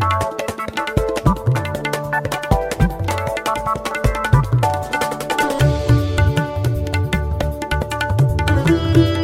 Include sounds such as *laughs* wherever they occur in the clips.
thank you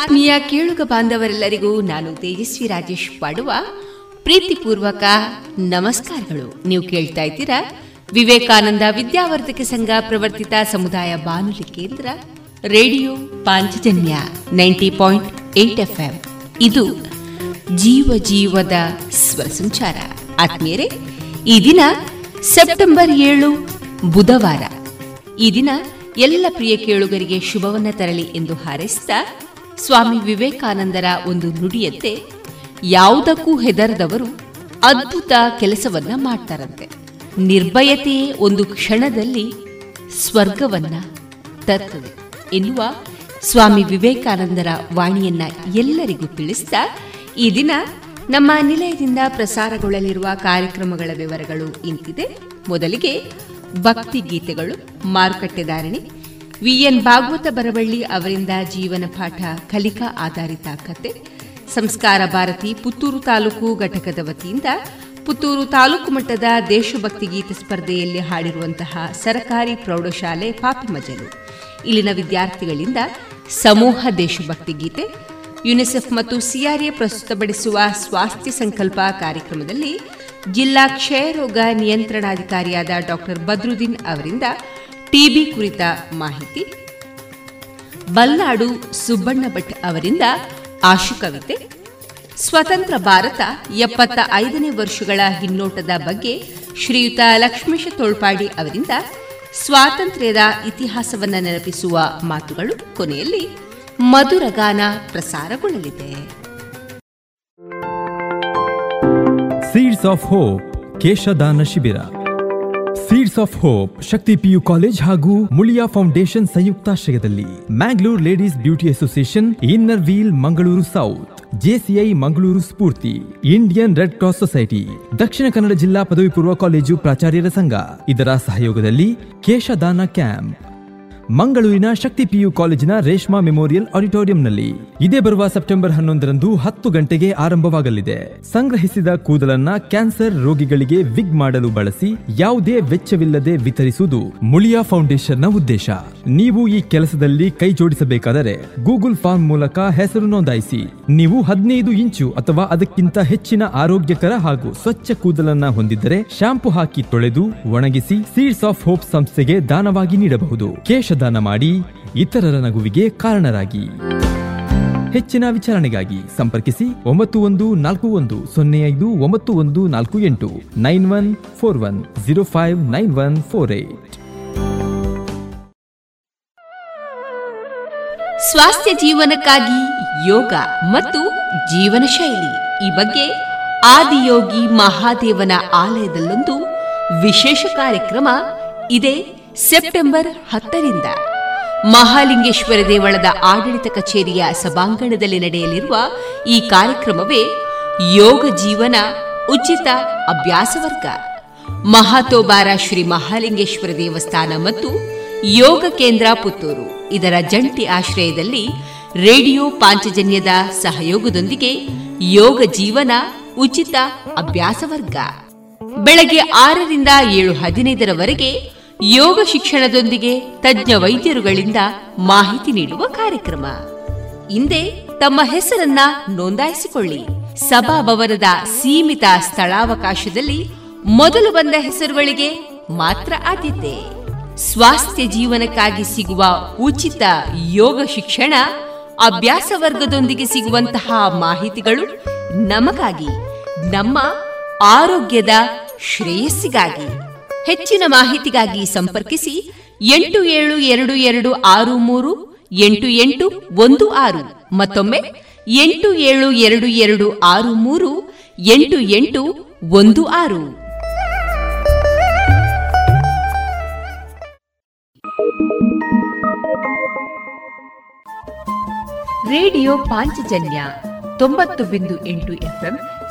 ಆತ್ಮೀಯ ಕೇಳುಗ ಬಾಂಧವರೆಲ್ಲರಿಗೂ ನಾನು ತೇಜಸ್ವಿ ರಾಜೇಶ್ ಪಾಡುವ ಪ್ರೀತಿಪೂರ್ವಕ ನಮಸ್ಕಾರಗಳು. ನೀವು ಕೇಳ್ತಾ ಇದ್ದೀರಾ? ವಿವೇಕಾನಂದ ವಿದ್ಯಾವರ್ಧಕ ಸಂಘ ಪ್ರವರ್ತಿತ ಸಮುದಾಯ ಬಾನುಲಿ ಕೇಂದ್ರ, radio Panchajanya ninety point eight F ಇದು ಜೀವ ಜೀವದ ಸ್ವರ ಸಂಚಾರ. ಆತ್ಮೀಯರೇ, ಈ ದಿನ ಸೆಪ್ಟೆಂಬರ್ ಏಳು, ಬುಧವಾರ. ಈ ದಿನ ಎಲ್ಲ ಪ್ರಿಯ ಕೇಳುಗರಿಗೆ ಶುಭವನ್ನ ತರಲಿ ಎಂದು ಹಾರೈಸಿದ ಸ್ವಾಮಿ ವಿವೇಕಾನಂದರ ಒಂದು ನುಡಿಯಂತೆ ಯಾವುದಕ್ಕೂ ಹೆದರದವರು ಅದ್ಭುತ ಕೆಲಸವನ್ನ ಮಾಡ್ತಾರಂತೆ. ನಿರ್ಭಯತೆಯೇ ಒಂದು ಕ್ಷಣದಲ್ಲಿ ಸ್ವರ್ಗವನ್ನ ತರ್ತದೆ ಎನ್ನುವ ಸ್ವಾಮಿ ವಿವೇಕಾನಂದರ ವಾಣಿಯನ್ನ ಎಲ್ಲರಿಗೂ ತಿಳಿಸಿದ ಈ ದಿನ ನಮ್ಮ ನಿಲಯದಿಂದ ಪ್ರಸಾರಗೊಳ್ಳಲಿರುವ ಕಾರ್ಯಕ್ರಮಗಳ ವಿವರಗಳು ಇಂತಿದೆ. ಮೊದಲಿಗೆ ಭಕ್ತಿ ಗೀತೆಗಳು ಮಾರುಕಟ್ಟೆದಾರಣೆ ವಿಎನ್ ಭಾಗವತ ಬರವಳ್ಳಿ ಅವರಿಂದ ಜೀವನ ಪಾಠ ಕಲಿಕಾ ಆಧಾರಿತ ಕತೆ. ಸಂಸ್ಕಾರ ಭಾರತಿ ಪುತ್ತೂರು ತಾಲೂಕು ಘಟಕದ ವತಿಯಿಂದ ಪುತ್ತೂರು ತಾಲೂಕು ಮಟ್ಟದ ದೇಶಭಕ್ತಿ ಗೀತೆ ಸ್ಪರ್ಧೆಯಲ್ಲಿ ಹಾಡಿರುವಂತಹ ಸರಕಾರಿ ಪ್ರೌಢಶಾಲೆ ಪಾಪಿಮಜಲು ಇಲ್ಲಿನ ವಿದ್ಯಾರ್ಥಿಗಳಿಂದ ಸಮೂಹ ದೇಶಭಕ್ತಿ ಗೀತೆ, ಯುನಿಸೆಫ್ ಮತ್ತು ಸಿಆರ್ಎ ಪ್ರಸ್ತುತಪಡಿಸುವ ಸ್ವಾಸ್ಥ್ಯ ಸಂಕಲ್ಪ ಕಾರ್ಯಕ್ರಮದಲ್ಲಿ ಜಿಲ್ಲಾ ಕ್ಷಯರೋಗ ನಿಯಂತ್ರಣಾಧಿಕಾರಿಯಾದ ಡಾಕ್ಟರ್ ಬದ್ರುದ್ದೀನ್ ಅವರಿಂದ ಟಿಬಿ ಕುರಿತ ಮಾಹಿತಿ. ಬಲ್ನಾಡು ಸುಬ್ಬಣ್ಣ ಭಟ್ ಅವರಿಂದ ಆಶುಕವಿತೆ ಸ್ವತಂತ್ರ ಭಾರತ ಎಪ್ಪತ್ತ ಐದನೇ ವರ್ಷಗಳ ಹಿನ್ನೋಟದ ಬಗ್ಗೆ ಶ್ರೀಯುತ ಲಕ್ಷ್ಮೇಶ ತೋಳ್ಪಾಡಿ ಅವರಿಂದ ಸ್ವಾತಂತ್ರ್ಯದ ಇತಿಹಾಸವನ್ನು ನೆನಪಿಸುವ ಮಾತುಗಳು ಕೊನೆಯಲ್ಲಿ ಮಧುರಗಾನ ಪ್ರಸಾರಗೊಳ್ಳಲಿದೆ. ಸೀಡ್ಸ್ ಆಫ್ ಹೋಪ್ ಕೇಶದಾನ ಶಿಬಿರ of hope Shakti PU college ಹಾಗೂ ಮುಳಿಯಾ ಫೌಂಡೇಶನ್ ಸಂಯುಕ್ತಾಶ್ರಯದಲ್ಲಿ Mangalore ladies beauty association inner wheel Mangaluru south JCI Mangaluru Spoorthi Indian red cross society Dakshina Kannada ಜಿಲ್ಲಾ ಪದವಿ ಪೂರ್ವ ಕಾಲೇಜು ಪ್ರಾಚಾರ್ಯರ ಸಂಘ ಇದರ ಸಹಯೋಗದಲ್ಲಿ ಕೇಶದಾನ ಕ್ಯಾಂಪ್ ಮಂಗಳೂರಿನ ಶಕ್ತಿ ಪಿಯು ಕಾಲೇಜಿನ ರೇಷ್ಮಾ ಮೆಮೋರಿಯಲ್ ಆಡಿಟೋರಿಯಂನಲ್ಲಿ ಇದೇ ಬರುವ ಸೆಪ್ಟೆಂಬರ್ ಹನ್ನೊಂದರಂದು ಹತ್ತು ಗಂಟೆಗೆ ಆರಂಭವಾಗಲಿದೆ. ಸಂಗ್ರಹಿಸಿದ ಕೂದಲನ್ನ ಕ್ಯಾನ್ಸರ್ ರೋಗಿಗಳಿಗೆ ವಿಗ್ ಮಾಡಲು ಬಳಸಿ ಯಾವುದೇ ವೆಚ್ಚವಿಲ್ಲದೆ ವಿತರಿಸುವುದು ಮುಳಿಯಾ ಫೌಂಡೇಶನ್ನ ಉದ್ದೇಶ. ನೀವು ಈ ಕೆಲಸದಲ್ಲಿ ಕೈ ಜೋಡಿಸಬೇಕಾದರೆ ಗೂಗಲ್ ಫಾರ್ಮ್ ಮೂಲಕ ಹೆಸರು ನೋಂದಾಯಿಸಿ. ನೀವು ಹದಿನೈದು ಇಂಚು ಅಥವಾ ಅದಕ್ಕಿಂತ ಹೆಚ್ಚಿನ ಆರೋಗ್ಯಕರ ಹಾಗೂ ಸ್ವಚ್ಛ ಕೂದಲನ್ನ ಹೊಂದಿದ್ದರೆ ಶಾಂಪು ಹಾಕಿ ತೊಳೆದು ಒಣಗಿಸಿ ಸೀಡ್ಸ್ ಆಫ್ ಹೋಪ್ ಸಂಸ್ಥೆಗೆ ದಾನವಾಗಿ ನೀಡಬಹುದು. ಕೇಶ ದಾನ ಮಾಡಿ ಇತರರ ನಗುವಿಗೆ ಕಾರಣರಾಗಿ. ಹೆಚ್ಚಿನ ವಿಚಾರಣೆಗಾಗಿ ಸಂಪರ್ಕಿಸಿ ಒಂಬತ್ತು ಒಂದು ನಾಲ್ಕು ಒಂದು ಸೊನ್ನೆ ಐದು ಒಂಬತ್ತು ಒಂದು ನಾಲ್ಕು ಎಂಟು nine one four one zero five nine one four eight. ಸ್ವಾಸ್ಥ್ಯ ಜೀವನಕ್ಕಾಗಿ ಯೋಗ ಮತ್ತು ಜೀವನ ಶೈಲಿ ಈ ಬಗ್ಗೆ ಆದಿಯೋಗಿ ಮಹಾದೇವನ ಆಲಯದಲ್ಲೊಂದು ವಿಶೇಷ ಕಾರ್ಯಕ್ರಮ ಇದೆ. ಸೆಪ್ಟೆಂಬರ್ ಹತ್ತರಿಂದ ಮಹಾಲಿಂಗೇಶ್ವರ ದೇವಳದ ಆಡಳಿತ ಕಚೇರಿಯ ಸಭಾಂಗಣದಲ್ಲಿ ನಡೆಯಲಿರುವ ಈ ಕಾರ್ಯಕ್ರಮವೇ ಯೋಗ ಜೀವನ ಉಚಿತ ಅಭ್ಯಾಸ ವರ್ಗ. ಮಹಾತೋಬಾರ ಶ್ರೀ ಮಹಾಲಿಂಗೇಶ್ವರ ದೇವಸ್ಥಾನ ಮತ್ತು ಯೋಗ ಕೇಂದ್ರ ಪುತ್ತೂರು. ಇದರ ಜಂಟಿ ಆಶ್ರಯದಲ್ಲಿ ರೇಡಿಯೋ ಪಾಂಚಜನ್ಯದ ಸಹಯೋಗದೊಂದಿಗೆ ಯೋಗ ಜೀವನ ಉಚಿತ ಅಭ್ಯಾಸ ವರ್ಗ. ಬೆಳಗ್ಗೆ ಆರರಿಂದ ಏಳು ಹದಿನೈದರವರೆಗೆ ಯೋಗ ಶಿಕ್ಷಣದೊಂದಿಗೆ ತಜ್ಞ ವೈದ್ಯರುಗಳಿಂದ ಮಾಹಿತಿ ನೀಡುವ ಕಾರ್ಯಕ್ರಮ. ಹಿಂದೆ ತಮ್ಮ ಹೆಸರನ್ನ ನೋಂದಾಯಿಸಿಕೊಳ್ಳಿ. ಸಭಾಭವನದ ಸೀಮಿತ ಸ್ಥಳಾವಕಾಶದಲ್ಲಿ ಮೊದಲು ಬಂದ ಹೆಸರುಗಳಿಗೆ ಮಾತ್ರ ಆದ್ಯತೆ. ಸ್ವಾಸ್ಥ್ಯ ಜೀವನಕ್ಕಾಗಿ ಸಿಗುವ ಉಚಿತ ಯೋಗ ಶಿಕ್ಷಣ, ಅಭ್ಯಾಸ ವರ್ಗದೊಂದಿಗೆ ಸಿಗುವಂತಹ ಮಾಹಿತಿಗಳು ನಮಗಾಗಿ, ನಮ್ಮ ಆರೋಗ್ಯದ ಶ್ರೇಯಸ್ಸಿಗಾಗಿ. ಹೆಚ್ಚಿನ ಮಾಹಿತಿಗಾಗಿ ಸಂಪರ್ಕಿಸಿ ಎಂಟು ಏಳು ಎರಡು ಎರಡು ಆರು ಮೂರು, ಎಂಟು ಎಂಟು ಒಂದು ಆರು. ಮತ್ತೊಮ್ಮೆ ಎಂಟು ಏಳು ಎರಡು ಎರಡು ಆರು ಮೂರು, ಎಂಟು ಎಂಟು ಒಂದು ಆರು. ರೇಡಿಯೋ ಪಾಂಚಜನ್ಯ ತೊಂಬತ್ತು ಬಿಂದು ಎಂಟು ಎಫ್ಎಂ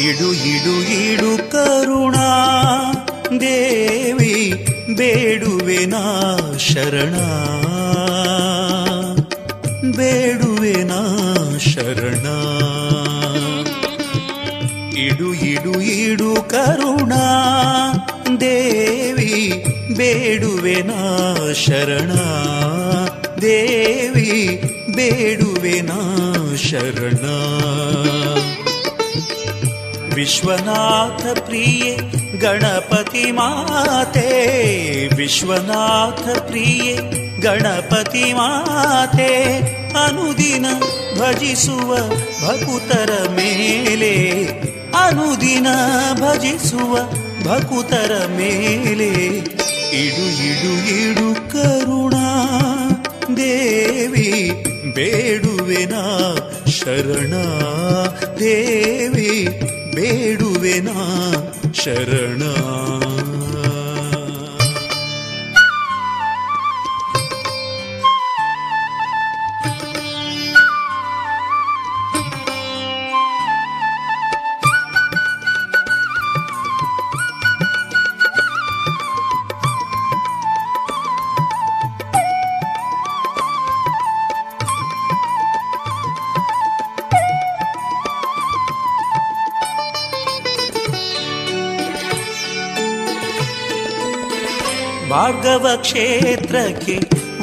ಇಡು ಇಡು ಇಡು ಕರುಣಾ. ದೇವಿ, ಬೇಡುವೆ ನಾ ಶರಣ. ಬೇಡುವೆ ನಾ ಶರಣ. ಇಡು ಇಡು ಇಡು ಕರುಣಾ. ದೇವಿ, ಬೇಡುವೆ ನಾ ಶರಣ. ದೇವಿ, ಬೇಡುವೆ ನಾ ಶರಣ. ವಿಶ್ವನಾಥ ಪ್ರಿಯೆ, ಗಣಪತಿ ಮಾತೆ. ವಿಶ್ವನಾಥ ಪ್ರಿಯೆ, ಗಣಪತಿ ಮಾತೆ. ಅನುದಿನ ಭಜಿಸುವ ಭಕುತರ ಮೇಲೆ. ಅನುದಿನ ಭಜಿಸುವ ಭಕುತರ ಮೇಲೆ. ಇಡು ಇಡು ಇಡು ಕರುಣಾ. ದೇವಿ, ಬೇಡುವೆನಾ ಶರಣ. ದೇವಿ ಬೇಡುವೆನಾ ಶರಣ? ಭಾರ್ಗವ ಕ್ಷೇತ್ರಕ್ಕೆ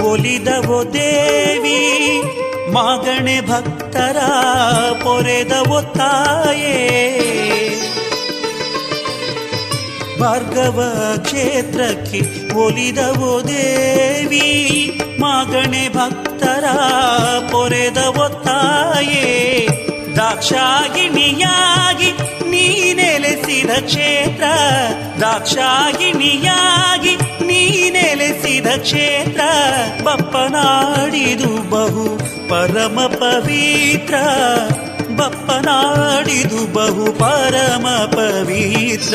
ಒಲಿದವೋ ದೇವಿ, ಮಾಗಣೆ ಭಕ್ತರ ಪೊರೆದವೋ ತಾಯೇ. ಭಾರ್ಗವ ಕ್ಷೇತ್ರಕ್ಕೆ ಒಲಿದವೋ ದೇವಿ, ಮಾಗಣೆ ಭಕ್ತರ ಪೊರೆದವೋ ತಾಯೇ. ದಾಕ್ಷಾಯಿಣಿಯಾಗಿ ನೀ ನೆಲೆಸಿದ ಕ್ಷೇತ್ರ ದಾಕ್ಷಾಯಿಣಿಯಾಗಿ ನೀ ನೆಲೆಸಿದ ಕ್ಷೇತ್ರ, ಬಪ್ಪನಾಡಿದು ಬಹು ಪರಮ ಪವಿತ್ರ. ಬಪ್ಪನಾಡಿದು ಬಹು ಪರಮ ಪವಿತ್ರ.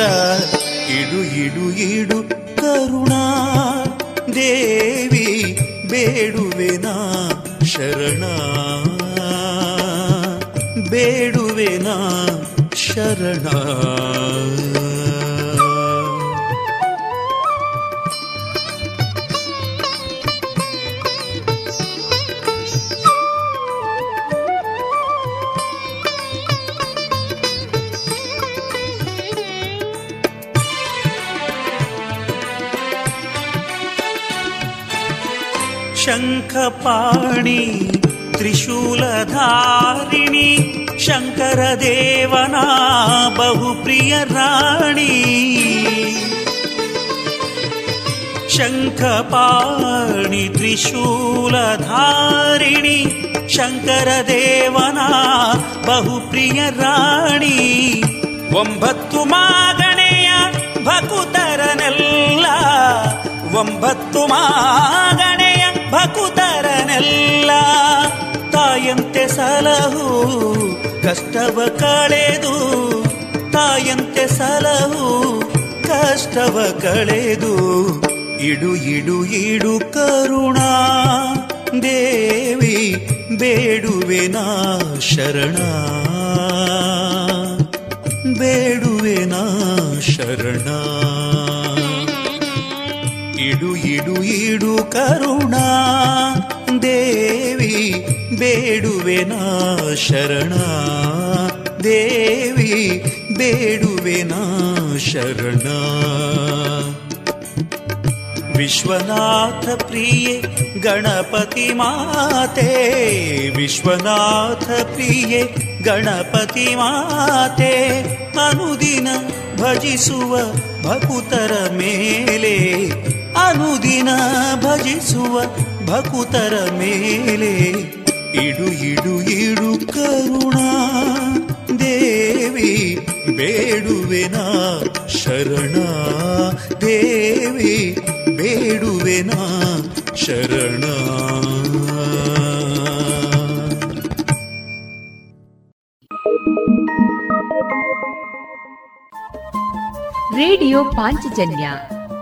ಇಡು ಇಡು ಇಡು ಕರುಣಾ, ದೇವಿ ಬೇಡುವೆನಾ ಶರಣ. ಬೇಡುವೆನಾ ಶರಣ. ಶಂಖಪಾಣಿ ತ್ರಿಶೂಲಧಾರಿಣಿ ಶಂಕರ ದೇವನ ಬಹುಪ್ರಿಯ ರಾಣಿ ಶಂಖಪಾಣಿ ತ್ರಿಶೂಲಧಾರಿಣಿ ಶಂಕರ ದೇವನ ಬಹುಪ್ರಿಯ ರಾಣಿ ಒಂಬತ್ತು ಮಾಗಣೆಯ ಭಕುತರನೆಲ್ಲ ಒಂಬತ್ತು ಮಾಗಣೆಯ ಭಕುತರನೆಲ್ಲ ತಾಯಂತೆ ಸಲಹು, ಕಷ್ಟವ ಕಳೆದು, ತಾಯಂತೆ ಸಲಹು, ಕಷ್ಟವ ಕಳೆದು, ಇಡು ಇಡು ಇಡು ಕರುಣಾ, ದೇವಿ ಬೇಡುವೆನಾ ಶರಣ ಬೇಡುವೆನಾ ಶರಣ. ಇಡು ಇಡು ಇಡು ಕರುಣಾ. ದೇವಿ ಬೇಡುವೆನಾ ಶರಣ. ದೇವಿ ಬೇಡುವೆನಾ ಶರಣ. ವಿಶ್ವನಾಥ ಪ್ರಿಯೆ, ಗಣಪತಿ ಮಾತೆ. ವಿಶ್ವನಾಥ ಪ್ರಿಯೆ, ಗಣಪತಿ ಮಾತೆ. ಅನುದಿನ ಭಜಿಸುವ ಭಕುತರ ಮೇಲೆ ಅನುದಿನ ಭಜಿಸುವ ಭಕುತರ ಮೇಲೆ ಇಡು ಇಡು ಇಡು ಕರುಣಾ. ದೇವಿ, ಬೇಡುವೆನಾ ಶರಣ. ದೇವಿ, ಬೇಡುವೆನಾ ಶರಣ. ರೇಡಿಯೋ ಪಾಂಚಜನ್ಯ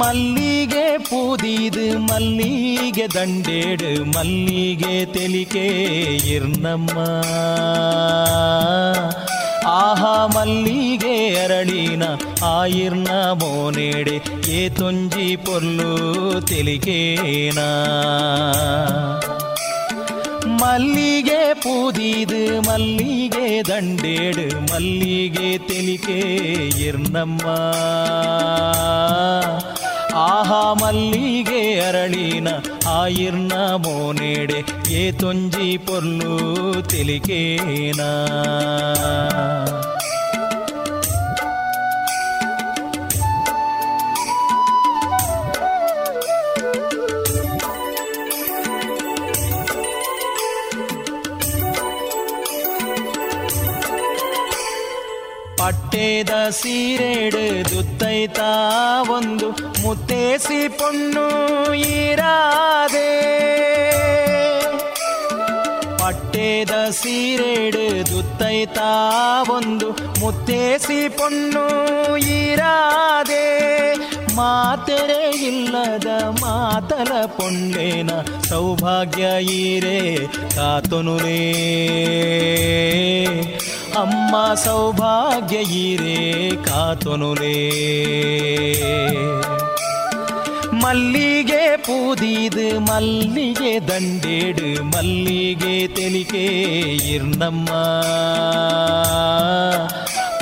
மல்லிகே பூதிது மல்லிகை தண்டேடு மல்லிகே தெலிகே ಇರ್ನಮ್ಮ ಆಹಾ ಮಲ್ಲಿಗೆ ಅರಳಿನ ಆಯಿರ್ನ ಮೋನೇಡೆ ಏ ತೊಂಜಿ ಪೊಲ್ಲು ತೆಲಿಕೇನಾ ಮಲ್ಲಿಗೆ ಪೂದಿದು ಮಲ್ಲಿಗೆ ದಂಡೇಡು ಮಲ್ಲಿಗೆ ತೆಲಿಕೆ ಇರ್ನಮ್ಮ ಆಹಾ ಮಲ್ಲಿಗೆ ಅರಳಿನ ಆಯಿರ್ನ ಮೋನೆಡೆ ಏ ತೊಂಜಿ ಪೊಲ್ಲು ತೆಲಿಕೇನಾ? ಪಟ್ಟೆದ ಸೀರೆಡು ದುತ್ತೈತ ಒಂದು ಮುತ್ತೇಸಿ ಪೊಣ್ಣು ಈರಾದೆ. ಪಟ್ಟೇದ ಸೀರೆಡು ದುತ್ತೈತ ಒಂದು ಮುತ್ತೇಸಿ ಪೊಣ್ಣು ಈರಾದೆ. ಮಾತೆರೆ ಇಲ್ಲದ ಮಾತಲ ಪೊಂಡೇನ ಸೌಭಾಗ್ಯ ಈರೆ ಕಾತೊನುರೇ ಅಮ್ಮ ಸೌಭಾಗ್ಯ కాతునులే ಮಲ್ಲಿಗೆ ಪೂದೀದು, ಮಲ್ಲಿಗೆ ದಂಡೇಡು, ಮಲ್ಲಿಗೆ ತೆಲಿಕೆ ಇರ್ನಮ್ಮ.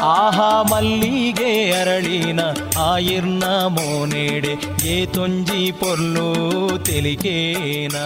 ಆಹಾ ಮಲ್ಲಿಗೆ ಅರಳಿನ ಆಯಿರ್ನ ಮೋನೇಡೆ ಏ ತೊಂಜಿ ಪೊಲ್ಲು ತೆಲಿಕೇನಾ.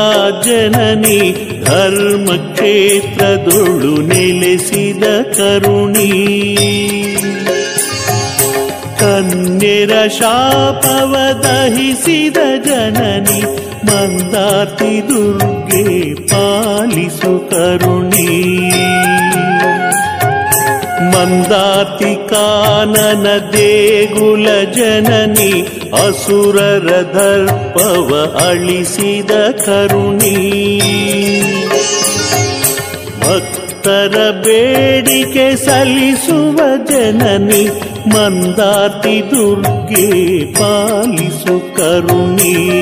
ಜನನಿ ಧರ್ಮಕ್ಷೇತ್ರದೊಳು ನೆಲೆಸಿದ ಕರುಣಿ. ಕನ್ಯರ ಶಾಪವ ದಹಿಸಿದ ಜನನಿ ಮಂದಾತಿ ದುರ್ಗೆ ಪಾಲಿಸು ಕರುಣಿ. ಮಂದಾತಿ ಕಾನನ ದೇಗುಲ ಜನನಿ ಅಸುರರ ದರ್ಪವ ಅಳಿಸಿದ ಕರುಣಿ. ಭಕ್ತರ ಬೇಡಿಕೆ ಸಲ್ಲಿಸುವ ಜನನಿ ಮಂದಾತಿ ದುರ್ಗೆ ಪಾಲಿಸು ಕರುಣಿ.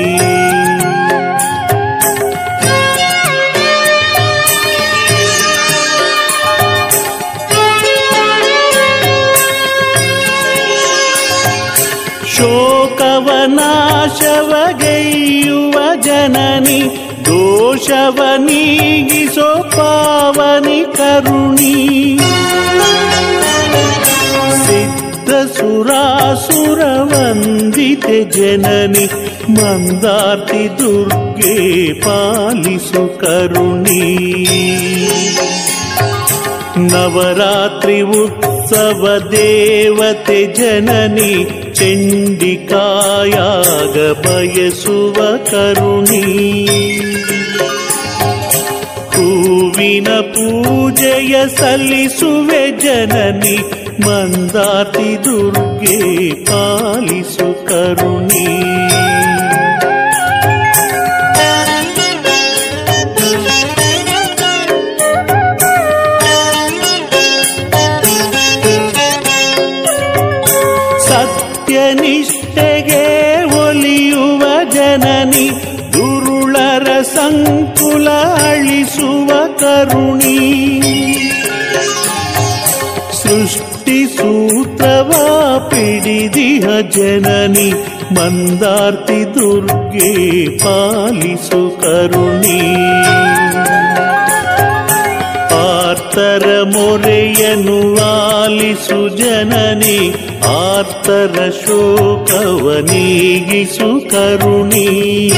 सो पावनि करुणी। द सुरासुरमन्दित जननी मन्दाति दुर्गे पालिसु करुणी। नवरात्रि उत्सवदेवत जननि चिण्डिकायागपयसुवरुणी ಹೂವಿನ ಪೂಜೆಯ ಸಲ್ಲಿಸುವೆ ಜನನಿ ಮಂದಾತಿ ದುರ್ಗೆ ಪಾಲಿಸು ಕರುಣಿ ಕರುಣಿ. ಸೃಷ್ಟಿ ಸೂತ್ರವ ಪಿಡಿದಿಹ ಜನನಿ, ಮಂದಾರ್ತಿ ದುರ್ಗೆ ಪಾಲಿಸು ಕರುಣಿ. ಆರ್ತರ ಮೊರೆಯನು ಆಲಿಸು ಜನನಿ ಆರ್ತರ ಶೋಕವ ನೀಗಿಸು ಕರುಣಿ.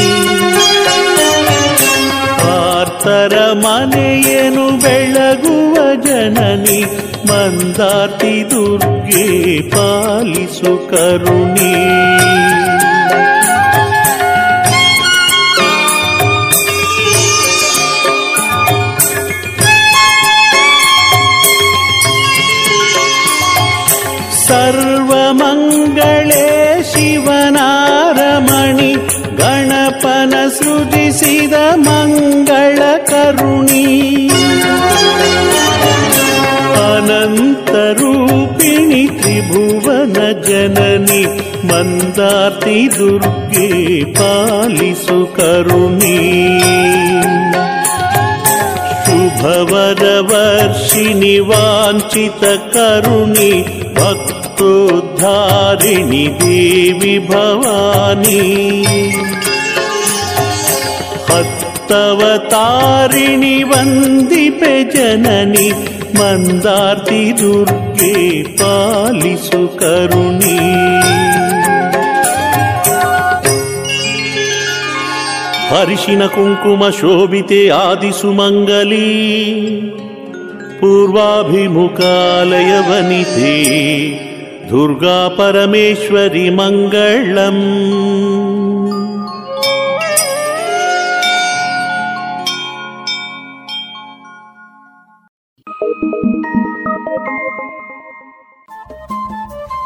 ಆರ್ತರ ಮನೆಯನು ಬೆಳಗುವ ಜನನಿ ಮಂದಾರ್ತಿ ದುರ್ಗೆ ಪಾಲಿಸು ಕರುಣಿ. जननि मन्दाति दुर्गे पालिषु करुणि शुभवदवर्षिणि वाञ्चितकरुणि भक्तुधारिणि देवि भवानि। भक्तवतारिणि वन्दिप जननि మందార్తి దుర్గే పాలిసు కరుణీ ಹರಿಶಿನ ಕುಂಕುಮ ಶೋಭಿತೆ ಆದಿಸುಮಂಗಲಿ ಪೂರ್ವಾಭಿಮುಖಾಲಯ ವನಿತೆ ದುರ್ಗಾ ಪರಮೇಶ್ವರಿ ಮಂಗಳಂ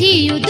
ಮಿತಿಯುದ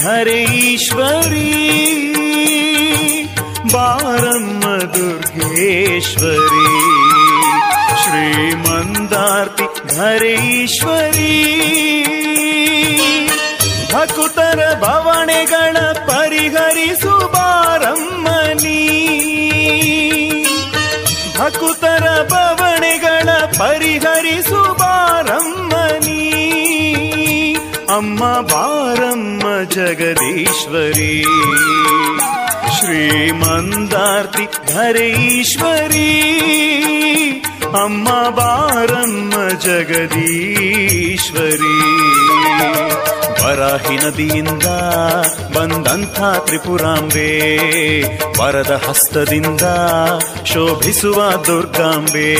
ಧರೇಶ್ವರಿ ಬಾರಮ್ಮ ದುರ್ಗೇಶ್ವರಿ ಶ್ರೀಮಂದಾರ್ತಿ ಧರೇಶ್ವರಿ. ಭಕುತರ ಭವಣೆಗಳ ಪರಿಹರಿಸು ಬಾರಮ್ಮನಿ. ಭಕುತರ ಬವಣೆಗಳ ಪರಿಹರಿಸು ಬಾರಮ್ಮನಿ ಅಮ್ಮ ಬಾರಮ್ಮ ಜಗದೀಶ್ವರಿ. శ్రీమందార్తి ధరేశ్వరి ಅಮ್ಮ ಬಾರಮ್ಮ ಜಗದೀಶ್ವರಿ. ವರಾಹಿ ನದಿಯಿಂದ ಬಂದಂಥ ತ್ರಿಪುರಾಂಬೆ, ವರದ ಹಸ್ತದಿಂದ ಶೋಭಿಸುವ ದುರ್ಗಾಂಬೆ.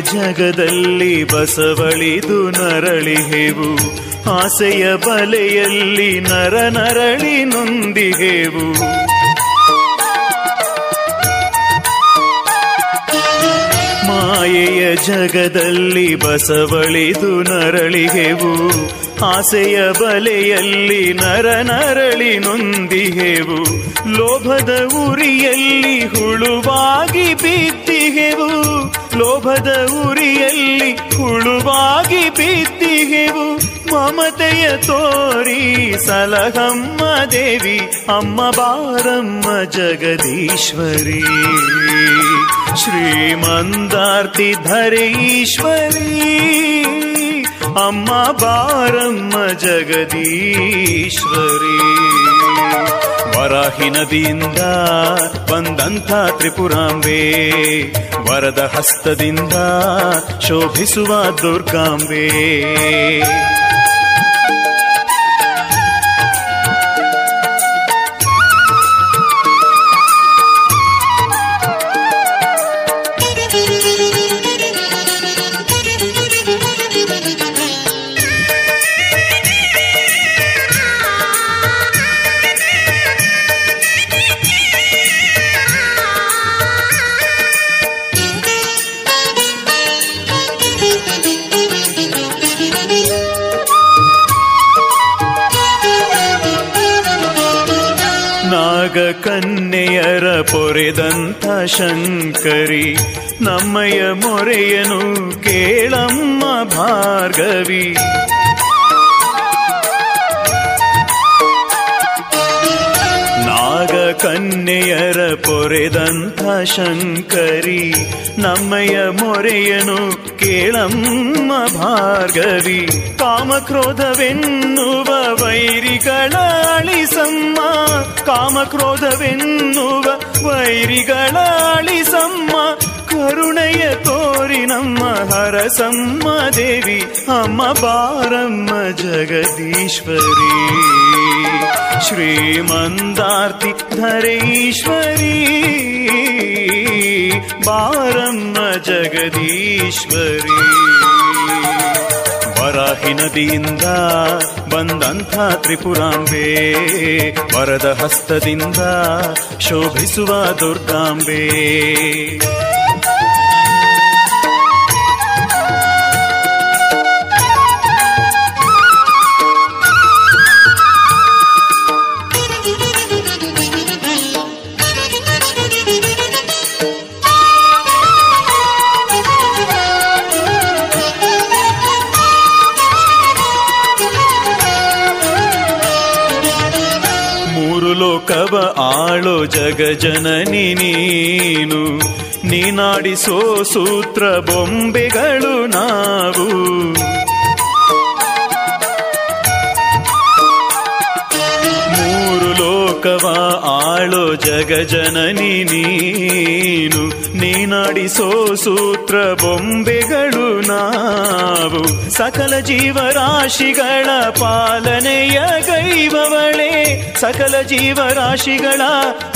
ಜಗದಲ್ಲಿ ಬಸವಳಿದು ನರಳಿಹೆವು ಆಸೆಯ ಬಲೆಯಲ್ಲಿ ನರ ನರಳಿ ನೊಂದಿಹೆವು ಮಾಯೆಯ ಜಗದಲ್ಲಿ ಬಸವಳಿದು ನರಳಿಗೆವು ಆಸೆಯ ಬಲೆಯಲ್ಲಿ ನರನರಳಿ ನೊಂದಿಹೆವು. ಲೋಭದ ಉರಿಯಲ್ಲಿ ಹುಳುವಾಗಿ ಬಿದ್ದಿಗೆವು ಲೋಭದ ಉರಿಯಲ್ಲಿ ಹುಳುವಾಗಿ ಬಿದ್ದಿಗೆವು ಮಮತೆಯ ತೋರಿ ಸಲಹಮ್ಮ ದೇವಿ, ಅಮ್ಮ ಬಾರಮ್ಮ ಜಗದೀಶ್ವರಿ. ಶ್ರೀಮಂದಾರ್ತಿ ಧರೇಶ್ವರಿ. ಅಮ್ಮ ಬಾರಮ್ಮ ಜಗದೀಶ್ವರಿ. ವರಾಹಿ ನದಿಯಿಂದ ಬಂದಂಥ ತ್ರಿಪುರಾಂಬೆ ವರದ ಹಸ್ತದಿಂದ ಶೋಭಿಸುವ ದುರ್ಗಾಂಬೆ. ಪೊರೆದಂಥ ಶಂಕರಿ ನಮ್ಮಯ ಮೊರೆಯನು ಕೇಳಮ್ಮ ಭಾರ್ಗವಿ. ನಾಗ ಕನ್ಯೆಯರ ಪೊರೆದಂಥ ಶಂಕರಿ ನಮ್ಮಯ ಮೊರೆಯನು ಕೇಳಮ್ಮ ಭಾರ್ಗವಿ. ಕಾಮಕ್ರೋಧವೆನ್ನುವ ವೈರಿಗಳ ಅಳಿಸಮ್ಮ ಕಾಮಕ್ರೋಧವೆನ್ನುವ ವೈರಿಗಳಾಳಿಸಮ್ಮ ಕರುಣೆಯ ತೋರಿ ನಮ್ಮ ಹರಸಮ್ಮ ದೇವಿ ಅಮ್ಮ ಬಾರಮ್ಮ ಜಗದೀಶ್ವರಿ. ಶ್ರೀಮಂದಾರ್ತಿ ಧರೇಶ್ವರಿ ಬಾರಮ್ಮ ಜಗದೀಶ್ವರಿ. ವರಾಹಿ ನದಿಯಿಂದ ಬಂದಂಥ ತ್ರಿಪುರಾಂಬೆ ವರದ ಹಸ್ತದಿಂದ ಶೋಭಿಸುವ ದುರ್ಗಾಂಬೆ. ಲೋಕವ ಆಳೋ ಜಗಜನನಿ ನೀನು. ನೀನಾಡಿಸೋ ಸೂತ್ರ ಬೊಂಬೆಗಳು ನಾವು. ಮೂರು ಲೋಕವ ಆಳೋ ಜಗಜನನಿ ನೀನು. ನೀನಾಡಿಸೋ ಸೂತ್ರ ಬೊಂಬೆಗಳು ನಾವು ಸಕಲ ಜೀವರಾಶಿಗಳ ಪಾಲನೆಯ ಗೈವವಳೆ, ಸಕಲ ಜೀವರಾಶಿಗಳ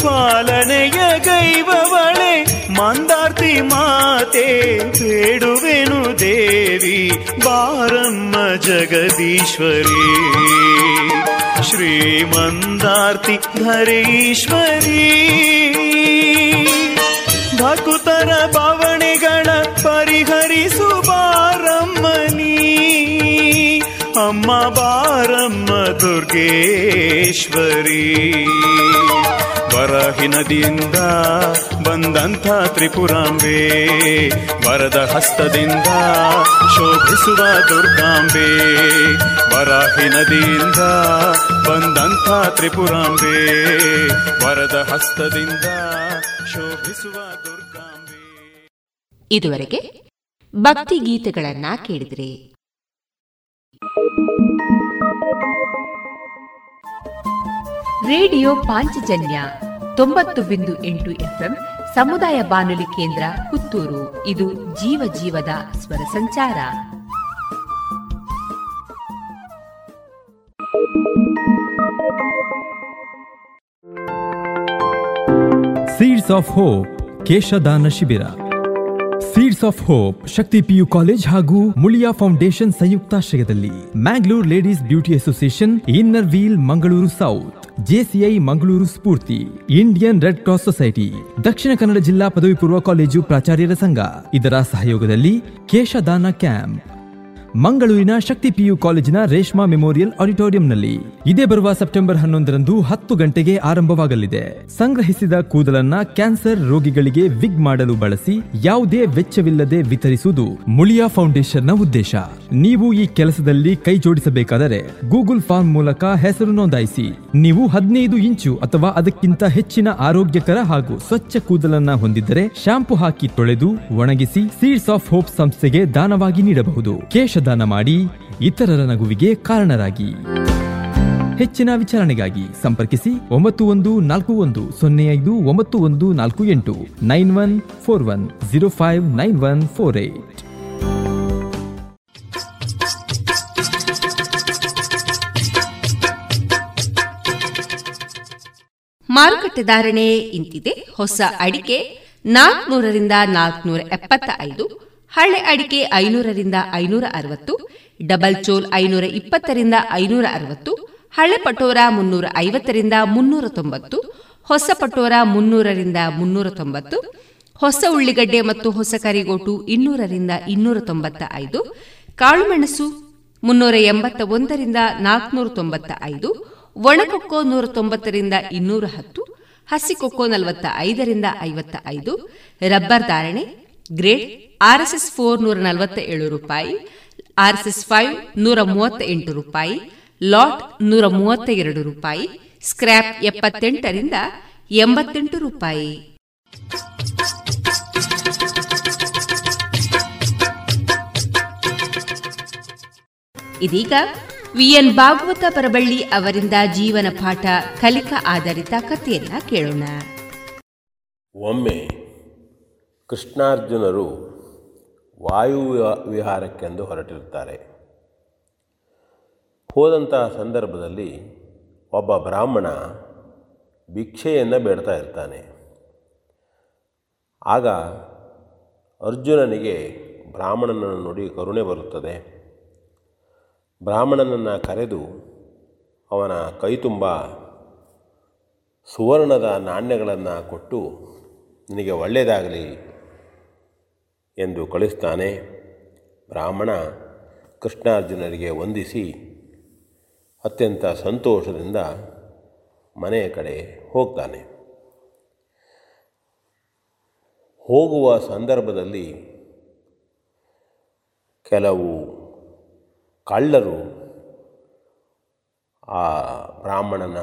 ಪಾಲನೆಯ ಗೈವವಳೆ. ಮಂದಾರ್ತಿ ಮಾತೆ, ಬೇಡುವೆನು ದೇವಿ, ಬಾರಮ್ಮ ಜಗದೀಶ್ವರಿ. ಶ್ರೀಮಂದಾರ್ತಿ ಧರೇಶ್ವರಿ ಭಕುತರ ಬವಣೆಗಳ ಪರಿಹರಿಸು ಬಾರಮ್ಮನಿ ಅಮ್ಮ ಬಾರಮ್ಮ ದುರ್ಗೇಶ್ವರಿ. ವರಾಹಿ ನದಿಯಿಂದ ಬಂದಂಥ ತ್ರಿಪುರಾಂಬೆ ವರದ ಹಸ್ತದಿಂದ ಶೋಭಿಸುವ ದುರ್ಗಾಂಬೆ. ವರಾಹಿ ನದಿಯಿಂದ ಬಂದಂಥ ತ್ರಿಪುರಾಂಬೆ ವರದ ಹಸ್ತದಿಂದ ಇದುವರೆಗೆ ಭಕ್ತಿ ಗೀತೆಗಳನ್ನ ಕೇಳಿದ್ರಿ. ರೇಡಿಯೋ ಪಾಂಚಜನ್ಯ ತೊಂಬತ್ತು ಬಿಂದು ಎಂಟು ಎಫ್ಎಂ ಸಮುದಾಯ ಬಾನುಲಿ ಕೇಂದ್ರ ಪುತ್ತೂರು. ಇದು ಜೀವ ಜೀವದ ಸ್ವರ ಸಂಚಾರ. ಸೀಡ್ಸ್ ಆಫ್ ಹೋಪ್ ಕೇಶದಾನ ಶಿಬಿರ seeds of hope Shakti PU college ಹಾಗೂ ಮುಳಿಯಾ ಫೌಂಡೇಶನ್ ಸಂಯುಕ್ತಾಶ್ರಯದಲ್ಲಿ Mangalore ladies beauty association inner wheel Mangaluru south JCI Mangaluru Spoorthi Indian red cross society Dakshina Kannada ಜಿಲ್ಲಾ ಪದವಿ ಪೂರ್ವ ಕಾಲೇಜು ಪ್ರಾಚಾರ್ಯರ ಸಂಘ ಇದರ ಸಹಯೋಗದಲ್ಲಿ ಕೇಶದಾನ ಕ್ಯಾಂಪ್. ಮಂಗಳೂರಿನ ಶಕ್ತಿ ಪಿಯು ಕಾಲೇಜಿನ ರೇಷ್ಮಾ ಮೆಮೋರಿಯಲ್ ಆಡಿಟೋರಿಯಂನಲ್ಲಿ ಇದೇ ಬರುವ ಸೆಪ್ಟೆಂಬರ್ ಹನ್ನೊಂದರಂದು ಹತ್ತು ಗಂಟೆಗೆ ಆರಂಭವಾಗಲಿದೆ. ಸಂಗ್ರಹಿಸಿದ ಕೂದಲನ್ನ ಕ್ಯಾನ್ಸರ್ ರೋಗಿಗಳಿಗೆ ವಿಗ್ ಮಾಡಲು ಬಳಸಿ ಯಾವುದೇ ವೆಚ್ಚವಿಲ್ಲದೆ ವಿತರಿಸುವುದು ಮುಳಿಯಾ ಫೌಂಡೇಶನ್ನ ಉದ್ದೇಶ. ನೀವು ಈ ಕೆಲಸದಲ್ಲಿ ಕೈ ಜೋಡಿಸಬೇಕಾದರೆ ಗೂಗಲ್ ಫಾರ್ಮ್ ಮೂಲಕ ಹೆಸರು ನೋಂದಾಯಿಸಿ. ನೀವು ಹದಿನೈದು ಇಂಚು ಅಥವಾ ಅದಕ್ಕಿಂತ ಹೆಚ್ಚಿನ ಆರೋಗ್ಯಕರ ಹಾಗೂ ಸ್ವಚ್ಛ ಕೂದಲನ್ನ ಹೊಂದಿದ್ದರೆ ಶಾಂಪು ಹಾಕಿ ತೊಳೆದು ಒಣಗಿಸಿ ಸೀಡ್ಸ್ ಆಫ್ ಹೋಪ್ ಸಂಸ್ಥೆಗೆ ದಾನವಾಗಿ ನೀಡಬಹುದು. ಕೇಶದಾನ ಮಾಡಿ ಇತರರ ನಗುವಿಗೆ ಕಾರಣರಾಗಿ. ಹೆಚ್ಚಿನ ವಿಚಾರಣೆಗಾಗಿ ಸಂಪರ್ಕಿಸಿ ಒಂಬತ್ತು ಒಂದು ನಾಲ್ಕು ಒಂದು ಸೊನ್ನೆ ಐದು ಒಂಬತ್ತು ಒಂದು ನಾಲ್ಕು ಎಂಟು nine one four one zero five nine one four eight. ಮಾರುಕಟ್ಟೆ ಧಾರಣೆ ಇಂತಿದೆ. ಹೊಸ ಅಡಿಕೆ ನಾಲ್ಕನೂರರಿಂದ ನಾಲ್ಕನೂರ ಎಪ್ಪತ್ತ ಐದು ಹಳೆ ಅಡಿಕೆ ಐನೂರರಿಂದ ಐನೂರ ಅರವತ್ತು ಡಬಲ್ ಚೋಲ್ ಐನೂರ ಇಪ್ಪತ್ತರಿಂದ ಐನೂರ ಅರವತ್ತು ಹಳೆ ಪಟೋರ ಮುನ್ನೂರ ಐವತ್ತರಿಂದ ಮುನ್ನೂರ ತೊಂಬತ್ತು ಹೊಸ ಪಟೋರ ಮುನ್ನೂರರಿಂದ ಮುನ್ನೂರ ತೊಂಬತ್ತು ಹೊಸ ಉಳ್ಳಿಗಡ್ಡೆ ಮತ್ತು ಹೊಸ ಕರಿಗೋಟು ಇನ್ನೂರರಿಂದ ಇನ್ನೂರ ತೊಂಬತ್ತ ಐದು ಕಾಳುಮೆಣಸು ಮುನ್ನೂರ ಎಂಬತ್ತ ಒಂದರಿಂದ ನಾಲ್ಕುನೂರ ತೊಂಬತ್ತ ಐದು ಒಣಕೊಕ್ಕೋ ನೂರ ತೊಂಬತ್ತರಿಂದ ಇನ್ನೂರ ಹತ್ತು ಹಸಿಕೊಕ್ಕೋ ನಲವತ್ತ ಐದರಿಂದ ಐವತ್ತ ಐದು ರಬ್ಬರ್ ಧಾರಣೆ ಗ್ರೇಡ್ ಆರ್ಎಸ್ಎಸ್ ಫೋರ್ ನೂರ ನಲವತ್ತ ಏಳು ರೂಪಾಯಿ. ಆರ್ಎಸ್ಎಸ್ ಫೈವ್ ನೂರ ಮೂವತ್ತ ಎಂಟು ರೂಪಾಯಿ. ಲಾಟ್ ನೂರ ಮೂವತ್ತ ಎರಡು ರೂಪಾಯಿ. ಸ್ಕ್ರ್ಯಾಪ್ ಎಪ್ಪತ್ತೆಂಟರಿಂದ ಎಂಬತ್ತೆಂಟು ರೂಪಾಯಿ. ಇದೀಗ ವಿಎನ್ ಭಾಗವತ ಪರಬಳ್ಳಿ ಅವರಿಂದ ಜೀವನ ಪಾಠ ಕಲಿಕಾ ಆಧಾರಿತ ಕಥೆಯನ್ನ ಕೇಳೋಣ. ಒಮ್ಮೆ ಕೃಷ್ಣಾರ್ಜುನರು ವಾಯು ವಿಹಾರಕ್ಕೆಂದು ಹೊರಟಿರುತ್ತಾರೆ. ಹೋದಂತಹ ಸಂದರ್ಭದಲ್ಲಿ ಒಬ್ಬ ಬ್ರಾಹ್ಮಣ ಭಿಕ್ಷೆಯನ್ನು ಬೇಡ್ತಾ ಇರ್ತಾನೆ. ಆಗ ಅರ್ಜುನನಿಗೆ ಬ್ರಾಹ್ಮಣನನ್ನು ನೋಡಿ ಕರುಣೆ ಬರುತ್ತದೆ. ಬ್ರಾಹ್ಮಣನನ್ನು ಕರೆದು ಅವನ ಕೈ ತುಂಬ ಸುವರ್ಣದ ನಾಣ್ಯಗಳನ್ನು ಕೊಟ್ಟು, ನಿನಗೆ ಒಳ್ಳೆಯದಾಗಲಿ ಎಂದು ಕಳಿಸ್ತಾನೆ. ಬ್ರಾಹ್ಮಣ ಕೃಷ್ಣಾರ್ಜುನರಿಗೆ ವಂದಿಸಿ ಅತ್ಯಂತ ಸಂತೋಷದಿಂದ ಮನೆಯ ಕಡೆ ಹೋಗ್ತಾನೆ. ಹೋಗುವ ಸಂದರ್ಭದಲ್ಲಿ ಕೆಲವು ಕಳ್ಳರು ಆ ಬ್ರಾಹ್ಮಣನ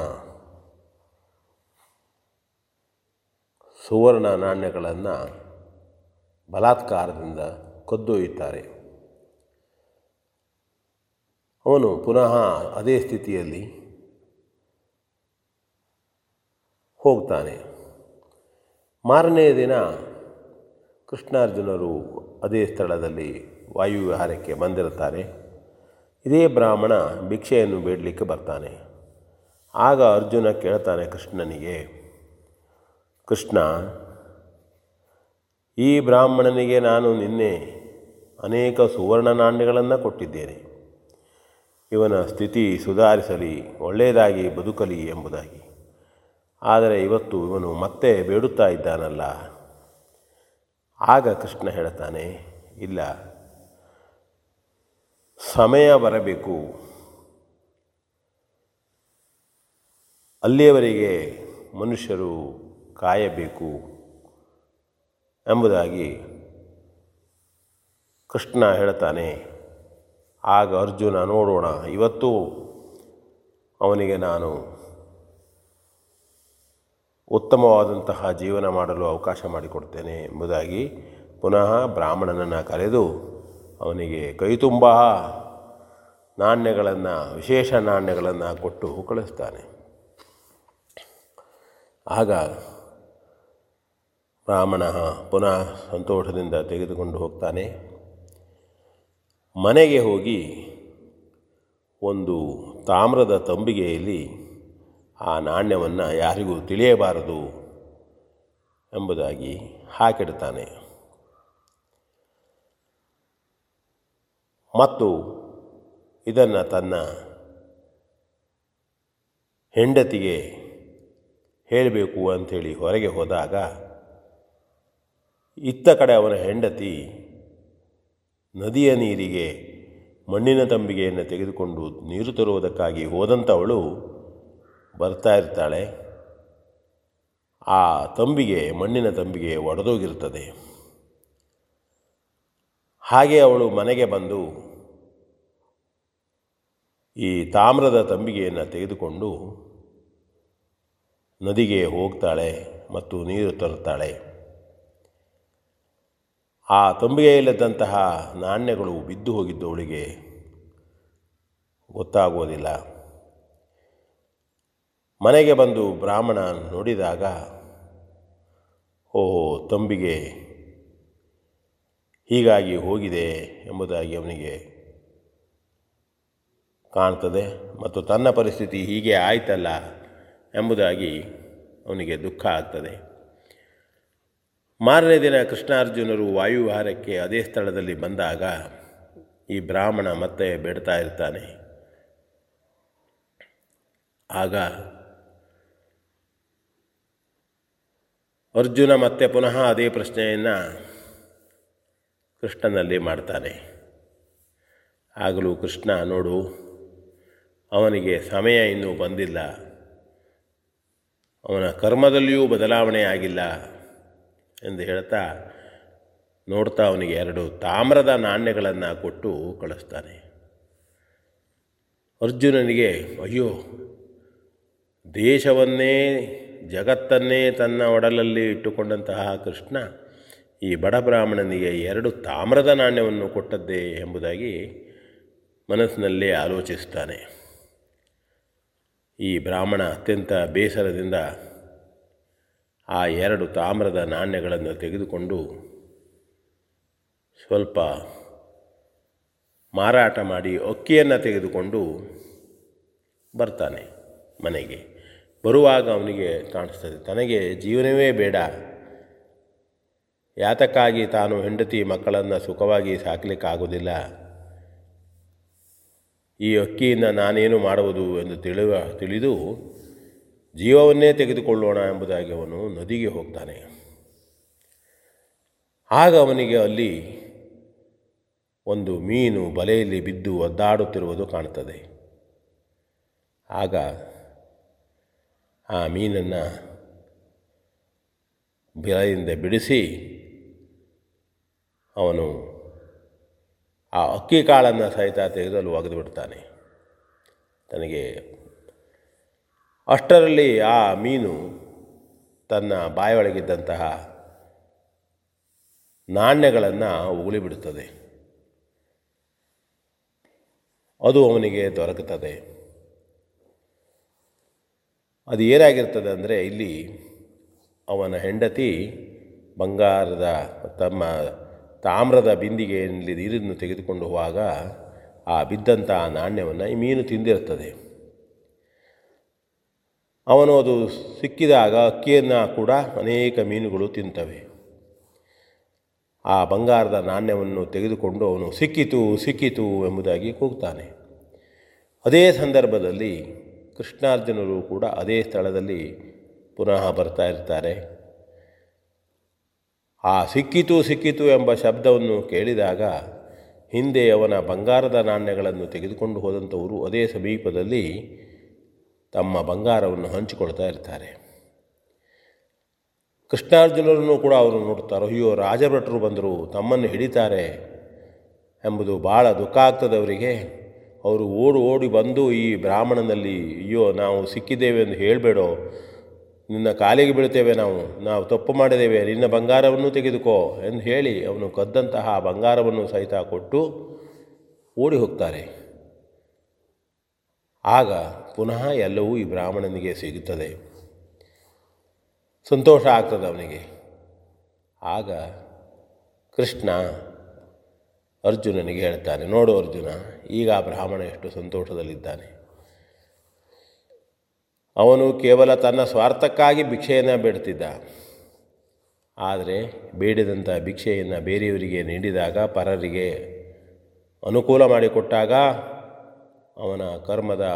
ಸುವರ್ಣ ನಾಣ್ಯಗಳನ್ನು ಬಲಾತ್ಕಾರದಿಂದ ಕದ್ದೊಯ್ಯುತ್ತಾರೆ. ಅವನು ಪುನಃ ಅದೇ ಸ್ಥಿತಿಯಲ್ಲಿ ಹೋಗ್ತಾನೆ. ಮಾರನೆಯ ದಿನ ಕೃಷ್ಣಾರ್ಜುನರು ಅದೇ ಸ್ಥಳದಲ್ಲಿ ವಾಯುವಿಹಾರಕ್ಕೆ ಬಂದಿರುತ್ತಾರೆ. ಇದೇ ಬ್ರಾಹ್ಮಣ ಭಿಕ್ಷೆಯನ್ನು ಬೇಡಲಿಕ್ಕೆ ಬರ್ತಾನೆ. ಆಗ ಅರ್ಜುನ ಕೇಳ್ತಾನೆ ಕೃಷ್ಣನಿಗೆ, ಕೃಷ್ಣ ಈ ಬ್ರಾಹ್ಮಣನಿಗೆ ನಾನು ನಿನ್ನೆ ಅನೇಕ ಸುವರ್ಣ ನಾಣ್ಯಗಳನ್ನು ಕೊಟ್ಟಿದ್ದೇನೆ. ಇವನ ಸ್ಥಿತಿ ಸುಧಾರಿಸಲಿ, ಒಳ್ಳೆಯದಾಗಿ ಬದುಕಲಿ ಎಂಬುದಾಗಿ. ಆದರೆ ಇವತ್ತು ಇವನು ಮತ್ತೆ ಬೇಡುತ್ತಾ ಇದ್ದಾನಲ್ಲ. ಆಗ ಕೃಷ್ಣ ಹೇಳ್ತಾನೆ ಇಲ್ಲ, ಸಮಯ ಬರಬೇಕು. ಅಲ್ಲಿಯವರೆಗೆ ಮನುಷ್ಯರು ಕಾಯಬೇಕು. ಎಂಬುದಾಗಿ ಕೃಷ್ಣ ಹೇಳ್ತಾನೆ, ಆಗ ಅರ್ಜುನ ನೋಡೋಣ, ಇವತ್ತು ಅವನಿಗೆ ನಾನು ಉತ್ತಮವಾದಂತಹ ಜೀವನ ಮಾಡಲು ಅವಕಾಶ ಮಾಡಿಕೊಡ್ತೇನೆ ಎಂಬುದಾಗಿ ಪುನಃ ಬ್ರಾಹ್ಮಣನನ್ನು ಕರೆದು ಅವನಿಗೆ ಕೈತುಂಬ ನಾಣ್ಯಗಳನ್ನು, ವಿಶೇಷ ನಾಣ್ಯಗಳನ್ನು ಕೊಟ್ಟು ಕಳಿಸ್ತಾನೆ ಆಗ ಬ್ರಾಹ್ಮಣ ಪುನಃ ಸಂತೋಷದಿಂದ ತೆಗೆದುಕೊಂಡು ಹೋಗ್ತಾನೆ. ಮನೆಗೆ ಹೋಗಿ ಒಂದು ತಾಮ್ರದ ತಂಬಿಗೆಯಲ್ಲಿ ಆ ನಾಣ್ಯವನ್ನು ಯಾರಿಗೂ ತಿಳಿಯಬಾರದು ಎಂಬುದಾಗಿ ಹಾಕಿಡ್ತಾನೆ. ಮತ್ತು ಇದನ್ನು ತನ್ನ ಹೆಂಡತಿಗೆ ಹೇಳಬೇಕು ಅಂಥೇಳಿ ಹೊರಗೆ ಹೋದಾಗ ಇತ್ತ ಕಡೆ ಅವನ ಹೆಂಡತಿ ನದಿಯ ನೀರಿಗೆ ಮಣ್ಣಿನ ತಂಬಿಗೆಯನ್ನು ತೆಗೆದುಕೊಂಡು ನೀರು ತರುವುದಕ್ಕಾಗಿ ಹೋದಂಥವಳು ಬರ್ತಾ ಇರ್ತಾಳೆ. ಆ ತಂಬಿಗೆ, ಮಣ್ಣಿನ ತಂಬಿಗೆ ಒಡೆದೋಗಿರ್ತದೆ ಹಾಗೆ ಅವಳು ಮನೆಗೆ ಬಂದು ಈ ತಾಮ್ರದ ತಂಬಿಗೆಯನ್ನು ತೆಗೆದುಕೊಂಡು ನದಿಗೆ ಹೋಗ್ತಾಳೆ ಮತ್ತು ನೀರು ತರುತ್ತಾಳೆ. ಆ ತಂಬಿಗೆಯಲ್ಲಿದ್ದಂತಹ ನಾಣ್ಯಗಳು ಬಿದ್ದು ಹೋಗಿದ್ದು ಅವಳಿಗೆ. ಗೊತ್ತಾಗುವುದಿಲ್ಲ ಮನೆಗೆ ಬಂದು ಬ್ರಾಹ್ಮಣ ನೋಡಿದಾಗ, ಓಹೋ, ತಂಬಿಗೆ ಹೀಗಾಗಿ ಹೋಗಿದೆ ಎಂಬುದಾಗಿ ಅವನಿಗೆ ಕಾಣ್ತದೆ ಮತ್ತು ತನ್ನ ಪರಿಸ್ಥಿತಿ ಹೀಗೆ ಆಯ್ತಲ್ಲ ಎಂಬುದಾಗಿ ಅವನಿಗೆ ದುಃಖ ಆಗ್ತದೆ. ಮಾರನೇ ದಿನ ಕೃಷ್ಣಾರ್ಜುನರು ವಾಯುವಿಹಾರಕ್ಕೆ ಅದೇ ಸ್ಥಳದಲ್ಲಿ ಬಂದಾಗ ಈ ಬ್ರಾಹ್ಮಣ ಮತ್ತೆ ಬೇಡ್ತಾ ಇರ್ತಾನೆ. ಆಗ ಅರ್ಜುನ ಮತ್ತೆ ಪುನಃ ಅದೇ ಪ್ರಶ್ನೆಯನ್ನು ಕೃಷ್ಣನಲ್ಲಿ ಮಾಡ್ತಾನೆ. ಆಗಲೂ ಕೃಷ್ಣ ನೋಡು, ಅವನಿಗೆ ಸಮಯ ಇನ್ನೂ ಬಂದಿಲ್ಲ. ಅವನ ಕರ್ಮದಲ್ಲಿಯೂ ಬದಲಾವಣೆ ಆಗಿಲ್ಲ ಎಂದು ಹೇಳ್ತಾ ನೋಡ್ತಾ ಅವನಿಗೆ ಎರಡು ತಾಮ್ರದ ನಾಣ್ಯಗಳನ್ನು ಕೊಟ್ಟು ಕಳಿಸ್ತಾನೆ. ಅರ್ಜುನನಿಗೆ, ಅಯ್ಯೋ, ದೇಶವನ್ನೇ, ಜಗತ್ತನ್ನೇ ತನ್ನ ಒಡಲಲ್ಲಿ ಇಟ್ಟುಕೊಂಡಂತಹ ಕೃಷ್ಣ, ಈ ಬಡ ಬ್ರಾಹ್ಮಣನಿಗೆ ಎರಡು ತಾಮ್ರದ ನಾಣ್ಯವನ್ನು ಕೊಟ್ಟದ್ದೇ ಎಂಬುದಾಗಿ ಮನಸ್ಸಿನಲ್ಲಿ ಆಲೋಚಿಸ್ತಾನೆ. ಈ ಬ್ರಾಹ್ಮಣ ಅತ್ಯಂತ ಬೇಸರದಿಂದ ಆ ಎರಡು ತಾಮ್ರದ ನಾಣ್ಯಗಳನ್ನು ತೆಗೆದುಕೊಂಡು ಸ್ವಲ್ಪ ಮಾರಾಟ ಮಾಡಿ ಅಕ್ಕಿಯನ್ನು ತೆಗೆದುಕೊಂಡು ಬರ್ತಾನೆ ಮನೆಗೆ. ಬರುವಾಗ ಅವನಿಗೆ ಕಾಣಿಸ್ತದೆ, ತನಗೆ ಜೀವನವೇ ಬೇಡ. ಯಾತಕ್ಕಾಗಿ ತಾನು ಹೆಂಡತಿ ಮಕ್ಕಳನ್ನು ಸುಖವಾಗಿ ಸಾಕಲಿಕ್ಕಾಗೋದಿಲ್ಲ? ಈ ಅಕ್ಕಿಯಿಂದ ನಾನೇನು ಮಾಡುವುದು? ಎಂದು ತಿಳಿವ, ತಿಳಿದು ಜೀವವನ್ನೇ ತೆಗೆದುಕೊಳ್ಳೋಣ ಎಂಬುದಾಗಿ ಅವನು ನದಿಗೆ ಹೋಗ್ತಾನೆ. ಆಗ ಅವನಿಗೆ ಅಲ್ಲಿ ಒಂದು ಮೀನು ಬಲೆಯಲ್ಲಿ ಬಿದ್ದು ಒದ್ದಾಡುತ್ತಿರುವುದು ಕಾಣ್ತದೆ ಆಗ ಆ ಮೀನನ್ನು ಬಲೆಯಿಂದ ಬಿಡಿಸಿ ಅವನು ಆ ಅಕ್ಕಿ ಕಾಳನ್ನು ಸಹಿತ ತೆಗೆದಲು ಒಗೆದು ಬಿಡ್ತಾನೆ. ತನಗೆ ಅಷ್ಟರಲ್ಲಿ ಆ ಮೀನು ತನ್ನ ಬಾಯೊಳಗಿದ್ದಂತಹ ನಾಣ್ಯಗಳನ್ನು ಉಗುಳಿಬಿಡುತ್ತದೆ. ಅದು ಅವನಿಗೆ ದೊರಕುತ್ತದೆ. ಅದು ಏನಾಗಿರ್ತದೆ ಅಂದರೆ ಇಲ್ಲಿ ಅವನ ಹೆಂಡತಿ ಬಂಗಾರದ ತಮ್ಮ ತಾಮ್ರದ ಬಿಂದಿಗೆಯಲ್ಲಿ ನೀರನ್ನು ತೆಗೆದುಕೊಂಡು ಹೋಗುವಾಗ ಆ ಬಿದ್ದಂಥ ನಾಣ್ಯವನ್ನು ಈ ಮೀನು ತಿಂದಿರ್ತದೆ ಅವನು ಅದು ಸಿಕ್ಕಿದಾಗ ಅಕ್ಕಿಯನ್ನು ಕೂಡ ಅನೇಕ ಮೀನುಗಳು ತಿಂತವೆ. ಆ ಬಂಗಾರದ ನಾಣ್ಯವನ್ನು ತೆಗೆದುಕೊಂಡು ಅವನು ಸಿಕ್ಕಿತು ಸಿಕ್ಕಿತು ಎಂಬುದಾಗಿ ಕೂಗ್ತಾನೆ. ಅದೇ ಸಂದರ್ಭದಲ್ಲಿ ಕೃಷ್ಣಾರ್ಜುನರು ಕೂಡ ಅದೇ ಸ್ಥಳದಲ್ಲಿ ಪುನಃ ಬರ್ತಾ ಇರ್ತಾರೆ. ಆ ಸಿಕ್ಕಿತು ಸಿಕ್ಕಿತು ಎಂಬ ಶಬ್ದವನ್ನು ಕೇಳಿದಾಗ ಹಿಂದೆ ಅವನ ಬಂಗಾರದ ನಾಣ್ಯಗಳನ್ನು ತೆಗೆದುಕೊಂಡು ಹೋದಂಥವರು ಅದೇ ಸಮೀಪದಲ್ಲಿ ತಮ್ಮ ಬಂಗಾರವನ್ನು ಹಂಚಿಕೊಳ್ತಾ ಇರ್ತಾರೆ. ಕೃಷ್ಣಾರ್ಜುನರನ್ನು ಕೂಡ ಅವರು ನೋಡ್ತಾರೆ? ಅಯ್ಯೋ, ರಾಜಭಟರು ಬಂದರು ತಮ್ಮನ್ನು ಹಿಡಿತಾರೆ ಎಂಬುದು ಭಾಳ ದುಃಖ ಆಗ್ತದೆ ಅವರಿಗೆ. ಅವರು ಓಡಿ ಓಡಿ ಬಂದು ಈ ಬ್ರಾಹ್ಮಣನಲ್ಲಿ, ಅಯ್ಯೋ, ನಾವು ಸಿಕ್ಕಿದ್ದೇವೆ ಎಂದು ಹೇಳಬೇಡೋ? ನಿನ್ನ ಕಾಲಿಗೆ ಬೀಳ್ತೇವೆ ನಾವು? ನಾವು ತಪ್ಪು ಮಾಡಿದ್ದೇವೆ. ನಿನ್ನ ಬಂಗಾರವನ್ನು ತೆಗೆದುಕೋ? ಎಂದು ಹೇಳಿ ಅವನು ಕದ್ದಂತಹ ಬಂಗಾರವನ್ನು ಸಹಿತ ಕೊಟ್ಟು ಓಡಿ ಹೋಗ್ತಾರೆ. ಆಗ ಪುನಃ ಎಲ್ಲವೂ ಈ ಬ್ರಾಹ್ಮಣನಿಗೆ ಸಿಗುತ್ತದೆ. ಸಂತೋಷ ಆಗ್ತದೆ ಅವನಿಗೆ. ಆಗ ಕೃಷ್ಣ ಅರ್ಜುನನಿಗೆ ಹೇಳ್ತಾನೆ, ನೋಡು ಅರ್ಜುನ, ಈಗ ಆ ಬ್ರಾಹ್ಮಣ ಎಷ್ಟು ಸಂತೋಷದಲ್ಲಿದ್ದಾನೆ. ಅವನು ಕೇವಲ ತನ್ನ ಸ್ವಾರ್ಥಕ್ಕಾಗಿ ಭಿಕ್ಷೆಯನ್ನು ಬಿಡ್ತಿದ್ದ. ಆದರೆ ಬೇಡಿದಂಥ ಭಿಕ್ಷೆಯನ್ನು ಬೇರೆಯವರಿಗೆ ನೀಡಿದಾಗ, ಪರರಿಗೆ ಅನುಕೂಲ ಮಾಡಿಕೊಟ್ಟಾಗ ಅವನ ಕರ್ಮದ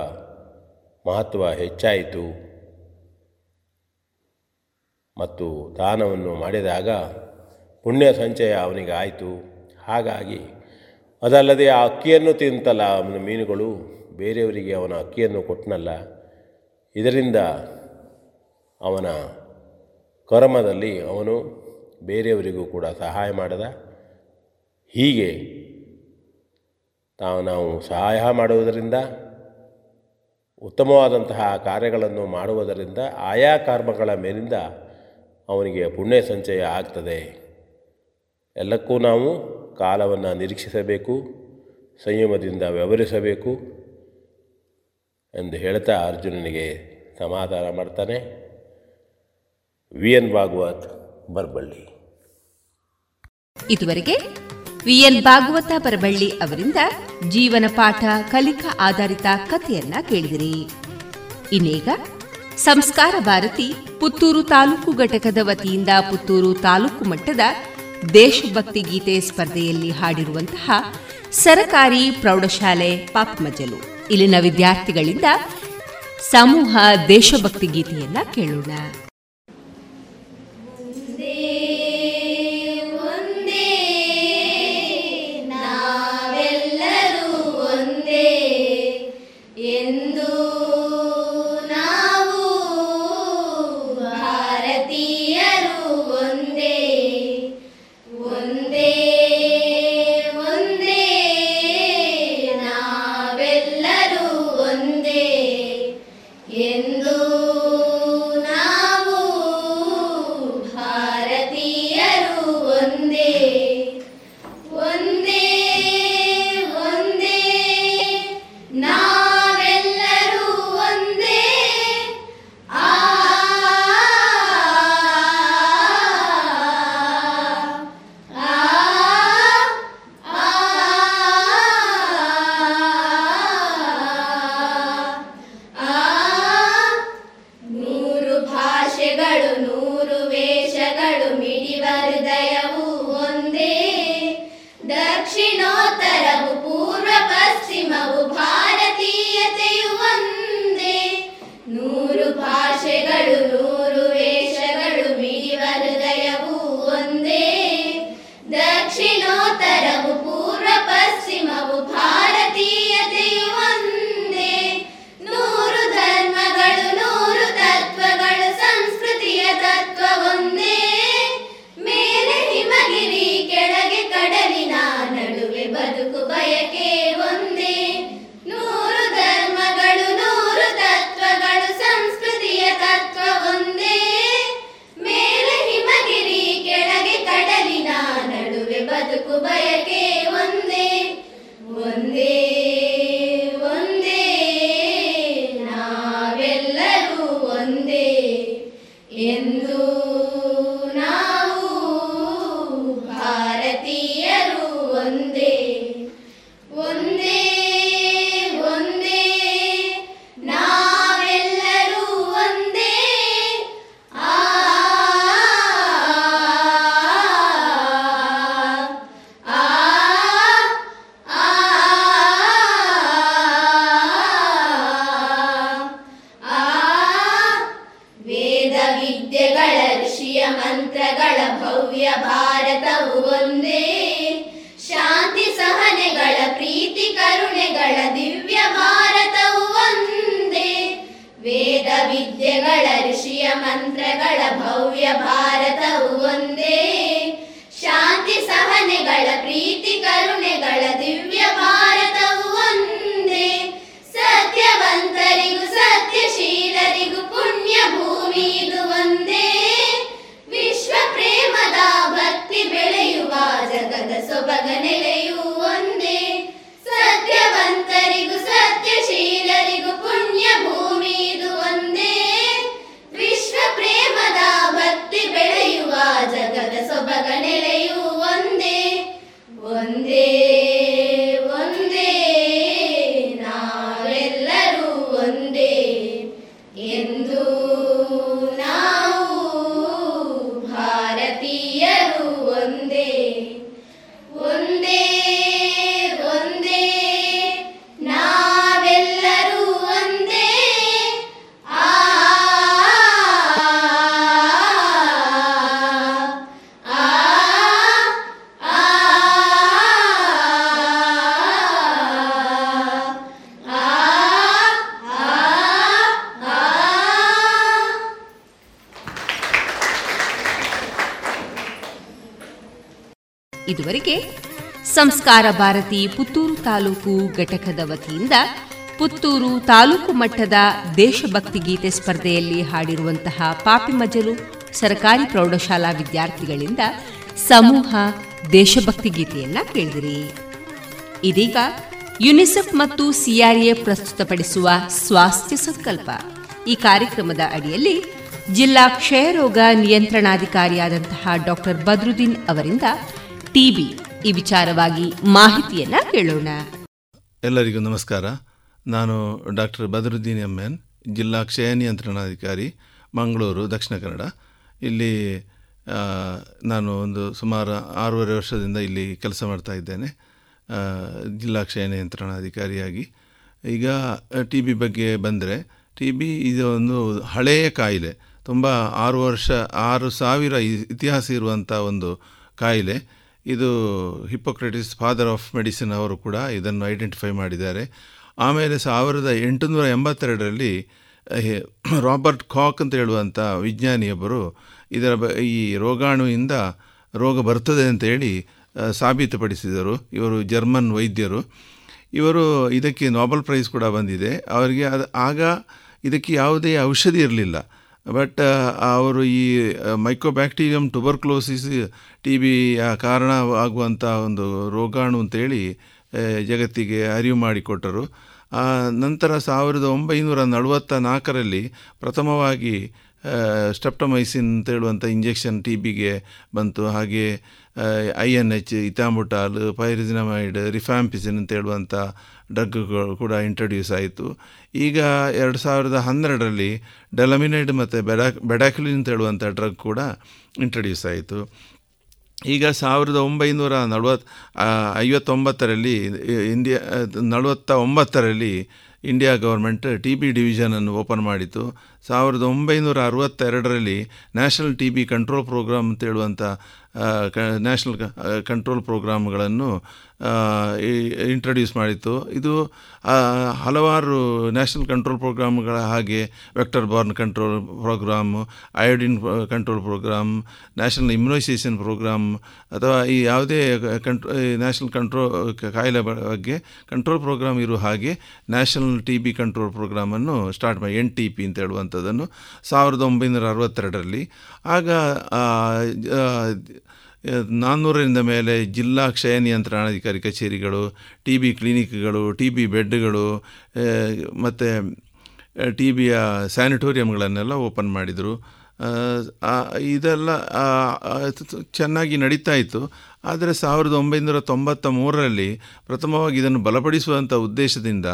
ಮಹತ್ವ ಹೆಚ್ಚಾಯಿತು. ಮತ್ತು ದಾನವನ್ನು ಮಾಡಿದಾಗ ಪುಣ್ಯ ಸಂಚಯ ಅವನಿಗೆ ಆಯಿತು. ಹಾಗಾಗಿ ಅದಲ್ಲದೆ ಆ ಅಕ್ಕಿಯನ್ನು ತಿಂತಲ್ಲ ಅವನ ಮೀನುಗಳು, ಬೇರೆಯವರಿಗೆ ಅವನ ಅಕ್ಕಿಯನ್ನು ಕೊಟ್ಟನಲ್ಲ. ಇದರಿಂದ ಅವನ ಕರ್ಮದಲ್ಲಿ ಅವನು ಬೇರೆಯವರಿಗೂ ಕೂಡ ಸಹಾಯ ಮಾಡದ. ಹೀಗೆ ತಾವು ನಾವು ಸಹಾಯ ಮಾಡುವುದರಿಂದ ಉತ್ತಮವಾದಂತಹ ಕಾರ್ಯಗಳನ್ನು ಮಾಡುವುದರಿಂದ ಆಯಾ ಕರ್ಮಗಳ ಮೇಲಿಂದ ಅವನಿಗೆ ಪುಣ್ಯ ಸಂಚಯ ಆಗ್ತದೆ. ಎಲ್ಲಕ್ಕೂ ನಾವು ಕಾಲವನ್ನು ನಿರೀಕ್ಷಿಸಬೇಕು, ಸಂಯಮದಿಂದ ವ್ಯವಹರಿಸಬೇಕು ಎಂದು ಹೇಳ್ತಾ ಅರ್ಜುನನಿಗೆ ಸಮಾಧಾನ ಮಾಡ್ತಾನೆ. V N Bhagwat Barballi. ಇದುವರೆಗೆ ವಿಎನ್ ಭಾಗವತ ಪರಬಳ್ಳಿ ಅವರಿಂದ ಜೀವನ ಪಾಠ ಕಲಿಕಾ ಆಧಾರಿತ ಕಥೆಯನ್ನ ಕೇಳಿದಿರಿ. ಇನ್ನೀಗ ಸಂಸ್ಕಾರ ಭಾರತಿ ಪುತ್ತೂರು ತಾಲೂಕು ಘಟಕದ ವತಿಯಿಂದ ಪುತ್ತೂರು ತಾಲೂಕು ಮಟ್ಟದ ದೇಶಭಕ್ತಿ ಗೀತೆ ಸ್ಪರ್ಧೆಯಲ್ಲಿ ಹಾಡಿರುವಂತಹ ಸರಕಾರಿ ಪ್ರೌಢಶಾಲೆ ಪಾಪಮಜಲು. ಇಲ್ಲಿನ ವಿದ್ಯಾರ್ಥಿಗಳಿಂದ ಸಮೂಹ ದೇಶಭಕ್ತಿ ಗೀತೆಯನ್ನ ಕೇಳೋಣ. ಸಂಸ್ಕಾರ ಭಾರತಿ, ಪುತ್ತೂರು ತಾಲೂಕು ಘಟಕದ ವತಿಯಿಂದ ಪುತ್ತೂರು ತಾಲೂಕು ಮಟ್ಟದ ದೇಶಭಕ್ತಿ ಗೀತೆ ಸ್ಪರ್ಧೆಯಲ್ಲಿ ಹಾಡಿರುವಂತಹ ಪಾಪಿಮಜಲು ಸರ್ಕಾರಿ ಪ್ರೌಢಶಾಲಾ ವಿದ್ಯಾರ್ಥಿಗಳಿಂದ ಸಮೂಹ ದೇಶಭಕ್ತಿ ಗೀತೆಯನ್ನ ಕೇಳಿದಿರಿ. ಇದೀಗ ಯುನಿಸೆಫ್ ಮತ್ತು ಸಿಆರ್ಎ ಪ್ರಸ್ತುತಪಡಿಸುವ ಸ್ವಾಸ್ಥ್ಯ ಸಂಕಲ್ಪ. ಈ ಕಾರ್ಯಕ್ರಮದ ಅಡಿಯಲ್ಲಿ ಜಿಲ್ಲಾ ಕ್ಷಯರೋಗ ನಿಯಂತ್ರಣಾಧಿಕಾರಿಯಾದಂತಹ ಡಾಕ್ಟರ್ ಬದ್ರುದ್ದೀನ್ ಅವರಿಂದ ಟಿಬಿ ಈ ವಿಚಾರವಾಗಿ ಮಾಹಿತಿಯನ್ನ ಕೇಳೋಣ. ಎಲ್ಲರಿಗೂ ನಮಸ್ಕಾರ. ನಾನು ಡಾಕ್ಟರ್ ಬದರುದ್ದೀನ್ ಅಮ್ಮನ್ ಜಿಲ್ಲಾ ಕ್ಷಯ ನಿಯಂತ್ರಣಾಧಿಕಾರಿ, ಮಂಗಳೂರು, ದಕ್ಷಿಣ ಕನ್ನಡ. ಇಲ್ಲಿ ನಾನು ಒಂದು ಸುಮಾರು ಆರೂವರೆ ವರ್ಷದಿಂದ ಇಲ್ಲಿ ಕೆಲಸ ಮಾಡ್ತಾ ಇದ್ದೇನೆ. ಜಿಲ್ಲಾ ಕ್ಷಯ ನಿಯಂತ್ರಣಾಧಿಕಾರಿಯಾಗಿ. ಈಗ, ಟಿ ಬಿ ಬಗ್ಗೆ ಬಂದರೆ, ಟಿ ಬಿ ಇದು ಒಂದು ಹಳೆಯ ಕಾಯಿಲೆ. ತುಂಬ ಆರು ವರ್ಷ, ಆರು ಸಾವಿರ ಇತಿಹಾಸ ಇರುವಂಥ ಒಂದು ಕಾಯಿಲೆ. ಇದು ಹಿಪ್ಪೋಕ್ರೆಟಿಸ್ ಫಾದರ್ ಆಫ್ ಮೆಡಿಸಿನ್ ಅವರು ಕೂಡ ಇದನ್ನು ಐಡೆಂಟಿಫೈ ಮಾಡಿದ್ದಾರೆ. ಆಮೇಲೆ ಸಾವಿರದ ಎಂಟುನೂರ ಎಂಬತ್ತೆರಡರಲ್ಲಿ ರಾಬರ್ಟ್ ಕಾಕ್ ಅಂತ ಹೇಳುವಂಥ ವಿಜ್ಞಾನಿಯೊಬ್ಬರು ಇದರ ಬ, ಈ ರೋಗಾಣುವಿಂದ ರೋಗ ಬರ್ತದೆ ಅಂತೇಳಿ ಸಾಬೀತುಪಡಿಸಿದರು. ಇವರು ಜರ್ಮನ್ ವೈದ್ಯರು. ಇವರು ಇದಕ್ಕೆ ನೋಬಲ್ ಪ್ರೈಸ್ ಕೂಡ ಬಂದಿದೆ. ಅವರಿಗೆ ಅದು, ಆಗ ಇದಕ್ಕೆ ಯಾವುದೇ ಔಷಧಿ ಇರಲಿಲ್ಲ. ಬಟ್ ಅವರು ಈ ಮೈಕೋಬ್ಯಾಕ್ಟೀರಿಯಂ ಟುಬರ್ಕ್ಲೋಸಿಸ್ ಟಿ ಬಿಯ ಕಾರಣ ಆಗುವಂಥ ಒಂದು ರೋಗಾಣು ಅಂತೇಳಿ ಜಗತ್ತಿಗೆ ಅರಿವು ಮಾಡಿಕೊಟ್ಟರು. ನಂತರ ಸಾವಿರದ ಒಂಬೈನೂರ ನಲವತ್ತ ನಾಲ್ಕರಲ್ಲಿ ಪ್ರಥಮವಾಗಿ ಸ್ಟೆಪ್ಟಮೈಸಿನ್ ಅಂತ ಹೇಳುವಂಥ ಇಂಜೆಕ್ಷನ್ ಟಿ ಬಿಗೆ ಬಂತು. ಹಾಗೆ I N H ethambutol pyrazinamide rifampicin ಅಂತ ಹೇಳುವಂಥ ಡ್ರಗ್ಗಳು ಕೂಡ ಇಂಟ್ರಡ್ಯೂಸ್ ಆಯಿತು. ಈಗ ಎರಡು ಸಾವಿರದ ಹನ್ನೆರಡರಲ್ಲಿ ಡೆಲಮಿನೇಡ್ ಮತ್ತು ಬೆಡಾ ಬೆಡಾಕ್ಲಿನ್ ಅಂತ ಹೇಳುವಂಥ ಡ್ರಗ್ ಕೂಡ ಇಂಟ್ರೊಡ್ಯೂಸ್ ಆಯಿತು. ಈಗ ಸಾವಿರದ ಒಂಬೈನೂರ ನಲವತ್ತು ಐವತ್ತೊಂಬತ್ತರಲ್ಲಿ ಇಂಡಿಯಾ ನಲವತ್ತ ಒಂಬತ್ತರಲ್ಲಿ ಇಂಡಿಯಾ ಗೌರ್ಮೆಂಟ್ ಟಿ ಬಿ ಡಿವಿಷನನ್ನು ಓಪನ್ ಮಾಡಿತು. ಸಾವಿರದ ಒಂಬೈನೂರ ಅರವತ್ತೆರಡರಲ್ಲಿ national T B control program ಅಂತ ಹೇಳುವಂಥ ಕ, ನ್ಯಾಷನಲ್ ಕಂಟ್ರೋಲ್ ಪ್ರೋಗ್ರಾಮ್ಗಳನ್ನು ಇಂಟ್ರಡ್ಯೂಸ್ ಮಾಡಿತ್ತು. ಇದು ಹಲವಾರು ನ್ಯಾಷನಲ್ ಕಂಟ್ರೋಲ್ ಪ್ರೋಗ್ರಾಮ್ಗಳ ಹಾಗೆ vector borne control program iodine control program national immunization program ಅಥವಾ ಈ ಯಾವುದೇ ಕಂಟ್ರೋ ನ್ಯಾಷನಲ್ ಕಂಟ್ರೋಲ್ ಕಾಯಿಲೆ ಬಗ್ಗೆ ಕಂಟ್ರೋಲ್ ಪ್ರೋಗ್ರಾಮ್ ಇರುವ ಹಾಗೆ ನ್ಯಾಷನಲ್ ಟಿ ಬಿ ಕಂಟ್ರೋಲ್ ಪ್ರೋಗ್ರಾಮನ್ನು ಸ್ಟಾರ್ಟ್ ಮಾಡಿ ಎನ್ ಟಿ ಪಿ ಅಂತ ಹೇಳುವಂಥದ್ದನ್ನು ಸಾವಿರದ ಒಂಬೈನೂರ ಅರವತ್ತೆರಡರಲ್ಲಿ. ಆಗ ನಾನ್ನೂರರಿಂದ ಮೇಲೆ ಜಿಲ್ಲಾ ಕ್ಷಯ ನಿಯಂತ್ರಣಾಧಿಕಾರಿ ಕಚೇರಿಗಳು ಟಿ ಬಿ ಕ್ಲಿನಿಕ್ಗಳು ಟಿ ಬಿ ಬೆಡ್ಗಳು ಮತ್ತು ಟಿ ಬಿಯ ಸ್ಯಾನಿಟೋರಿಯಂಗಳನ್ನೆಲ್ಲ ಓಪನ್ ಮಾಡಿದರು. ಇದೆಲ್ಲ ಚೆನ್ನಾಗಿ ನಡೀತಾ ಇತ್ತು. ಆದರೆ ಸಾವಿರದ ಒಂಬೈನೂರ ತೊಂಬತ್ತ ಮೂರರಲ್ಲಿ ಪ್ರಥಮವಾಗಿ ಇದನ್ನು ಬಲಪಡಿಸುವಂಥ ಉದ್ದೇಶದಿಂದ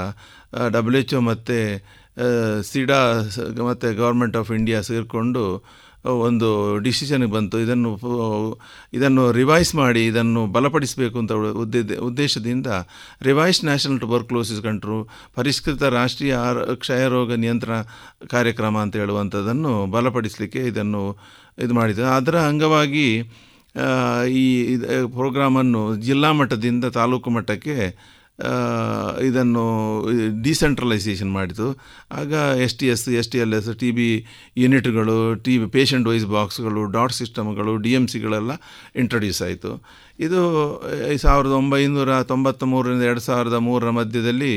ಡಬ್ಲ್ಯೂ ಎಚ್ ಒ ಮತ್ತು ಸಿಡಾ, ಮತ್ತು ಗೌರ್ಮೆಂಟ್ ಆಫ್ ಇಂಡಿಯಾ ಸೇರಿಕೊಂಡು ಒಂದು ಡಿಸಿಷನ್ಗೆ ಬಂತು. ಇದನ್ನು ಇದನ್ನು ರಿವೈಸ್ ಮಾಡಿ, ಇದನ್ನು ಬಲಪಡಿಸಬೇಕು ಅಂತ ಉದ್ದೇ ಉದ್ದೇಶದಿಂದ ರಿವೈಸ್ ನ್ಯಾಷನಲ್ ಟುಬರ್ಕ್ಲೋಸಿಸ್ ಕಂಟ್ರೋಲ್ ಪರಿಷ್ಕೃತ ರಾಷ್ಟ್ರೀಯ ಕ್ಷಯರೋಗ ನಿಯಂತ್ರಣ ಕಾರ್ಯಕ್ರಮ ಅಂತ ಹೇಳುವಂಥದ್ದನ್ನು ಬಲಪಡಿಸಲಿಕ್ಕೆ ಇದನ್ನು ಇದು ಮಾಡಿದೆ. ಅದರ ಅಂಗವಾಗಿ ಈ ಪ್ರೋಗ್ರಾಮನ್ನು ಜಿಲ್ಲಾ ಮಟ್ಟದಿಂದ ತಾಲೂಕು ಮಟ್ಟಕ್ಕೆ ಇದನ್ನು ಡಿಸೆಂಟ್ರಲೈಸೇಷನ್ ಮಾಡಿತು. ಆಗ S T S S T L S T B ಯೂನಿಟ್ಗಳು ಟಿ ಬಿ ಪೇಷಂಟ್ ವೈಸ್ ಬಾಕ್ಸ್ಗಳು ಡಾಟ್ ಸಿಸ್ಟಮ್ಗಳು ಡಿ ಎಂ ಸಿಗಳೆಲ್ಲ ಇಂಟ್ರೊಡ್ಯೂಸ್ ಆಯಿತು. ಇದು ಸಾವಿರದ ಒಂಬೈನೂರ ತೊಂಬತ್ತ ಮೂರರಿಂದ ಎರಡು ಸಾವಿರದ ಮೂರರ ಮಧ್ಯದಲ್ಲಿ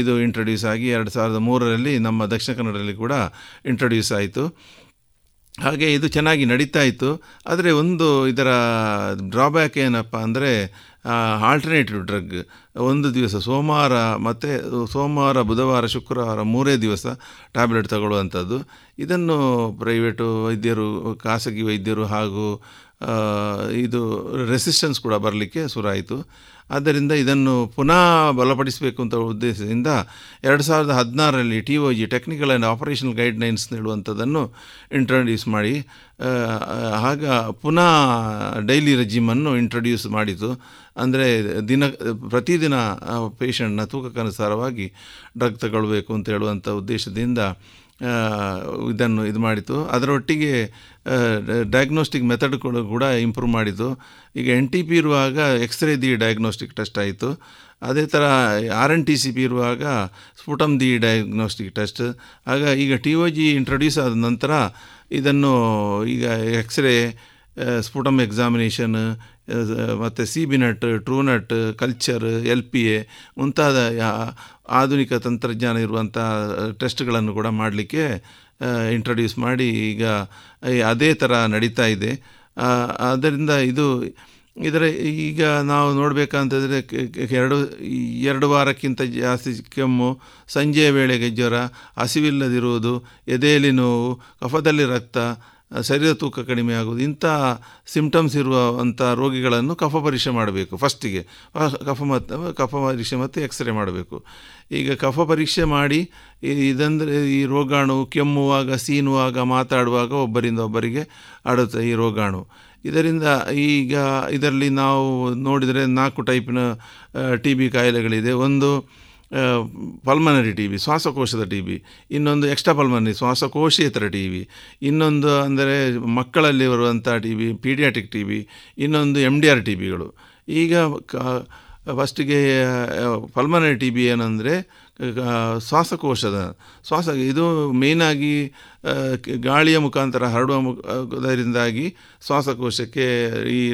ಇದು ಇಂಟ್ರೊಡ್ಯೂಸ್ ಆಗಿ ಎರಡು ಸಾವಿರದ ಮೂರರಲ್ಲಿ ನಮ್ಮ ದಕ್ಷಿಣ ಕನ್ನಡದಲ್ಲಿ ಕೂಡ ಇಂಟ್ರೊಡ್ಯೂಸ್ ಆಯಿತು. ಹಾಗೆ ಇದು ಚೆನ್ನಾಗಿ ನಡೀತಾ ಇತ್ತು ಆದರೆ ಒಂದು ಇದರ ಡ್ರಾಬ್ಯಾಕ್ ಏನಪ್ಪ ಅಂದರೆ ಆಲ್ಟರ್ನೇಟಿವ್ ಡ್ರಗ್ ಒಂದು ದಿವಸ ಸೋಮವಾರ ಮತ್ತು ಸೋಮವಾರ, ಬುಧವಾರ, ಶುಕ್ರವಾರ ಮೂರೇ ದಿವಸ ಟ್ಯಾಬ್ಲೆಟ್ ತಗೊಳ್ಳುವಂಥದ್ದು. ಇದನ್ನು ಪ್ರೈವೇಟು ವೈದ್ಯರು, ಖಾಸಗಿ ವೈದ್ಯರು ಹಾಗೂ ಇದು ರೆಸಿಸ್ಟೆನ್ಸ್ ಕೂಡ ಬರಲಿಕ್ಕೆ ಶುರುವಾಯಿತು. ಆದ್ದರಿಂದ ಇದನ್ನು ಪುನಃ ಬಲಪಡಿಸಬೇಕು ಅಂತ ಉದ್ದೇಶದಿಂದ ಎರಡು ಸಾವಿರದ ಹದಿನಾರರಲ್ಲಿ T O G technical and operational guidelines ನೀಡುವಂಥದ್ದನ್ನು introduce ಮಾಡಿ. ಆಗ ಪುನಃ ಡೈಲಿ ರೆಜಿಮನ್ನು ಇಂಟ್ರೊಡ್ಯೂಸ್ ಮಾಡಿತು. ಅಂದರೆ ದಿನ, ಪ್ರತಿದಿನ ಪೇಷಂಟ್ನ ತೂಕಕ್ಕನುಸಾರವಾಗಿ ಡ್ರಗ್ ತಗೊಳ್ಬೇಕು ಅಂತ ಹೇಳುವಂಥ ಉದ್ದೇಶದಿಂದ ಇದನ್ನು ಇದು ಮಾಡಿತು. ಅದರೊಟ್ಟಿಗೆ ಡಯಾಗ್ನೋಸ್ಟಿಕ್ ಮೆಥಡ್ ಕೂಡ ಕೂಡ ಇಂಪ್ರೂವ್ ಮಾಡಿತು. ಈಗ ಎನ್ ಟಿ ಪಿ ಇರುವಾಗ ಎಕ್ಸ್ರೇ ದಿ ಡಯಾಗ್ನೋಸ್ಟಿಕ್ ಟೆಸ್ಟ್ ಆಯಿತು. ಅದೇ ಥರ R N T C P ಇರುವಾಗ ಸ್ಫುಟಮ್ ದಿ ಡಯಾಗ್ನೋಸ್ಟಿಕ್ ಟೆಸ್ಟ್ ಆಗ ಈಗ ಟಿ ಒ ಜಿ ಇಂಟ್ರೊಡ್ಯೂಸ್ ಆದ ನಂತರ ಇದನ್ನು ಈಗ ಎಕ್ಸ್ರೇ ಸ್ಫುಟಮ್ ಎಕ್ಸಾಮಿನೇಷನ್ ಮತ್ತು C B NAT Truenat culture L P A ಮುಂತಾದ ಆಧುನಿಕ ತಂತ್ರಜ್ಞಾನ ಇರುವಂಥ ಟೆಸ್ಟ್ಗಳನ್ನು ಕೂಡ ಮಾಡಲಿಕ್ಕೆ ಇಂಟ್ರೊಡ್ಯೂಸ್ ಮಾಡಿ ಈಗ ಅದೇ ಥರ ನಡೀತಾ ಇದೆ. ಆದ್ದರಿಂದ ಇದು ಇದರ ಈಗ ನಾವು ನೋಡಬೇಕಂತಂದರೆ ಎರಡು ಎರಡು ವಾರಕ್ಕಿಂತ ಜಾಸ್ತಿ ಕೆಮ್ಮು, ಸಂಜೆಯ ವೇಳೆಗೆ ಜ್ವರ, ಹಸಿವಿಲ್ಲದಿರುವುದು, ಎದೆಯಲ್ಲಿ ನೋವು, ಕಫದಲ್ಲಿ ರಕ್ತ ಶರೀರ ತೂಕ ಕಡಿಮೆ ಆಗುವುದು, ಇಂಥ ಸಿಂಪ್ಟಮ್ಸ್ ಇರುವಂಥ ರೋಗಿಗಳನ್ನು ಕಫ ಪರೀಕ್ಷೆ ಮಾಡಬೇಕು ಫಸ್ಟಿಗೆ ಕಫ ಮತ್ತು ಕಫ ಪರೀಕ್ಷೆ ಮತ್ತು ಎಕ್ಸ್ರೇ ಮಾಡಬೇಕು. ಈಗ ಕಫ ಪರೀಕ್ಷೆ ಮಾಡಿ ಇದಂದರೆ ಈ ರೋಗಾಣು ಕೆಮ್ಮುವಾಗ, ಸೀನುವಾಗ ಮಾತಾಡುವಾಗ ಒಬ್ಬರಿಂದ ಒಬ್ಬರಿಗೆ ಆಡುತ್ತೆ ಈ ರೋಗಾಣು. ಇದರಿಂದ ಈಗ ಇದರಲ್ಲಿ ನಾವು ನೋಡಿದರೆ ನಾಲ್ಕು ಟೈಪಿನ ಟಿ ಬಿ ಕಾಯಿಲೆಗಳಿದೆ. ಒಂದು ಪಲ್ಮನರಿ ಟಿ ಬಿ ಶ್ವಾಸಕೋಶದ ಟಿ ಬಿ ಇನ್ನೊಂದು ಎಕ್ಸ್ಟ್ರಾ ಪಲ್ಮನರಿ, ಶ್ವಾಸಕೋಶೇತರ ಟಿ ಬಿ ಇನ್ನೊಂದು ಅಂದರೆ ಮಕ್ಕಳಲ್ಲಿ ಬರುವಂಥ T B paediatric T B ಇನ್ನೊಂದು ಎಂ ಡಿ ಆರ್ ಟಿ ಬಿಗಳು ಈಗ ಕ, ಫಸ್ಟಿಗೆ ಪಲ್ಮನರಿ ಟಿ ಬಿ ಏನಂದರೆ ಶ್ವಾಸಕೋಶದ, ಶ್ವಾಸ, ಇದು ಮೇಯ್ನಾಗಿ ಗಾಳಿಯ ಮುಖಾಂತರ ಹರಡುವ ಮುಖದರಿಂದಾಗಿ ಶ್ವಾಸಕೋಶಕ್ಕೆ ಈ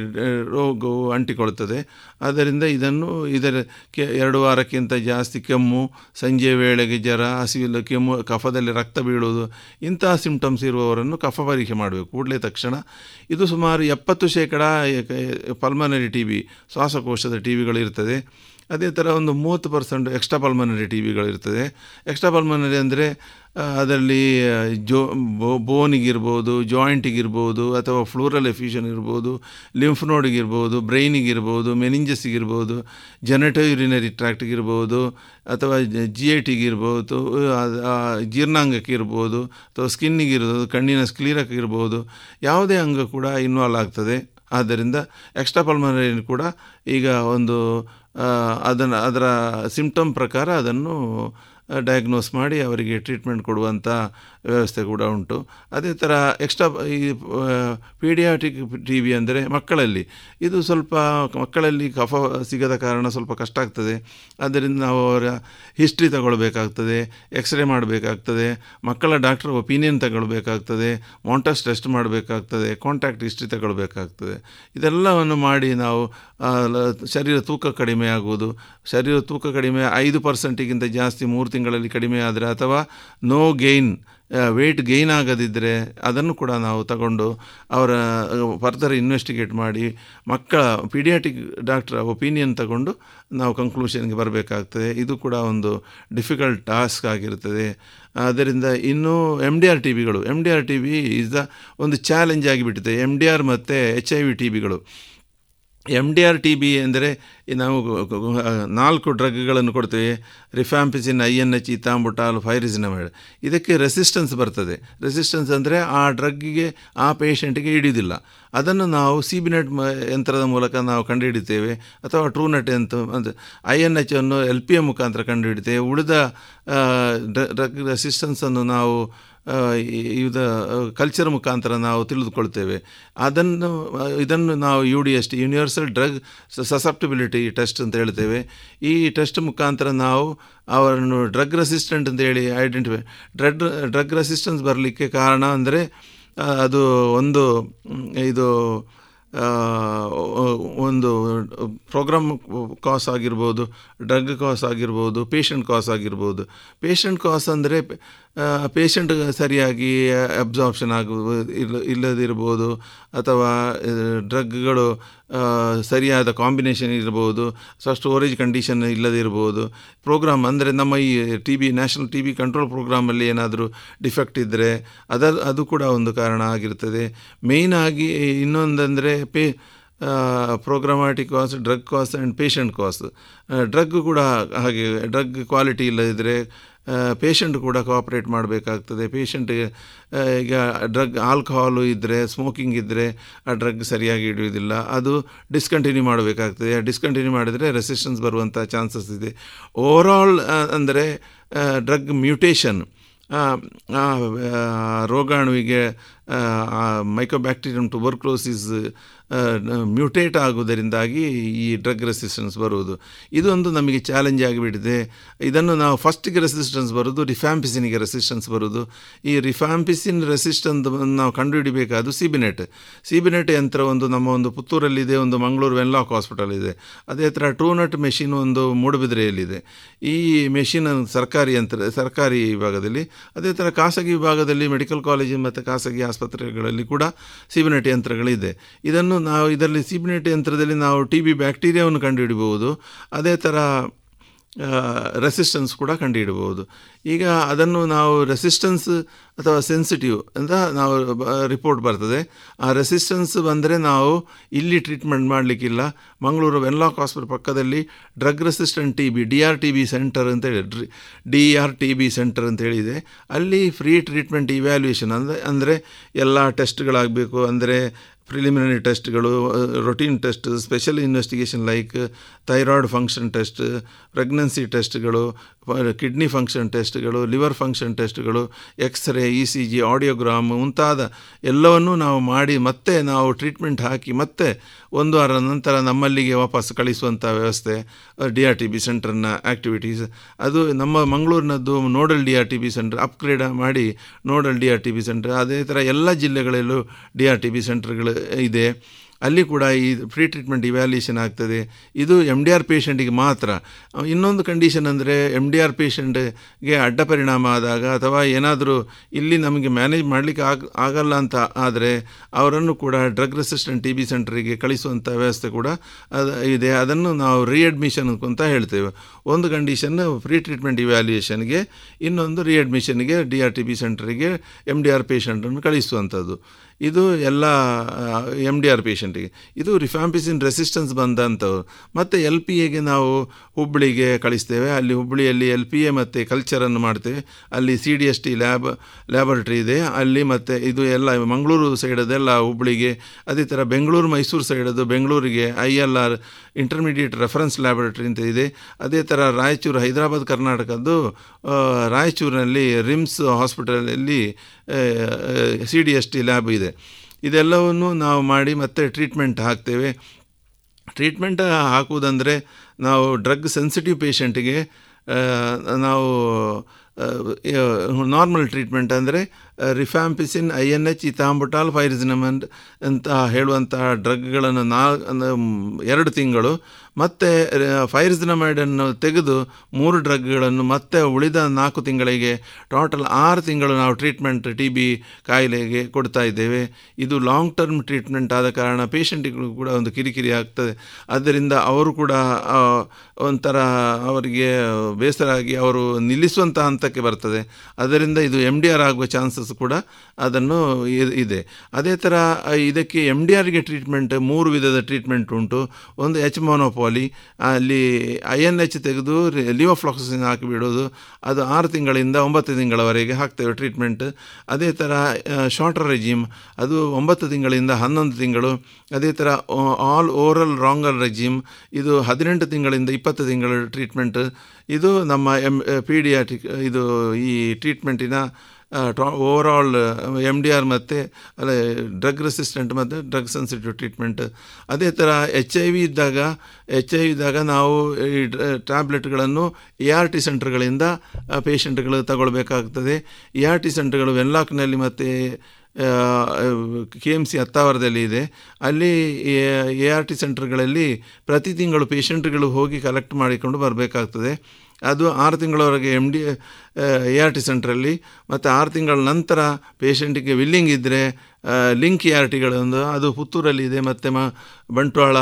ರೋಗವು ಅಂಟಿಕೊಳ್ಳುತ್ತದೆ. ಆದ್ದರಿಂದ ಇದನ್ನು, ಇದರ, ಕೆ, ಎರಡು ವಾರಕ್ಕಿಂತ ಜಾಸ್ತಿ ಕೆಮ್ಮು, ಸಂಜೆ ವೇಳೆಗೆ ಜ್ವರ, ಹಸಿವಿಲ್ಲ ಕೆಮ್ಮು, ಕಫದಲ್ಲಿ ರಕ್ತ ಬೀಳುವುದು, ಇಂತಹ ಸಿಂಪ್ಟಮ್ಸ್ ಇರುವವರನ್ನು ಕಫ ಪರೀಕ್ಷೆ ಮಾಡಬೇಕು. ಕೂಡಲೇ ತಕ್ಷಣ, ಇದು ಸುಮಾರು ಎಪ್ಪತ್ತು ಶೇಕಡ ಪಲ್ಮನರಿ ಟಿ ಬಿ ಶ್ವಾಸಕೋಶದ ಟಿ ಬಿಗಳು ಇರ್ತದೆ ಅದೇ ಥರ ಒಂದು ಮೂವತ್ತು ಪರ್ಸೆಂಟ್ ಎಕ್ಸ್ಟ್ರಾ ಪಲ್ಮನರಿ ಟಿ ವಿಗಳಿರ್ತದೆ. ಎಕ್ಸ್ಟ್ರಾ ಪಲ್ಮನರಿ ಅಂದರೆ ಅದರಲ್ಲಿ ಜೋ, ಬೋ, ಬೋನಿಗಿರ್ಬೋದು, ಜಾಯಿಂಟಿಗಿರ್ಬೋದು, ಅಥವಾ ಫ್ಲೂರಲ್ ಎಫ್ಯೂಷನ್ ಇರ್ಬೋದು ಲಿಂಫ್ ನೋಡಿಗಿರ್ಬೋದು ಬ್ರೈನಿಗಿರ್ಬೋದು, ಮೆನಿಂಜಸ್ಸಿಗಿರ್ಬೋದು ಜನಟೋ ಯುರಿನರಿ ಟ್ರ್ಯಾಕ್ಟಿಗಿರ್ಬೋದು ಅಥವಾ ಜಿ ಐ ಟಿಗಿರ್ಬೋದು ಜೀರ್ಣಾಂಗಕ್ಕೆ ಇರ್ಬೋದು ಅಥವಾ ಸ್ಕಿನ್ನಿಗಿರ್ಬೋದು, ಕಣ್ಣಿನ ಸ್ಕ್ಲೀರಕ್ಕಿರ್ಬೋದು, ಯಾವುದೇ ಅಂಗ ಕೂಡ ಇನ್ವಾಲ್ವ್ ಆಗ್ತದೆ. ಆದ್ದರಿಂದ ಎಕ್ಸ್ಟ್ರಾ ಪಲ್ಮನರಿ ಕೂಡ ಈಗ ಒಂದು ಅದನ್ನು ಅದರ ಸಿಂಪ್ಟಮ್ ಪ್ರಕಾರ ಅದನ್ನು ಡಯಾಗ್ನೋಸ್ ಮಾಡಿ ಅವರಿಗೆ ಟ್ರೀಟ್ಮೆಂಟ್ ಕೊಡುವಂಥ ವ್ಯವಸ್ಥೆ ಕೂಡ ಉಂಟು. ಅದೇ ಥರ ಎಕ್ಸ್ಟ್ರಾ ಈ ಪೀಡಿಯಾಟಿಕ್ ಟಿ ವಿ ಅಂದರೆ ಮಕ್ಕಳಲ್ಲಿ. ಇದು ಸ್ವಲ್ಪ ಮಕ್ಕಳಲ್ಲಿ ಕಫ ಸಿಗದ ಕಾರಣ ಸ್ವಲ್ಪ ಕಷ್ಟ ಆಗ್ತದೆ. ಆದ್ದರಿಂದ ನಾವು ಅವರ ಹಿಸ್ಟ್ರಿ ತಗೊಳ್ಬೇಕಾಗ್ತದೆ ಎಕ್ಸ್ರೇ ಮಾಡಬೇಕಾಗ್ತದೆ, ಮಕ್ಕಳ ಡಾಕ್ಟರ್ ಒಪಿನಿಯನ್ ತಗೊಳ್ಬೇಕಾಗ್ತದೆ ಮಾಂಟಸ್ ಟೆಸ್ಟ್ ಮಾಡಬೇಕಾಗ್ತದೆ ಕಾಂಟ್ಯಾಕ್ಟ್ ಹಿಸ್ಟ್ರಿ ತಗೊಳ್ಬೇಕಾಗ್ತದೆ. ಇದೆಲ್ಲವನ್ನು ಮಾಡಿ ನಾವು ಶರೀರ ತೂಕ ಕಡಿಮೆ ಆಗುವುದು. ಶರೀರ ತೂಕ ಕಡಿಮೆ ಐದು ಪರ್ಸೆಂಟಿಗಿಂತ ಜಾಸ್ತಿ ಮೂರು ತಿಂಗಳಲ್ಲಿ ಕಡಿಮೆ ಆದರೆ ಅಥವಾ ನೋ ಗೈನ್ ವೆಯ್ಟ್ ಗೈನ್ ಆಗದಿದ್ದರೆ ಅದನ್ನು ಕೂಡ ನಾವು ತಗೊಂಡು ಅವರ ಫರ್ದರ್ ಇನ್ವೆಸ್ಟಿಗೇಟ್ ಮಾಡಿ ಮಕ್ಕಳ ಪೀಡಿಯಾಟಿಕ್ ಡಾಕ್ಟರ್ ಒಪಿನಿಯನ್ ತಗೊಂಡು ನಾವು ಕಂಕ್ಲೂಷನ್ಗೆ ಬರಬೇಕಾಗ್ತದೆ. ಇದು ಕೂಡ ಒಂದು ಡಿಫಿಕಲ್ಟ್ ಟಾಸ್ಕ್ ಆಗಿರುತ್ತದೆ ಆದ್ದರಿಂದ ಇನ್ನೂ M D R T ಬಿಗಳು M D R T B is the ಒಂದು ಚಾಲೆಂಜ್ ಆಗಿಬಿಟ್ಟಿದೆ. ಎಂ ಡಿ ಆರ್ ಮತ್ತು H I V T ಬಿಗಳು M D R T B ಎಂದರೆ ನಾವು ನಾಲ್ಕು ಡ್ರಗ್ಗಳನ್ನು ಕೊಡ್ತೇವೆ. Rifampicin I N H ethambutol pyrazinamide. ಇದಕ್ಕೆ ರೆಸಿಸ್ಟೆನ್ಸ್ ಬರ್ತದೆ. ರೆಸಿಸ್ಟೆನ್ಸ್ ಅಂದರೆ ಆ ಡ್ರಗ್ಗಿಗೆ, ಆ ಪೇಷಂಟಿಗೆ ಹಿಡಿಯುವುದಿಲ್ಲ ಅದನ್ನು ನಾವು ಸಿ ಬಿ ನೆಟ್ ಮ, ಯಂತ್ರದ ಮೂಲಕ ನಾವು ಕಂಡುಹಿಡಿತೇವೆ. ಅಥವಾ ಟ್ರೂ ನೆಟ್ ಎಂತ ಅಂದರೆ ಐ ಎನ್ ಎಚ್ ಅನ್ನು ಎಲ್ ಪಿ ಎ ಮುಖಾಂತರ ಕಂಡುಹಿಡಿತೇವೆ. ಉಳಿದ ಡ್ರಗ್ ರೆಸಿಸ್ಟೆನ್ಸನ್ನು ನಾವು ಇದ ಕಲ್ಚರ್ ಮುಖಾಂತರ ನಾವು ತಿಳಿದುಕೊಳ್ತೇವೆ. ಅದನ್ನು, ಇದನ್ನು ನಾವು U D S T universal drug susceptibility test ಅಂತ ಹೇಳ್ತೇವೆ. ಈ ಟೆಸ್ಟ್ ಮುಖಾಂತರ ನಾವು ಅವರನ್ನು ಡ್ರಗ್ ರೆಸಿಸ್ಟೆಂಟ್ ಅಂತ ಹೇಳಿ ಐಡೆಂಟಿಫೈ ಡ್ರಗ್ ಡ್ರಗ್ ರೆಸಿಸ್ಟೆನ್ಸ್ ಬರಲಿಕ್ಕೆ ಕಾರಣ ಅಂದರೆ ಅದು ಒಂದು, ಇದು ಒಂದು ಪ್ರೋಗ್ರಾಮ್ ಕಾಸ್ ಆಗಿರ್ಬೋದು ಡ್ರಗ್ ಕಾಸ್ ಆಗಿರ್ಬೋದು ಪೇಷಂಟ್ ಕಾಸ್ ಆಗಿರ್ಬೋದು. ಪೇಷಂಟ್ ಕಾಸ್ ಅಂದರೆ ಪೇಷಂಟ್ ಸರಿಯಾಗಿ ಅಬ್ಸಾರ್ಪ್ಷನ್ ಆಗುವ ಇಲ್ಲ ಇಲ್ಲದಿರ್ಬೋದು ಅಥವಾ ಡ್ರಗ್ಗಳು ಸರಿಯಾದ ಕಾಂಬಿನೇಷನ್ ಇರ್ಬೋದು ಸೊ ಸ್ಟೋರೇಜ್ ಕಂಡೀಷನ್ ಇಲ್ಲದಿರ್ಬೋದು ಪ್ರೋಗ್ರಾಮ್ ಅಂದರೆ ನಮ್ಮ ಈ T B national T B control ಪ್ರೋಗ್ರಾಮಲ್ಲಿ ಏನಾದರೂ ಡಿಫೆಕ್ಟ್ ಇದ್ದರೆ ಅದ, ಅದು ಕೂಡ ಒಂದು ಕಾರಣ ಆಗಿರ್ತದೆ. ಮೇಯ್ನ್ ಆಗಿ ಇನ್ನೊಂದಂದರೆ pay programmatic cause drug cause and patient cause drug ಕೂಡ ಹಾಗೆ ಡ್ರಗ್ ಕ್ವಾಲಿಟಿ ಇಲ್ಲದಿದ್ದರೆ ಪೇಷಂಟ್ ಕೂಡ ಕೋಆಪ್ರೇಟ್ ಮಾಡಬೇಕಾಗ್ತದೆ. ಪೇಷಂಟ್ಗೆ ಈಗ ಡ್ರಗ್ ಆಲ್ಕೋಹಾಲು ಇದ್ದರೆ ಸ್ಮೋಕಿಂಗ್ ಇದ್ದರೆ ಆ ಡ್ರಗ್ ಸರಿಯಾಗಿ ಹಿಡಿಯೋದಿಲ್ಲ ಅದು ಡಿಸ್ಕಂಟಿನ್ಯೂ ಮಾಡಬೇಕಾಗ್ತದೆ. ಡಿಸ್ಕಂಟಿನ್ಯೂ ಮಾಡಿದರೆ ರೆಸಿಸ್ಟೆನ್ಸ್ ಬರುವಂಥ ಚಾನ್ಸಸ್ ಇದೆ. ಓವರಾಲ್ ಅಂದರೆ ಡ್ರಗ್ ಮ್ಯೂಟೇಷನ್ ರೋಗಾಣುವಿಗೆ ಮೈಕೋಬ್ಯಾಕ್ಟೀರಿಯಂ ಟುಬರ್ಕ್ಲೋಸಿಸ್ ಮ್ಯೂಟೇಟ್ ಆಗುವುದರಿಂದಾಗಿ ಈ ಡ್ರಗ್ ರೆಸಿಸ್ಟೆನ್ಸ್ ಬರುವುದು. ಇದೊಂದು ನಮಗೆ ಚಾಲೆಂಜ್ ಆಗಿಬಿಟ್ಟಿದೆ. ಇದನ್ನು ನಾವು ಫಸ್ಟಿಗೆ ರೆಸಿಸ್ಟೆನ್ಸ್ ಬರೋದು ರಿಫ್ಯಾಂಪಿಸಿನಿಗೆ ರೆಸಿಸ್ಟೆನ್ಸ್ ಬರೋದು ಈ ರಿಫ್ಯಾಂಪಿಸಿನ್ ರೆಸಿಸ್ಟೆನ್ಸ್ ನಾವು ಕಂಡುಹಿಡಿಬೇಕಾದ ಸಿಬಿನೆಟ್ ಸಿಬಿನೆಟ್ ಯಂತ್ರ ಒಂದು ನಮ್ಮ ಒಂದು ಪುತ್ತೂರಲ್ಲಿದೆ, ಒಂದು ಮಂಗಳೂರು ವೆನ್ಲಾಕ್ ಹಾಸ್ಪಿಟಲ್ ಇದೆ. ಅದೇ ಥರ ಟ್ರೂನಟ್ ಮೆಷಿನ್ ಒಂದು ಮೂಡುಬಿದ್ರೆಯಲ್ಲಿದೆ. ಈ ಮೆಷಿನ್ ಸರ್ಕಾರಿ ಯಂತ್ರ, ಸರ್ಕಾರಿ ವಿಭಾಗದಲ್ಲಿ, ಅದೇ ಥರ ಖಾಸಗಿ ವಿಭಾಗದಲ್ಲಿ ಮೆಡಿಕಲ್ ಕಾಲೇಜು ಮತ್ತು ಖಾಸಗಿ ಆಸ್ಪತ್ರೆಗಳಲ್ಲಿ ಕೂಡ ಸಿಬಿನೆಟ್ ಯಂತ್ರಗಳಿದೆ. ಇದನ್ನು ನಾವು ಇದರಲ್ಲಿ ಸಿಬಿನೆಟ್ ಯಂತ್ರದಲ್ಲಿ ನಾವು ಟಿ ಬಿ ಬ್ಯಾಕ್ಟೀರಿಯಾವನ್ನು ಕಂಡುಹಿಡಿಬಹುದು. ಅದೇ ಥರ ರೆಸಿಸ್ಟೆನ್ಸ್ ಕೂಡ ಕಂಡುಹಿಡಬಹುದು. ಈಗ ಅದನ್ನು ನಾವು ರೆಸಿಸ್ಟೆನ್ಸ್ ಅಥವಾ ಸೆನ್ಸಿಟಿವ್ ಅಂತ ನಾವು ರಿಪೋರ್ಟ್ ಬರ್ತದೆ. ಆ ರೆಸಿಸ್ಟೆನ್ಸ್ ಬಂದರೆ ನಾವು ಇಲ್ಲಿ ಟ್ರೀಟ್ಮೆಂಟ್ ಮಾಡಲಿಕ್ಕಿಲ್ಲ. ಮಂಗಳೂರು ವೆನ್ಲಾಕ್ ಹಾಸ್ಪಿಟಲ್ ಪಕ್ಕದಲ್ಲಿ drug resistant T B D R T B centre ಅಂತೇಳಿ D R T B centre ಅಂತ ಹೇಳಿದೆ. ಅಲ್ಲಿ ಫ್ರೀ ಟ್ರೀಟ್ಮೆಂಟ್ ಇವ್ಯಾಲ್ಯೂಯೇಷನ್ ಅಂದರೆ ಅಂದರೆ ಎಲ್ಲ ಟೆಸ್ಟ್ಗಳಾಗಬೇಕು ಅಂದರೆ preliminary ಟೆಸ್ಟ್ಗಳು routine test special investigation like thyroid function test pregnancy ಟೆಸ್ಟ್ಗಳು kidney function ಟೆಸ್ಟ್ಗಳು liver function ಟೆಸ್ಟ್ಗಳು x-ray E C G audiogram ಮುಂತಾದ ಎಲ್ಲವನ್ನೂ ನಾವು ಮಾಡಿ ಮತ್ತೆ ನಾವು ಟ್ರೀಟ್ಮೆಂಟ್ ಹಾಕಿ ಮತ್ತೆ ಒಂದು ವಾರ ನಂತರ ನಮ್ಮಲ್ಲಿಗೆ ವಾಪಸ್ ಕಳಿಸುವಂಥ ವ್ಯವಸ್ಥೆ ಡಿ ಆರ್ ಟಿ ಬಿ ಸೆಂಟರ್ನ ಆ್ಯಕ್ಟಿವಿಟೀಸ್ ಅದು ನಮ್ಮ ಮಂಗಳೂರಿನದ್ದು nodal D R T B center upgrade ಮಾಡಿ nodal D R T B center ಅದೇ ಥರ ಎಲ್ಲ ಜಿಲ್ಲೆಗಳಲ್ಲೂ ಡಿ ಆರ್ ಟಿ ಬಿ ಸೆಂಟರ್ಗಳು ಇದೆ. ಅಲ್ಲಿ ಕೂಡ ಈ ಫ್ರೀ ಟ್ರೀಟ್ಮೆಂಟ್ ಇವ್ಯಾಲ್ಯೂಷನ್ ಆಗ್ತದೆ. ಇದು ಎಂ ಡಿ ಆರ್ ಪೇಷಂಟಿಗೆ ಮಾತ್ರ. ಇನ್ನೊಂದು ಕಂಡೀಷನ್ ಅಂದರೆ ಎಂ ಡಿ ಆರ್ ಪೇಷಂಟ್ಗೆ ಅಡ್ಡ ಪರಿಣಾಮ ಆದಾಗ ಅಥವಾ ಏನಾದರೂ ಇಲ್ಲಿ ನಮಗೆ ಮ್ಯಾನೇಜ್ ಮಾಡಲಿಕ್ಕೆ ಆಗ, ಆಗಲ್ಲ ಅಂತ ಆದರೆ ಅವರನ್ನು ಕೂಡ ಡ್ರಗ್ ರೆಸಿಸ್ಟೆಂಟ್ ಟಿ ಬಿ ಸೆಂಟ್ರಿಗೆ ಕಳಿಸುವಂಥ ವ್ಯವಸ್ಥೆ ಕೂಡ ಅದು, ಇದೆ. ಅದನ್ನು ನಾವು ರೀಅಡ್ಮಿಷನ್ ಅಂತ ಹೇಳ್ತೇವೆ. ಒಂದು ಕಂಡೀಷನ್ ಫ್ರೀ ಟ್ರೀಟ್ಮೆಂಟ್ ಇವ್ಯಾಲ್ಯೂಯೇಷನ್ಗೆ ಇನ್ನೊಂದು ರೀಅಡ್ಮಿಷನ್ಗೆ ಡಿ ಆರ್ ಟಿ ಬಿ ಸೆಂಟ್ರಿಗೆ ಎಂ ಡಿ ಆರ್ ಪೇಷಂಟನ್ನು ಕಳಿಸುವಂಥದ್ದು ಇದು ಎಲ್ಲ ಎಂ ಡಿ ಆರ್ ಪೇಷಂಟಿಗೆ ಇದು ರಿಫ್ಯಾಂಪಿಸಿನ್ ರೆಸಿಸ್ಟೆನ್ಸ್ ಬಂದಂಥವು ಮತ್ತು ಎಲ್ ಪಿ ಎಗೆ ನಾವು ಹುಬ್ಬಳ್ಳಿಗೆ ಕಳಿಸ್ತೇವೆ. ಅಲ್ಲಿ ಹುಬ್ಬಳ್ಳಿಯಲ್ಲಿ ಎಲ್ ಪಿ ಎ ಮತ್ತು ಕಲ್ಚರನ್ನು ಮಾಡ್ತೇವೆ. ಅಲ್ಲಿ C D S T lab laboratory ಇದೆ. ಅಲ್ಲಿ ಮತ್ತು ಇದು ಎಲ್ಲ ಮಂಗಳೂರು ಸೈಡದೆಲ್ಲ ಹುಬ್ಬಳ್ಳಿಗೆ ಅದೇ ಥರ ಬೆಂಗಳೂರು, ಮೈಸೂರು ಸೈಡದು ಬೆಂಗಳೂರಿಗೆ I L R intermediate reference laboratory ಅಂತ ಇದೆ. ಅದೇ ಥರ ರಾಯಚೂರು, ಹೈದರಾಬಾದ್, ಕರ್ನಾಟಕದ್ದು ರಾಯಚೂರಿನಲ್ಲಿ ರಿಮ್ಸ್ ಹಾಸ್ಪಿಟಲಲ್ಲಿ C D S T lab ಇದೆ. ಇದೆಲ್ಲವನ್ನು ನಾವು ಮಾಡಿ ಮತ್ತೆ ಟ್ರೀಟ್ಮೆಂಟ್ ಹಾಕ್ತೇವೆ. ಟ್ರೀಟ್ಮೆಂಟ್ ಹಾಕುವುದಂದರೆ ನಾವು ಡ್ರಗ್ ಸೆನ್ಸಿಟಿವ್ ಪೇಷಂಟಿಗೆ ನಾವು ನಾರ್ಮಲ್ ಟ್ರೀಟ್ಮೆಂಟ್ ಅಂದರೆ rifampicin I N H ethambutol pyrazinamide ಅಂತ ಹೇಳುವಂತಹ ಡ್ರಗ್ಗಳನ್ನು ನಾ ಎರಡು ತಿಂಗಳು ಮತ್ತು ಅನ್ನು ತೆಗೆದು ಮೂರು ಡ್ರಗ್ಗಳನ್ನು ಮತ್ತೆ ಉಳಿದ ನಾಲ್ಕು ತಿಂಗಳಿಗೆ ಟೋಟಲ್ ಆರು ತಿಂಗಳು ನಾವು ಟ್ರೀಟ್ಮೆಂಟ್ ಟಿ ಬಿ ಕಾಯಿಲೆಗೆ ಕೊಡ್ತಾ ಇದ್ದೇವೆ. ಇದು ಲಾಂಗ್ ಟರ್ಮ್ ಟ್ರೀಟ್ಮೆಂಟ್ ಆದ ಕಾರಣ ಪೇಷಂಟ್ಗಳು ಕೂಡ ಒಂದು ಕಿರಿಕಿರಿ ಆಗ್ತದೆ. ಆದ್ದರಿಂದ ಅವರು ಕೂಡ ಒಂಥರ ಅವರಿಗೆ ಬೇಸರ ಆಗಿ ಅವರು ನಿಲ್ಲಿಸುವಂಥ ಹಂತಕ್ಕೆ ಬರ್ತದೆ. ಅದರಿಂದ ಇದು ಎಂ ಡಿ ಆರ್ ಆಗುವ ಚಾನ್ಸಸ್ ಕೂಡ ಅದನ್ನು ಇದೆ. ಅದೇ ಥರ ಇದಕ್ಕೆ ಎಂ ಡಿ ಆರ್ಗೆ ಟ್ರೀಟ್ಮೆಂಟ್ ಮೂರು ವಿಧದ ಟ್ರೀಟ್ಮೆಂಟ್ ಉಂಟು. ಒಂದು ಎಚ್ ಮೊನೋಪಾಲಿ ಅಲ್ಲಿ ಐ ಎನ್ ಎಚ್ ತೆಗೆದು ಲಿವೋಫ್ಲಾಕ್ಸಿನ್ ಹಾಕಿಬಿಡೋದು ಅದು ಆರು ತಿಂಗಳಿಂದ ಒಂಬತ್ತು ತಿಂಗಳವರೆಗೆ ಹಾಕ್ತೇವೆ ಟ್ರೀಟ್ಮೆಂಟ್ ಅದೇ ಥರ ಶಾರ್ಟರ್ ರೆಜಿಮ್ ಅದು ಒಂಬತ್ತು ತಿಂಗಳಿಂದ ಹನ್ನೊಂದು ತಿಂಗಳು. ಅದೇ ಥರ ಆಲ್ ಓರಲ್ ರಾಂಗಲ್ ರೆಜಿಮ್ ಇದು ಹದಿನೆಂಟು ತಿಂಗಳಿಂದ ಇಪ್ಪತ್ತು ತಿಂಗಳು ಟ್ರೀಟ್ಮೆಂಟ್ ಇದು ನಮ್ಮ ಎಂ ಇದು ಈ ಟ್ರೀಟ್ಮೆಂಟಿನ ಓವರಾಲ್ ಎಂ ಡಿ ಆರ್ ಮತ್ತು ಡ್ರಗ್ ರೆಸಿಸ್ಟೆಂಟ್ ಮತ್ತು ಡ್ರಗ್ ಸೆನ್ಸಿಟಿವ್ ಟ್ರೀಟ್ಮೆಂಟ್ ಅದೇ ಥರ ಎಚ್ ಐ ವಿ ಇದ್ದಾಗ ಎಚ್ ಐ ವಿ ಇದ್ದಾಗ ನಾವು ಈ ಟ್ಯಾಬ್ಲೆಟ್ಗಳನ್ನು ಎ ಆರ್ ಟಿ ಸೆಂಟ್ರ್ಗಳಿಂದ ಪೇಷಂಟ್ಗಳು ತಗೊಳ್ಬೇಕಾಗ್ತದೆ. ಎ ಆರ್ ಟಿ ಸೆಂಟ್ರ್ಗಳು ವೆನ್ಲಾಕ್ನಲ್ಲಿ ಮತ್ತು ಕೆ ಎಂ ಸಿ ಹತ್ತಾವರದಲ್ಲಿ ಇದೆ. ಅಲ್ಲಿ ಎ ಆರ್ ಟಿ ಸೆಂಟ್ರ್ಗಳಲ್ಲಿ ಪ್ರತಿ ತಿಂಗಳು ಪೇಷಂಟ್ಗಳು ಹೋಗಿ ಕಲೆಕ್ಟ್ ಮಾಡಿಕೊಂಡು ಬರಬೇಕಾಗ್ತದೆ. ಅದು ಆರು ತಿಂಗಳವರೆಗೆ M D A R T ಸೆಂಟ್ರಲ್ಲಿ ಮತ್ತು ಆರು ತಿಂಗಳ ನಂತರ ಪೇಷಂಟಿಗೆ ವಿಲ್ಲಿಂಗ್ ಇದ್ದರೆ ಲಿಂಕ್ ಎ ಆರ್ ಟಿಗಳೊಂದು ಅದು ಪುತ್ತೂರಲ್ಲಿ ಇದೆ, ಮತ್ತು ಮ, ಬಂಟ್ವಾಳ,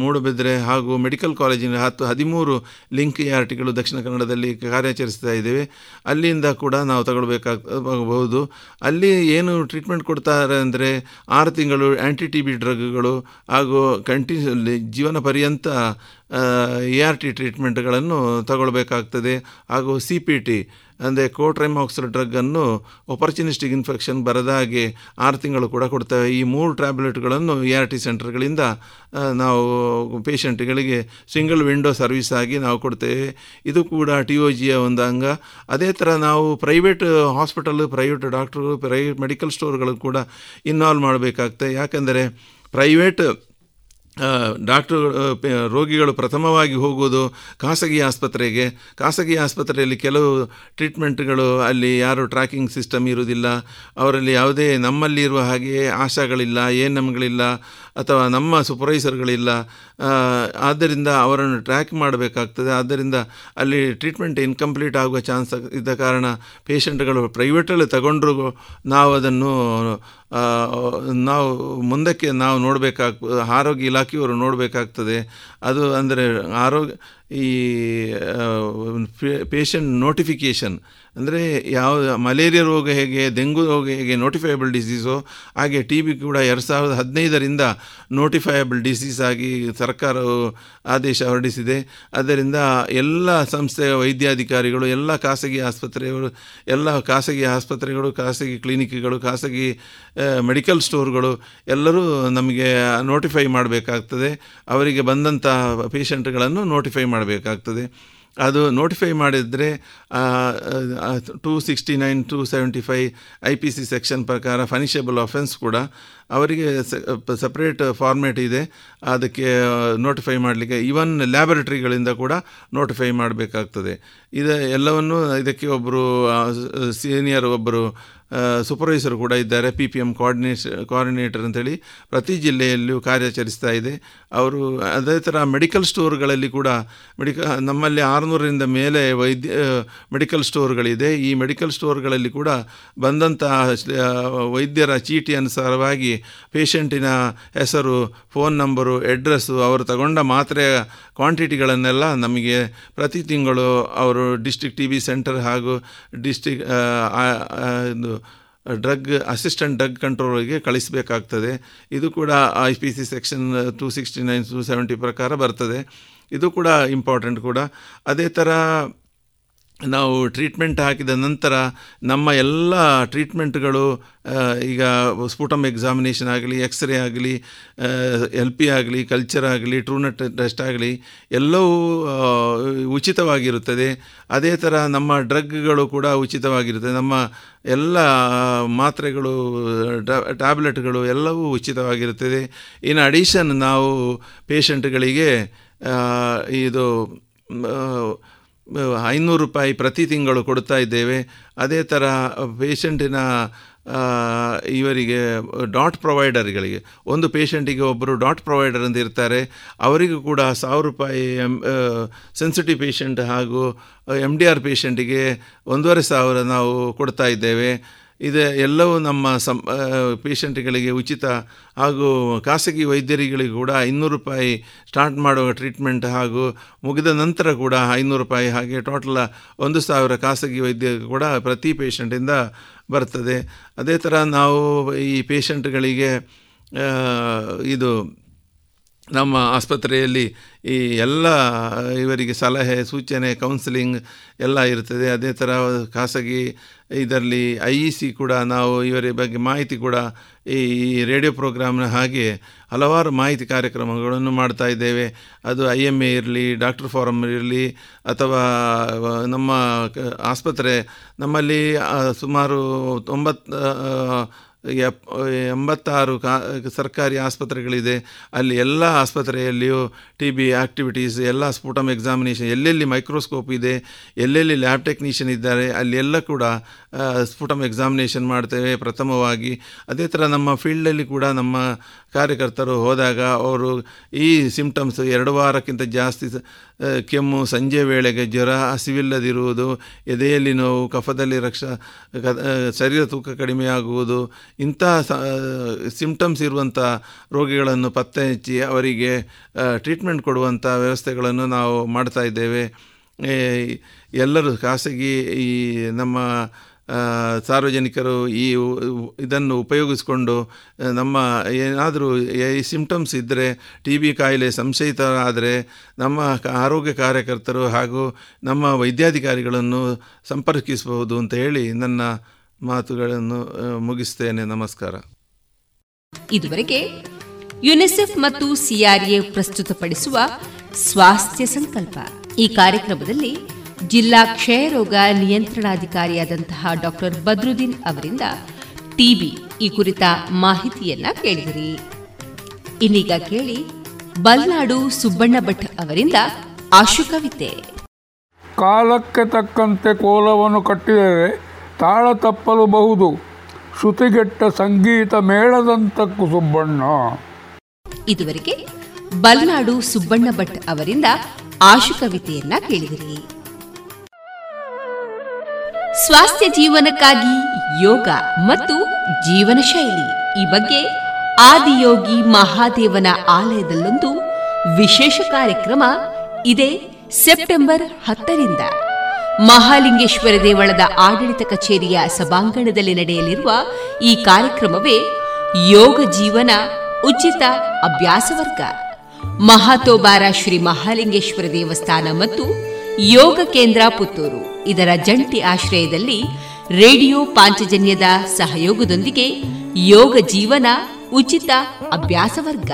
ಮೂಡುಬಿದ್ರೆ ಹಾಗೂ ಮೆಡಿಕಲ್ ಕಾಲೇಜಿನ ಹತ್ತು, ಹದಿಮೂರು ಲಿಂಕ್ ಎ ಆರ್ ಟಿಗಳು ದಕ್ಷಿಣ ಕನ್ನಡದಲ್ಲಿ ಕಾರ್ಯಾಚರಿಸ್ತಾ ಇದ್ದೇವೆ. ಅಲ್ಲಿಂದ ಕೂಡ ನಾವು ತಗೊಳ್ಬೇಕಾಗಬಹುದು. ಅಲ್ಲಿ ಏನು ಟ್ರೀಟ್ಮೆಂಟ್ ಕೊಡ್ತಾರೆ ಅಂದರೆ ಆರು ತಿಂಗಳು ಆ್ಯಂಟಿ ಟಿ ಬಿ ಡ್ರಗ್ಗಳು ಹಾಗೂ ಕಂಟಿನ್ಯೂ ಜೀವನ ಪರ್ಯಂತ ಎ ಆರ್ ಟಿ ಟ್ರೀಟ್ಮೆಂಟ್ಗಳನ್ನು ತಗೊಳ್ಬೇಕಾಗ್ತದೆ. ಹಾಗೂ ಸಿ ಪಿ ಟಿ ಅಂದರೆ ಕೋಟ್ರೈಮಾಕ್ಸಲ್ ಡ್ರಗ್ಗನ್ನು ಒಪರ್ಚುನಿಸ್ಟಿಕ್ ಇನ್ಫೆಕ್ಷನ್ ಬರದ ಹಾಗೆ ಆರು ತಿಂಗಳು ಕೂಡ ಕೊಡ್ತೇವೆ ಈ ಮೂರು ಟ್ಯಾಬ್ಲೆಟ್ಗಳನ್ನು ಇ ಆರ್ ಟಿ ಸೆಂಟರ್ಗಳಿಂದ ನಾವು ಪೇಷಂಟ್ಗಳಿಗೆ ಸಿಂಗಲ್ ವಿಂಡೋ ಸರ್ವಿಸ್ ಆಗಿ ನಾವು ಕೊಡ್ತೇವೆ. ಇದು ಕೂಡ ಟಿ ಒ ಜಿಯ ಒಂದು ಅಂಗ. ಅದೇ ಥರ ನಾವು private hospital private doctor private medical ಸ್ಟೋರ್ಗಳು ಕೂಡ ಇನ್ವಾಲ್ವ್ ಮಾಡಬೇಕಾಗ್ತದೆ. ಯಾಕೆಂದರೆ ಪ್ರೈವೇಟ್ ಡಾಕ್ಟ್ರು ರೋಗಿಗಳು ಪ್ರಥಮವಾಗಿ ಹೋಗುವುದು ಖಾಸಗಿ ಆಸ್ಪತ್ರೆಗೆ. ಖಾಸಗಿ ಆಸ್ಪತ್ರೆಯಲ್ಲಿ ಕೆಲವು ಟ್ರೀಟ್ಮೆಂಟ್ಗಳು ಅಲ್ಲಿ ಯಾರು ಟ್ರ್ಯಾಕಿಂಗ್ ಸಿಸ್ಟಮ್ ಇರುವುದಿಲ್ಲ. ಅವರಲ್ಲಿ ಯಾವುದೇ ನಮ್ಮಲ್ಲಿರುವ ಹಾಗೆಯೇ ಹಾಗೆ ಆಶಾಗಳಿಲ್ಲ ಎ ಅಥವಾ ನಮ್ಮ ಸೂಪರ್ವೈಸರ್ಗಳಿಲ್ಲ ಆದ್ದರಿಂದ ಅವರನ್ನು ಟ್ರ್ಯಾಕ್ ಮಾಡಬೇಕಾಗ್ತದೆ. ಆದ್ದರಿಂದ ಅಲ್ಲಿ ಟ್ರೀಟ್ಮೆಂಟ್ ಇನ್ಕಂಪ್ಲೀಟ್ ಆಗುವ ಚಾನ್ಸ್ ಇದ್ದ ಕಾರಣ ಪೇಷಂಟ್ಗಳು ಪ್ರೈವೇಟಲ್ಲಿ ತಗೊಂಡ್ರು ನಾವು ಅದನ್ನು ನಾವು ಮುಂದಕ್ಕೆ ನಾವು ನೋಡಬೇಕಾಗ್ತದೆ ಆರೋಗ್ಯ ಇಲಾಖೆಯವರು ನೋಡಬೇಕಾಗ್ತದೆ. ಅದು ಅಂದರೆ ಆರೋಗ್ಯ ಈ ಪೇಷಂಟ್ ನೋಟಿಫಿಕೇಷನ್ ಅಂದರೆ ಯಾವ ಮಲೇರಿಯಾ ರೋಗ ಹೇಗೆ, ಡೆಂಗು ರೋಗ ಹೇಗೆ ನೋಟಿಫೈಯಬಲ್ ಡಿಸೀಸು ಹಾಗೆ ಟಿ ಬಿ ಕೂಡ ಎರಡು ಸಾವಿರದ ಹದಿನೈದರಿಂದ ನೋಟಿಫೈಯಬಲ್ ಡಿಸೀಸ್ ಆಗಿ ಸರ್ಕಾರವು ಆದೇಶ ಹೊರಡಿಸಿದೆ. ಅದರಿಂದ ಎಲ್ಲ ಸಂಸ್ಥೆಯ ವೈದ್ಯಾಧಿಕಾರಿಗಳು, ಎಲ್ಲ ಖಾಸಗಿ ಆಸ್ಪತ್ರೆಗಳು ಎಲ್ಲ ಖಾಸಗಿ ಆಸ್ಪತ್ರೆಗಳು, ಖಾಸಗಿ ಕ್ಲಿನಿಕ್ಗಳು ಖಾಸಗಿ ಮೆಡಿಕಲ್ ಸ್ಟೋರ್ಗಳು ಎಲ್ಲರೂ ನಮಗೆ ನೋಟಿಫೈ ಮಾಡಬೇಕಾಗ್ತದೆ. ಅವರಿಗೆ ಬಂದಂಥ ಪೇಷಂಟ್ಗಳನ್ನು ನೋಟಿಫೈ ಮಾಡಬೇಕಾಗ್ತದೆ. ಅದು ನೋಟಿಫೈ ಮಾಡಿದರೆ two sixty nine to seventy five I P C section ಪ್ರಕಾರ ಫನಿಷಬಲ್ ಅಫೆನ್ಸ್ ಕೂಡ ಅವರಿಗೆ ಸಪ್ರೇಟ್ ಫಾರ್ಮೇಟ್ ಇದೆ. ಅದಕ್ಕೆ ನೋಟಿಫೈ ಮಾಡಲಿಕ್ಕೆ ಈವನ್ ಲ್ಯಾಬೊರೇಟ್ರಿಗಳಿಂದ ಕೂಡ ನೋಟಿಫೈ ಮಾಡಬೇಕಾಗ್ತದೆ. ಇದು ಎಲ್ಲವನ್ನು ಇದಕ್ಕೆ ಒಬ್ಬರು ಸೀನಿಯರ್ ಒಬ್ಬರು ಸೂಪರ್ವೈಸರ್ ಕೂಡ ಇದ್ದಾರೆ P P M coordination coordinator ಅಂತೇಳಿ ಪ್ರತಿ ಜಿಲ್ಲೆಯಲ್ಲೂ ಕಾರ್ಯಾಚರಿಸ್ತಾ ಇದೆ. ಅವರು ಅದೇ ಥರ ಮೆಡಿಕಲ್ ಸ್ಟೋರ್ಗಳಲ್ಲಿ ಕೂಡ ಮೆಡಿಕ ನಮ್ಮಲ್ಲಿ ಆರುನೂರರಿಂದ ಮೇಲೆ ವೈದ್ಯ ಮೆಡಿಕಲ್ ಸ್ಟೋರ್ಗಳಿದೆ ಈ ಮೆಡಿಕಲ್ ಸ್ಟೋರ್ಗಳಲ್ಲಿ ಕೂಡ ಬಂದಂಥ ವೈದ್ಯರ ಚೀಟಿ ಅನುಸಾರವಾಗಿ ಪೇಷಂಟಿನ ಹೆಸರು ಫೋನ್ ನಂಬರು ಅಡ್ರೆಸ್ಸು ಅವರು ತಗೊಂಡ ಮಾತ್ರೆಯ ಕ್ವಾಂಟಿಟಿಗಳನ್ನೆಲ್ಲ ನಮಗೆ ಪ್ರತಿ ತಿಂಗಳು ಅವರು ಡಿಸ್ಟಿಕ್ ಟಿ ಬಿ ಸೆಂಟರ್ ಹಾಗೂ ಡಿಸ್ಟಿಕ್ ಇದು, ಡ್ರಗ್, ಅಸಿಸ್ಟೆಂಟ್ ಡ್ರಗ್ ಕಂಟ್ರೋಲ್ಗೆ ಕಳಿಸಬೇಕಾಗ್ತದೆ. ಇದು ಕೂಡ I P C section two sixty nine to seventy ಪ್ರಕಾರ ಬರ್ತದೆ. ಇದು ಕೂಡ ಇಂಪಾರ್ಟೆಂಟ್ ಕೂಡ. ಅದೇ ಥರ ನಾವು ಟ್ರೀಟ್ಮೆಂಟ್ ಹಾಕಿದ ನಂತರ ನಮ್ಮ ಎಲ್ಲ ಟ್ರೀಟ್ಮೆಂಟ್ಗಳು ಈಗ ಸ್ಪೂಟಮ್ ಎಕ್ಸಾಮಿನೇಷನ್ ಆಗಲಿ ಎಕ್ಸ್ರೇ ಆಗಲಿ ಎಲ್ ಪಿ ಆಗಲಿ ಕಲ್ಚರ್ ಆಗಲಿ ಟ್ರೂನಟ್ ಟೆಸ್ಟ್ ಆಗಲಿ, ಎಲ್ಲವೂ ಉಚಿತವಾಗಿರುತ್ತದೆ. ಅದೇ ಥರ ನಮ್ಮ ಡ್ರಗ್ಗಳು ಕೂಡ ಉಚಿತವಾಗಿರುತ್ತದೆ. ನಮ್ಮ ಎಲ್ಲ ಮಾತ್ರೆಗಳು ಟ್ಯಾಬ್ಲೆಟ್ಗಳು ಎಲ್ಲವೂ ಉಚಿತವಾಗಿರುತ್ತದೆ. ಇನ್ ಅಡಿಷನ್ ನಾವು ಪೇಷಂಟ್ಗಳಿಗೆ ಇದು ಐನೂರು ರೂಪಾಯಿ ಪ್ರತಿ ತಿಂಗಳು ಕೊಡ್ತಾ ಇದ್ದೇವೆ. ಅದೇ ಥರ ಪೇಷಂಟಿನ ಇವರಿಗೆ, ಡಾಟ್ ಪ್ರೊವೈಡರ್ಗಳಿಗೆ, ಒಂದು ಪೇಷಂಟಿಗೆ ಒಬ್ಬರು ಡಾಟ್ ಪ್ರೊವೈಡರ್ ಅಂತ ಇರ್ತಾರೆ. ಅವರಿಗೂ ಕೂಡ ಸಾವಿರ ರೂಪಾಯಿ ಎಂ ಸೆನ್ಸಿಟಿವ್ ಪೇಷಂಟ್ ಹಾಗೂ ಎಂ ಡಿ ಆರ್ ಪೇಷಂಟಿಗೆ ಒಂದೂವರೆ ಸಾವಿರ ನಾವು ಕೊಡ್ತಾ ಇದ್ದೇವೆ. ಇದು ಎಲ್ಲವೂ ನಮ್ಮ ಸಂ ಪೇಷಂಟ್ಗಳಿಗೆ ಉಚಿತ ಹಾಗೂ ಖಾಸಗಿ ವೈದ್ಯರುಗಳಿಗೆ ಕೂಡ ಐನೂರು ರೂಪಾಯಿ ಸ್ಟಾರ್ಟ್ ಮಾಡುವ ಟ್ರೀಟ್ಮೆಂಟ್ ಹಾಗೂ ಮುಗಿದ ನಂತರ ಕೂಡ ಐನೂರು ರೂಪಾಯಿ ಹಾಗೆ ಟೋಟಲ್ ಒಂದು ಸಾವಿರ ಖಾಸಗಿ ವೈದ್ಯ ಕೂಡ ಪ್ರತಿ ಪೇಷಂಟಿಂದ ಬರ್ತದೆ. ಅದೇ ಥರ ನಾವು ಈ ಪೇಷಂಟ್ಗಳಿಗೆ ಇದು ನಮ್ಮ ಆಸ್ಪತ್ರೆಯಲ್ಲಿ ಈ ಎಲ್ಲ ಇವರಿಗೆ ಸಲಹೆ, ಸೂಚನೆ ಕೌನ್ಸಿಲಿಂಗ್ ಎಲ್ಲ ಇರ್ತದೆ. ಅದೇ ಥರ ಖಾಸಗಿ ಇದರಲ್ಲಿ ಐ ಇ ಸಿ ಕೂಡ ನಾವು ಇವರ ಬಗ್ಗೆ ಮಾಹಿತಿ ಕೂಡ ಈ ರೇಡಿಯೋ ಪ್ರೋಗ್ರಾಮ್ನ ಹಾಗೆ ಹಲವಾರು ಮಾಹಿತಿ ಕಾರ್ಯಕ್ರಮಗಳನ್ನು ಮಾಡ್ತಾ ಇದ್ದೇವೆ. ಅದು ಐ ಎಂ ಎ ಇರಲಿ, ಡಾಕ್ಟರ್ ಫಾರಮ್ ಇರಲಿ, ಅಥವಾ ನಮ್ಮ ಆಸ್ಪತ್ರೆ ನಮ್ಮಲ್ಲಿ ಸುಮಾರು ತೊಂಬತ್ತು ಎಪ್ ಎಂಬತ್ತಾರು ಕಾ, ಸರ್ಕಾರಿ ಆಸ್ಪತ್ರೆಗಳಿದೆ. ಅಲ್ಲಿ ಎಲ್ಲ ಆಸ್ಪತ್ರೆಯಲ್ಲಿಯೂ ಟಿ ಬಿ ಆ್ಯಕ್ಟಿವಿಟೀಸ್ ಎಲ್ಲ ಸ್ಫುಟಮ್ ಎಕ್ಸಾಮಿನೇಷನ್ ಎಲ್ಲೆಲ್ಲಿ ಮೈಕ್ರೋಸ್ಕೋಪ್ ಇದೆ, ಎಲ್ಲೆಲ್ಲಿ ಲ್ಯಾಬ್ ಟೆಕ್ನಿಷಿಯನ್ ಇದ್ದಾರೆ ಅಲ್ಲಿ ಎಲ್ಲ ಕೂಡ ಸ್ಫುಟಮ್ ಎಕ್ಸಾಮಿನೇಷನ್ ಮಾಡ್ತೇವೆ ಪ್ರಥಮವಾಗಿ. ಅದೇ ಥರ ನಮ್ಮ ಫೀಲ್ಡಲ್ಲಿ ಕೂಡ ನಮ್ಮ ಕಾರ್ಯಕರ್ತರು ಹೋದಾಗ ಅವರು ಈ ಸಿಂಪ್ಟಮ್ಸ್ ಎರಡು ವಾರಕ್ಕಿಂತ ಜಾಸ್ತಿ ಕೆಮ್ಮು, ಸಂಜೆ ವೇಳೆಗೆ ಜ್ವರ, ಹಸಿವಿಲ್ಲದಿರುವುದು, ಎದೆಯಲ್ಲಿ ನೋವು, ಕಫದಲ್ಲಿ ರಕ್ಷ ಶರೀರ ತೂಕ ಕಡಿಮೆಯಾಗುವುದು ಇಂಥ ಸಿಂಪ್ಟಮ್ಸ್ ಇರುವಂಥ ರೋಗಿಗಳನ್ನು ಪತ್ತೆ ಹಚ್ಚಿ ಅವರಿಗೆ ಟ್ರೀಟ್ಮೆಂಟ್ ಕೊಡುವಂಥ ವ್ಯವಸ್ಥೆಗಳನ್ನು ನಾವು ಮಾಡ್ತಾ ಇದ್ದೇವೆ. ಎಲ್ಲರೂ ಖಾಸಗಿ ಈ ನಮ್ಮ ಸಾರ್ವಜನಿಕರು ಈ ಇದನ್ನು ಉಪಯೋಗಿಸಿಕೊಂಡು ನಮ್ಮ ಏನಾದರೂ ಈ ಸಿಂಪ್ಟಮ್ಸ್ ಇದ್ದರೆ ಟಿ ಬಿ ಕಾಯಿಲೆ ಸಂಶಯಿತರಾದರೆ, ನಮ್ಮ ಆರೋಗ್ಯ ಕಾರ್ಯಕರ್ತರು ಹಾಗೂ ನಮ್ಮ ವೈದ್ಯಾಧಿಕಾರಿಗಳನ್ನು ಸಂಪರ್ಕಿಸಬಹುದು ಅಂತ ಹೇಳಿ ನನ್ನ ಮಾತುಗಳನ್ನು ಮುಗಿಸ್ತೇನೆ. ನಮಸ್ಕಾರ. ಇದುವರೆಗೆ ಯುನಿಸೆಫ್ ಮತ್ತು ಸಿಆರ್ಎ ಪ್ರಸ್ತುತಪಡಿಸುವ ಸ್ವಾಸ್ಥ್ಯ ಸಂಕಲ್ಪ ಈ ಕಾರ್ಯಕ್ರಮದಲ್ಲಿ ಜಿಲ್ಲಾ ಕ್ಷಯರೋಗ ನಿಯಂತ್ರಣಾಧಿಕಾರಿಯಾದಂತಹ ಡಾಕ್ಟರ್ ಬದ್ರುದ್ದೀನ್ ಅವರಿಂದ ಟಿಬಿ ಈ ಕುರಿತ ಮಾಹಿತಿಯನ್ನ ಕೇಳಿದಿರಿ. ಇನ್ನೀಗ ಕೇಳಿ ಬಲ್ನಾಡು ಸುಬ್ಬಣ್ಣ ಭಟ್ ಅವರಿಂದ ಆಶುಕವಿತೆ ಕಾಲಕ್ಕೆ ತಕ್ಕಂತೆ ಕೋಲವನ್ನು ಕಟ್ಟಿದರೆ ತಾಳ ತಪ್ಪಲು ಬಹುದು. ಶ್ರುತಿಗೆಟ್ಟ ಸಂಗೀತ ಮೇಳದಂತ ಸುಬ್ಬಣ್ಣ. ಇದುವರೆಗೆ ಬಲ್ನಾಡು ಸುಬ್ಬಣ್ಣ ಭಟ್ ಅವರಿಂದ ಆಶುಕವಿತೆಯನ್ನ ಕೇಳಿದಿರಿ. ಸ್ವಾಸ್ಥ್ಯ ಜೀವನಕ್ಕಾಗಿ ಯೋಗ ಮತ್ತು ಜೀವನ ಶೈಲಿ ಈ ಬಗ್ಗೆ ಆದಿಯೋಗಿ ಮಹಾದೇವನ ಆಲಯದಲ್ಲೊಂದು ವಿಶೇಷ ಕಾರ್ಯಕ್ರಮ ಇದೆ ಸೆಪ್ಟೆಂಬರ್ ಹತ್ತರಿಂದ. ಮಹಾಲಿಂಗೇಶ್ವರ ದೇವಳದ ಆಡಳಿತ ಕಚೇರಿಯ ಸಭಾಂಗಣದಲ್ಲಿ ನಡೆಯಲಿರುವ ಈ ಕಾರ್ಯಕ್ರಮವೇ ಯೋಗ ಜೀವನ ಉಚಿತ ಅಭ್ಯಾಸ ವರ್ಗ. ಮಹಾತೋಬಾರ ಶ್ರೀ ಮಹಾಲಿಂಗೇಶ್ವರ ದೇವಸ್ಥಾನ ಮತ್ತು ಯೋಗ ಕೇಂದ್ರ ಪುತ್ತೂರು. ಇದರ ಜಂಟಿ ಆಶ್ರಯದಲ್ಲಿ ರೇಡಿಯೋ ಪಾಂಚಜನ್ಯದ ಸಹಯೋಗದೊಂದಿಗೆ ಯೋಗ ಜೀವನ ಉಚಿತ ಅಭ್ಯಾಸ ವರ್ಗ.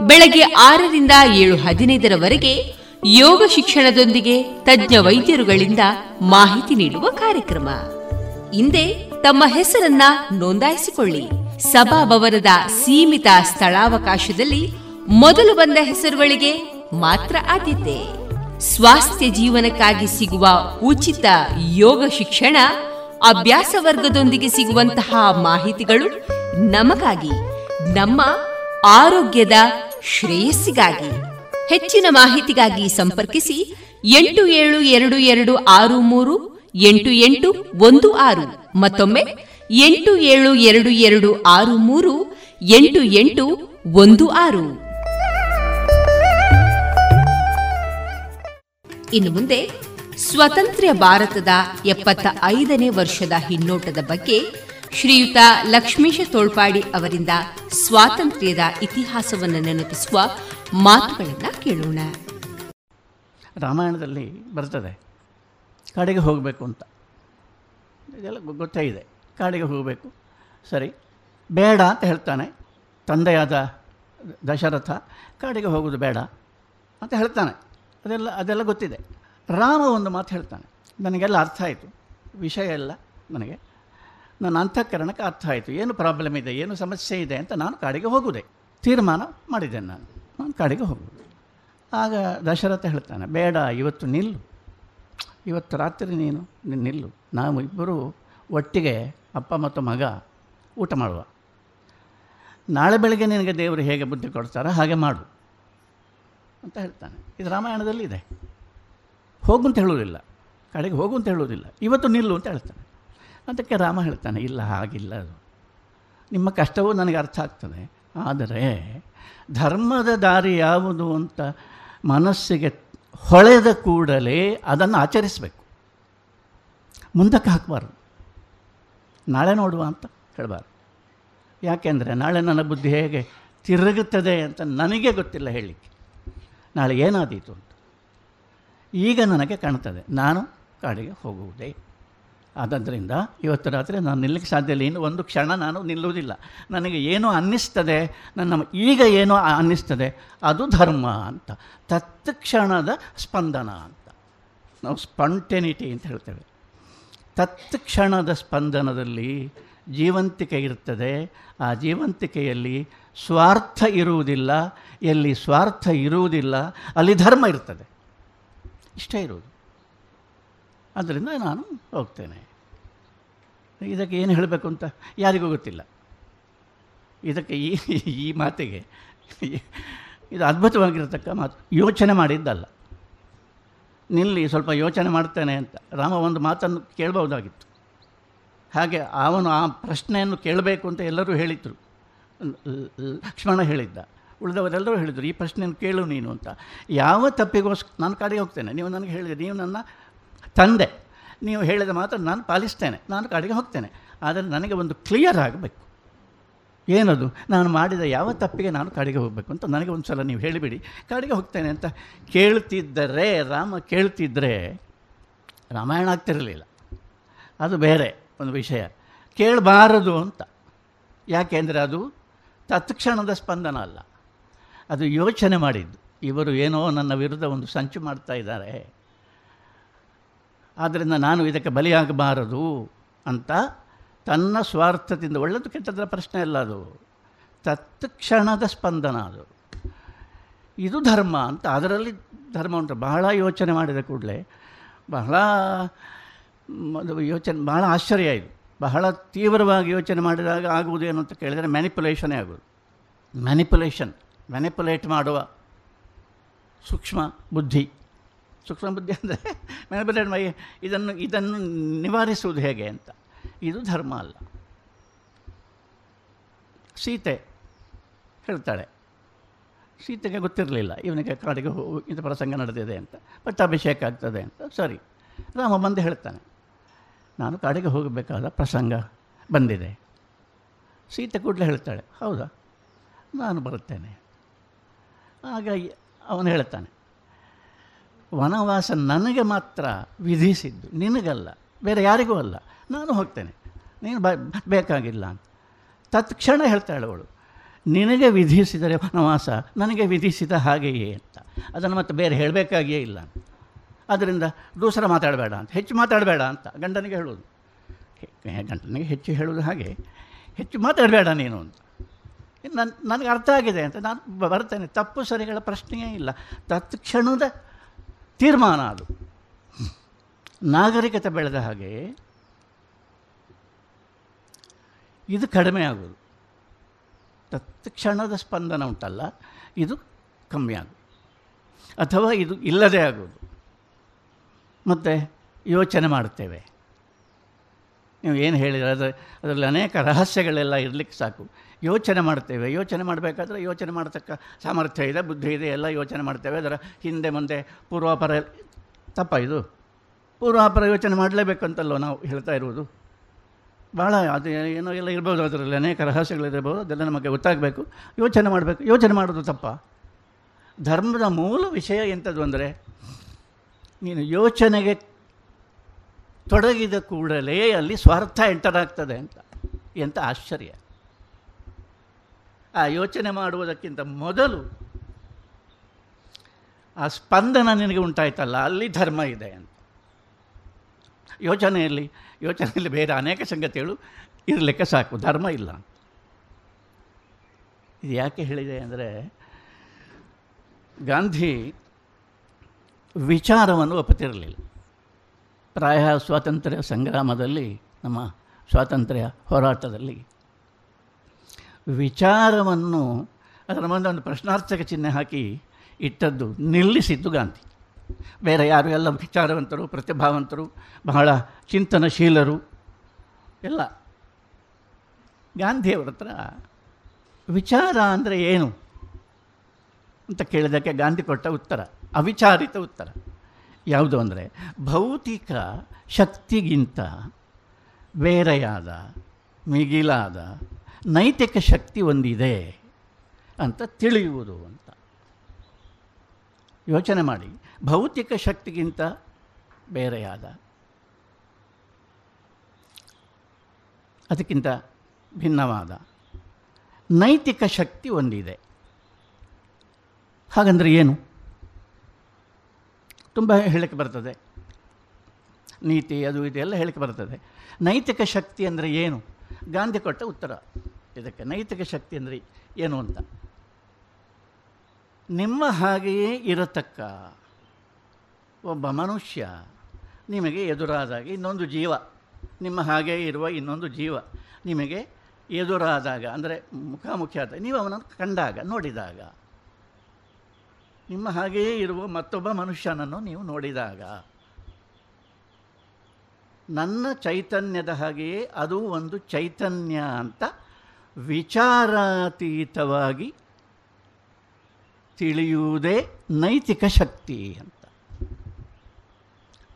ಬೆಳಗ್ಗೆ ಆರರಿಂದ ಏಳು ಹದಿನೈದರವರೆಗೆ ಯೋಗ ಶಿಕ್ಷಣದೊಂದಿಗೆ ತಜ್ಞ ವೈದ್ಯರುಗಳಿಂದ ಮಾಹಿತಿ ನೀಡುವ ಕಾರ್ಯಕ್ರಮ. ಹಿಂದೆ ತಮ್ಮ ಹೆಸರನ್ನ ನೋಂದಾಯಿಸಿಕೊಳ್ಳಿ. ಸಭಾಭವನದ ಸೀಮಿತ ಸ್ಥಳಾವಕಾಶದಲ್ಲಿ ಮೊದಲು ಬಂದ ಹೆಸರುಗಳಿಗೆ ಮಾತ್ರ ಆದ್ಯತೆ. ಸ್ವಾಸ್ಥ್ಯ ಜೀವನಕ್ಕಾಗಿ ಸಿಗುವ ಉಚಿತ ಯೋಗ ಶಿಕ್ಷಣ, ಅಭ್ಯಾಸ ವರ್ಗದೊಂದಿಗೆ ಸಿಗುವಂತಹ ಮಾಹಿತಿಗಳು ನಮಗಾಗಿ, ನಮ್ಮ ಆರೋಗ್ಯದ ಶ್ರೇಯಸ್ಸಿಗಾಗಿ. ಹೆಚ್ಚಿನ ಮಾಹಿತಿಗಾಗಿ ಸಂಪರ್ಕಿಸಿ ಎಂಟು ಏಳು ಎರಡು ಎರಡು ಆರು ಮೂರು ಎಂಟು ಎಂಟು ಒಂದು ಆರು. ಮತ್ತೊಮ್ಮೆ ಎಂಟು ಏಳು ಎರಡು ಎರಡು ಆರು ಮೂರು ಎಂಟು ಎಂಟು ಒಂದು ಆರು. ಇನ್ನು ಮುಂದೆ ಸ್ವತಂತ್ರ ಭಾರತದ ಎಪ್ಪತ್ತ ಐದನೇ ವರ್ಷದ ಹಿನ್ನೋಟದ ಬಗ್ಗೆ ಶ್ರೀಯುತ ಲಕ್ಷ್ಮೀಶ ತೋಳ್ಪಾಡಿ ಅವರಿಂದ ಸ್ವಾತಂತ್ರ್ಯದ ಇತಿಹಾಸವನ್ನು ನೆನಪಿಸುವ ಮಾತುಗಳನ್ನು ಕೇಳೋಣ. ರಾಮಾಯಣದಲ್ಲಿ ಬರ್ತದೆ, ಕಾಡಿಗೆ ಹೋಗಬೇಕು ಅಂತ. ಇದೆಲ್ಲ ಗೊತ್ತೇ ಇದೆ, ಕಾಡಿಗೆ ಹೋಗಬೇಕು. ಸರಿ, ಬೇಡ ಅಂತ ಹೇಳ್ತಾನೆ, ತಂದೆಯಾದ ದಶರಥ ಕಾಡಿಗೆ ಹೋಗೋದು ಬೇಡ ಅಂತ ಹೇಳ್ತಾನೆ. ಅದೆಲ್ಲ ಅದೆಲ್ಲ ಗೊತ್ತಿದೆ. ರಾಮ ಒಂದು ಮಾತು ಹೇಳ್ತಾನೆ. ನನಗೆಲ್ಲ ಅರ್ಥ ಆಯಿತು. ವಿಷಯ ಎಲ್ಲ ನನಗೆ. ನನ್ನ ಅಂತಃಕರಣಕ್ಕೆ ಅರ್ಥ ಆಯಿತು. ಏನು ಪ್ರಾಬ್ಲಮ್ ಇದೆ? ಏನು ಸಮಸ್ಯೆ ಇದೆ ಅಂತ ನಾನು ಕಾಡಿಗೆ ಹೋಗುವುದೇ ತೀರ್ಮಾನ ಮಾಡಿದ್ದೇನೆ ನಾನು. ನಾನು ಕಾಡಿಗೆ ಹೋಗುವುದು ಆಗ ದಶರಥ ಹೇಳ್ತಾನೆ, ಬೇಡ, ಇವತ್ತು ನಿಲ್ಲು. ಇವತ್ತು ರಾತ್ರಿ ನೀನು ನಿಲ್ಲು. ನಾವು ಇಬ್ಬರು ಒಟ್ಟಿಗೆ ಅಪ್ಪ ಮತ್ತು ಮಗ ಊಟ ಮಾಡುವ. ನಾಳೆ ಬೆಳಗ್ಗೆ ನಿನಗೆ ದೇವರು ಹೇಗೆ ಬುದ್ಧಿ ಕೊಡ್ತಾರೋ ಹಾಗೆ ಮಾಡು. ಅಂತ ಹೇಳ್ತಾನೆ. ಇದು ರಾಮಾಯಣದಲ್ಲಿ ಇದೆ. ಹೋಗು ಅಂತ ಹೇಳೋದಿಲ್ಲ ಕಡೆಗೆ ಹೋಗು ಅಂತ ಹೇಳೋದಿಲ್ಲ ಇವತ್ತು ನಿಲ್ಲು ಅಂತ ಹೇಳ್ತಾನೆ. ಅದಕ್ಕೆ ರಾಮ ಹೇಳ್ತಾನೆ, ಇಲ್ಲ, ಹಾಗಿಲ್ಲ ಅದು. ನಿಮ್ಮ ಕಷ್ಟವೂ ನನಗೆ ಅರ್ಥ ಆಗ್ತದೆ. ಆದರೆ ಧರ್ಮದ ದಾರಿ ಯಾವುದು ಅಂತ ಮನಸ್ಸಿಗೆ ಹೊಳೆದ ಕೂಡಲೇ ಅದನ್ನು ಆಚರಿಸಬೇಕು. ಮುಂದಕ್ಕೆ ಹಾಕಬಾರ್ದು. ನಾಳೆ ನೋಡುವ ಅಂತ ಹೇಳಬಾರ್ದು. ಯಾಕೆಂದರೆ ನಾಳೆ ನನ್ನ ಬುದ್ಧಿ ಹೇಗೆ ತಿರುಗುತ್ತದೆ ಅಂತ ನನಗೆ ಗೊತ್ತಿಲ್ಲ ಹೇಳಲಿಕ್ಕೆ ನಾಳೆ ಏನಾದೀತು ಅಂತ. ಈಗ ನನಗೆ ಕಾಣ್ತದೆ, ನಾನು ಕಾಡಿಗೆ ಹೋಗುವುದೇ. ಆದ್ದರಿಂದ ಇವತ್ತು ರಾತ್ರಿ ನಾನು ನಿಲ್ಲಕ್ಕೆ ಸಾಧ್ಯ ಇಲ್ಲ. ಇನ್ನು ಒಂದು ಕ್ಷಣ ನಾನು ನಿಲ್ಲುವುದಿಲ್ಲ. ನನಗೆ ಏನು ಅನ್ನಿಸ್ತದೆ, ನನ್ನ ಈಗ ಏನೋ ಅನ್ನಿಸ್ತದೆ, ಅದು ಧರ್ಮ ಅಂತ. ತತ್ಕ್ಷಣದ ಸ್ಪಂದನ ಅಂತ. ನಾವು ಸ್ಪಂಟೆನಿಟಿ ಅಂತ ಹೇಳ್ತೇವೆ. ತತ್ಕ್ಷಣದ ಸ್ಪಂದನದಲ್ಲಿ ಜೀವಂತಿಕೆ ಇರ್ತದೆ ಆ ಜೀವಂತಿಕೆಯಲ್ಲಿ ಸ್ವಾರ್ಥ ಇರುವುದಿಲ್ಲ. ಎಲ್ಲಿ ಸ್ವಾರ್ಥ ಇರುವುದಿಲ್ಲ, ಅಲ್ಲಿ ಧರ್ಮ ಇರ್ತದೆ. ಇಷ್ಟೇ ಇರುವುದು. ಅದರಿಂದ ನಾನು ಹೋಗ್ತೇನೆ. ಇದಕ್ಕೆ ಏನು ಹೇಳಬೇಕು ಅಂತ ಯಾರಿಗೂ ಗೊತ್ತಿಲ್ಲ. ಇದಕ್ಕೆ ಈ ಈ ಮಾತಿಗೆ ಇದು ಅದ್ಭುತವಾಗಿರತಕ್ಕ ಮಾತು. ಯೋಚನೆ ಮಾಡಿದ್ದಲ್ಲ. ನಿಲ್ಲಿ ಸ್ವಲ್ಪ ಯೋಚನೆ ಮಾಡ್ತೇನೆ ಅಂತ. ರಾಮ ಒಂದು ಮಾತನ್ನು ಕೇಳ್ಬೋದಾಗಿತ್ತು ಹಾಗೆ ಅವನು ಆ ಪ್ರಶ್ನೆಯನ್ನು ಕೇಳಬೇಕು ಅಂತ ಎಲ್ಲರೂ ಹೇಳಿದರು. ಲಕ್ಷ್ಮಣ ಹೇಳಿದ್ದ. ಉಳಿದವರೆಲ್ಲರೂ ಹೇಳಿದರು, ಈ ಪ್ರಶ್ನೆಯನ್ನು ಕೇಳು ನೀನು ಅಂತ. ಯಾವ ತಪ್ಪಿಗೋಸ್ಕರ ನಾನು ಕಡೆಗೆ ಹೋಗ್ತೇನೆ. ನೀವು ನನಗೆ ಹೇಳಿದೆ ನೀವು ನನ್ನ ತಂದೆ. ನೀವು ಹೇಳಿದ ಮಾತ್ರ ನಾನು ಪಾಲಿಸ್ತೇನೆ. ನಾನು ಕಡೆಗೆ ಹೋಗ್ತೇನೆ. ಆದರೆ ನನಗೆ ಒಂದು ಕ್ಲಿಯರ್ ಆಗಬೇಕು. ಏನದು? ನಾನು ಮಾಡಿದ ಯಾವ ತಪ್ಪಿಗೆ ನಾನು ಕಡೆಗೆ ಹೋಗಬೇಕು ಅಂತ ನನಗೆ ಒಂದು ಸಲ ನೀವು ಹೇಳಿಬಿಡಿ. ಕಡೆಗೆ ಹೋಗ್ತೇನೆ ಅಂತ ಕೇಳ್ತಿದ್ದರೆ, ರಾಮ ಕೇಳ್ತಿದ್ದರೆ ರಾಮಾಯಣ ಆಗ್ತಿರಲಿಲ್ಲ. ಅದು ಬೇರೆ. ಒಂದು ವಿಷಯ. ಕೇಳಬಾರದು ಅಂತ. ಯಾಕೆಂದರೆ ಅದು ತತ್ಕ್ಷಣದ ಸ್ಪಂದನ ಅಲ್ಲ. ಅದು ಯೋಚನೆ ಮಾಡಿದ್ದು. ಇವರು ಏನೋ ನನ್ನ ವಿರುದ್ಧ ಒಂದು ಸಂಚು ಮಾಡ್ತಾ ಇದ್ದಾರೆ. ಆದ್ದರಿಂದ ನಾನು ಇದಕ್ಕೆ ಬಲಿಯಾಗಬಾರದು ಅಂತ ತನ್ನ ಸ್ವಾರ್ಥದಿಂದ. ಒಳ್ಳೆದು ಕೆಟ್ಟದರ ಪ್ರಶ್ನೆ ಅಲ್ಲ ಅದು. ತತ್ಕ್ಷಣದ ಸ್ಪಂದನ ಅದು. ಇದು ಧರ್ಮ ಅಂತ. ಅದರಲ್ಲಿ ಧರ್ಮ ಉಂಟು. ಬಹಳ ಯೋಚನೆ ಮಾಡಿದ ಕೂಡಲೇ ಬಹಳ ಯೋಚನೆ, ಬಹಳ ಆಶ್ಚರ್ಯ ಇದು. ಬಹಳ ತೀವ್ರವಾಗಿ ಯೋಚನೆ ಮಾಡಿದಾಗ ಆಗುವುದೇನು ಅಂತ ಕೇಳಿದರೆ ಮ್ಯಾನಿಪುಲೇಷನೇ ಆಗೋದು ಮ್ಯಾನಿಪುಲೇಷನ್, ಮ್ಯಾನಿಪುಲೇಟ್ ಮಾಡುವ ಸೂಕ್ಷ್ಮ ಬುದ್ಧಿ. ಸೂಕ್ಷ್ಮ ಬುದ್ಧಿ ಅಂದರೆ ಮ್ಯಾನಿಪುಲೇಟ್ ಮಾಡಿ ಇದನ್ನು ಇದನ್ನು ನಿವಾರಿಸುವುದು ಹೇಗೆ ಅಂತ. ಇದು ಧರ್ಮ ಅಲ್ಲ. ಸೀತೆ ಹೇಳ್ತಾಳೆ. ಸೀತೆಗೆ ಗೊತ್ತಿರಲಿಲ್ಲ, ಇವನಿಗೆ ಕಾಡಿಗೆ ಹೋಗಿ ಇಂಥ ಪ್ರಸಂಗ ನಡೆದಿದೆ ಅಂತ. ಪಟ್ಟಾಭಿಷೇಕ ಆಗ್ತದೆ ಅಂತ. ಸರಿ, ರಾಮ ಬಂದು ಹೇಳ್ತಾನೆ. ನಾನು ಕಾಡಿಗೆ ಹೋಗಬೇಕಾದ ಪ್ರಸಂಗ ಬಂದಿದೆ. ಸೀತೆ ಕೂಡಲೇ ಹೇಳ್ತಾಳೆ, ಹೌದಾ? ನಾನು ಬರುತ್ತೇನೆ. ಈ- ಅವನು ಹೇಳ್ತಾನೆ, ವನವಾಸ ನನಗೆ ಮಾತ್ರ ವಿಧಿಸಿದ್ದು ನಿನಗಲ್ಲ, ಬೇರೆ ಯಾರಿಗೂ ಅಲ್ಲ, ನಾನು ಹೋಗ್ತೇನೆ, ನೀನು ಬ, ಬೇಕಾಗಿಲ್ಲ ಅಂತ. ತತ್ಕ್ಷಣ ಹೇಳ್ತಾಳೆ ಅವಳು, ನಿನಗೆ ವಿಧಿಸಿದರೆ ವನವಾಸ ನನಗೆ ವಿಧಿಸಿದ ಹಾಗೆಯೇ ಅಂತ, ಅದನ್ನು ಮತ್ತೆ ಬೇರೆ ಹೇಳಬೇಕಾಗಿಯೇ ಇಲ್ಲ ಅದರಿಂದ ದೂಸರ ಮಾತಾಡಬೇಡ ಅಂತ. ಹೆಚ್ಚು ಮಾತಾಡಬೇಡ ಅಂತ ಗಂಡನಿಗೆ ಹೇಳೋದು ಗಂಡನಿಗೆ ಹೆಚ್ಚು ಹೇಳೋದು ಹಾಗೆ. ಹೆಚ್ಚು ಮಾತಾಡಬೇಡ ನೀನು ಅಂತ. ನನ್ನ ನನಗೆ ಅರ್ಥ ಆಗಿದೆ ಅಂತ ನಾನು ಬರ್ತೇನೆ. ತಪ್ಪು ಸರಿಗಳ ಪ್ರಶ್ನೆಯೇ ಇಲ್ಲ. ತತ್ಕ್ಷಣದ ತೀರ್ಮಾನ ಅದು. ನಾಗರಿಕತೆ ಬೆಳೆದ ಹಾಗೆ ಇದು ಕಡಿಮೆ ಆಗೋದು ತತ್ಕ್ಷಣದ ಸ್ಪಂದನ ಉಂಟಲ್ಲ, ಇದು ಕಮ್ಮಿ ಆಗೋದು ಅಥವಾ ಇದು ಇಲ್ಲದೇ ಆಗೋದು ಮತ್ತು ಯೋಚನೆ ಮಾಡುತ್ತೇವೆ. ನೀವು ಏನು ಹೇಳಿದ್ರೆ? ಅದು ಅದರಲ್ಲಿ ಅನೇಕ ರಹಸ್ಯಗಳೆಲ್ಲ ಇರಲಿಕ್ಕೆ ಸಾಕು. ಯೋಚನೆ ಮಾಡ್ತೇವೆ ಯೋಚನೆ ಮಾಡಬೇಕಾದ್ರೆ ಯೋಚನೆ ಮಾಡತಕ್ಕ ಸಾಮರ್ಥ್ಯ ಇದೆ, ಬುದ್ಧಿ ಇದೆ, ಎಲ್ಲ ಯೋಚನೆ ಮಾಡ್ತೇವೆ. ಅದರ ಹಿಂದೆ ಮುಂದೆ ಪೂರ್ವಾಪರ, ತಪ್ಪ ಇದು. ಪೂರ್ವಾಪರ ಯೋಚನೆ ಮಾಡಲೇಬೇಕಂತಲ್ವ ನಾವು ಹೇಳ್ತಾ ಇರುವುದು. ಭಾಳ ಅದು ಏನೋ ಎಲ್ಲ ಇರ್ಬೋದು, ಅದರಲ್ಲಿ ಅನೇಕ ರಹಸ್ಯಗಳಿರ್ಬೋದು ಅದೆಲ್ಲ ನಮಗೆ ಗೊತ್ತಾಗಬೇಕು. ಯೋಚನೆ ಮಾಡಬೇಕು. ಯೋಚನೆ ಮಾಡೋದು ತಪ್ಪ. ಧರ್ಮದ ಮೂಲ ವಿಷಯ ಎಂಥದ್ದು ಅಂದರೆ ನೀನು ಯೋಚನೆಗೆ ತೊಡಗಿದ ಕೂಡಲೇ ಅಲ್ಲಿ ಸ್ವಾರ್ಥ ಎಂಟರ್ ಆಗ್ತದೆ ಅಂತ ಎಂಥ ಆಶ್ಚರ್ಯ. ಆ ಯೋಚನೆ ಮಾಡುವುದಕ್ಕಿಂತ ಮೊದಲು ಆ ಸ್ಪಂದನ ನಿನಗೆ ಉಂಟಾಯ್ತಲ್ಲ, ಅಲ್ಲಿ ಧರ್ಮ ಇದೆ ಅಂತ. ಯೋಚನೆಯಲ್ಲಿ ಯೋಚನೆಯಲ್ಲಿ ಬೇರೆ ಅನೇಕ ಸಂಗತಿಗಳು ಇರಲಿಕ್ಕೆ ಸಾಕು, ಧರ್ಮ ಇಲ್ಲ ಇದು ಯಾಕೆ ಹೇಳಿದೆ ಅಂದರೆ, ಗಾಂಧಿ ವಿಚಾರವನ್ನು ಒಪ್ಪುತ್ತಿರಲಿಲ್ಲ. ಪ್ರಾಯ ಸ್ವಾತಂತ್ರ್ಯ ಸಂಗ್ರಾಮದಲ್ಲಿ, ನಮ್ಮ ಸ್ವಾತಂತ್ರ್ಯ ಹೋರಾಟದಲ್ಲಿ ವಿಚಾರವನ್ನು ಅದರ ಮುಂದೆ ಒಂದು ಪ್ರಶ್ನಾರ್ಥಕ ಚಿಹ್ನೆ ಹಾಕಿ ಇಟ್ಟದ್ದು ನಿಲ್ಲಿಸಿದ್ದು ಗಾಂಧಿ. ಬೇರೆ ಯಾರು ಎಲ್ಲ ವಿಚಾರವಂತರು, ಪ್ರತಿಭಾವಂತರು, ಬಹಳ ಚಿಂತನಶೀಲರು ಎಲ್ಲ. ಗಾಂಧಿಯವರ ಹತ್ರ ವಿಚಾರ ಅಂದರೆ ಏನು ಅಂತ ಕೇಳಿದ್ದಕ್ಕೆ ಗಾಂಧಿ ಕೊಟ್ಟ ಉತ್ತರ. ಅವಿಚಾರಿತ ಉತ್ತರ. ಯಾವುದು ಅಂದರೆ, ಭೌತಿಕ ಶಕ್ತಿಗಿಂತ ಬೇರೆಯಾದ, ಮಿಗಿಲಾದ, ನೈತಿಕ ಶಕ್ತಿ ಒಂದಿದೆ ಅಂತ ತಿಳಿಯುವುದು ಅಂತ. ಯೋಚನೆ ಮಾಡಿ. ಭೌತಿಕ ಶಕ್ತಿಗಿಂತ ಬೇರೆಯಾದ. ಅದಕ್ಕಿಂತ ಭಿನ್ನವಾದ. ನೈತಿಕ ಶಕ್ತಿ ಒಂದಿದೆ. ಹಾಗಂದರೆ ಏನು? ತುಂಬ ಹೇಳಕ್ಕೆ ಬರ್ತದೆ. ನೀತಿ ಅದು ಇದೆಲ್ಲ ಹೇಳಕ್ಕೆ ಬರ್ತದೆ. ನೈತಿಕ ಶಕ್ತಿ ಅಂದರೆ ಏನು? ಗಾಂಧಿ ಕೊಟ್ಟ ಉತ್ತರ. ಇದಕ್ಕೆ ನೈತಿಕ ಶಕ್ತಿ ಅಂದರೆ ಏನು ಅಂತ? ನಿಮ್ಮ ಹಾಗೆಯೇ ಇರತಕ್ಕ ಒಬ್ಬ ಮನುಷ್ಯ ನಿಮಗೆ ಎದುರಾದಾಗ ಇನ್ನೊಂದು ಜೀವ. ನಿಮ್ಮ ಹಾಗೆಯೇ ಇರುವ ಇನ್ನೊಂದು ಜೀವ ನಿಮಗೆ ಎದುರಾದಾಗ, ಅಂದರೆ ಮುಖಾಮುಖಿ ಆದಾಗ, ನೀವು ಅವನನ್ನು ಕಂಡಾಗ, ನೋಡಿದಾಗ ನಿಮ್ಮ ಹಾಗೆಯೇ ಇರುವ ಮತ್ತೊಬ್ಬ ಮನುಷ್ಯನನ್ನು ನೀವು ನೋಡಿದಾಗ, ನನ್ನ ಚೈತನ್ಯದ ಹಾಗೆಯೇ ಅದು ಒಂದು ಚೈತನ್ಯ ಅಂತ ವಿಚಾರಾತೀತವಾಗಿ ತಿಳಿಯುವುದೇ ನೈತಿಕ ಶಕ್ತಿ ಅಂತ.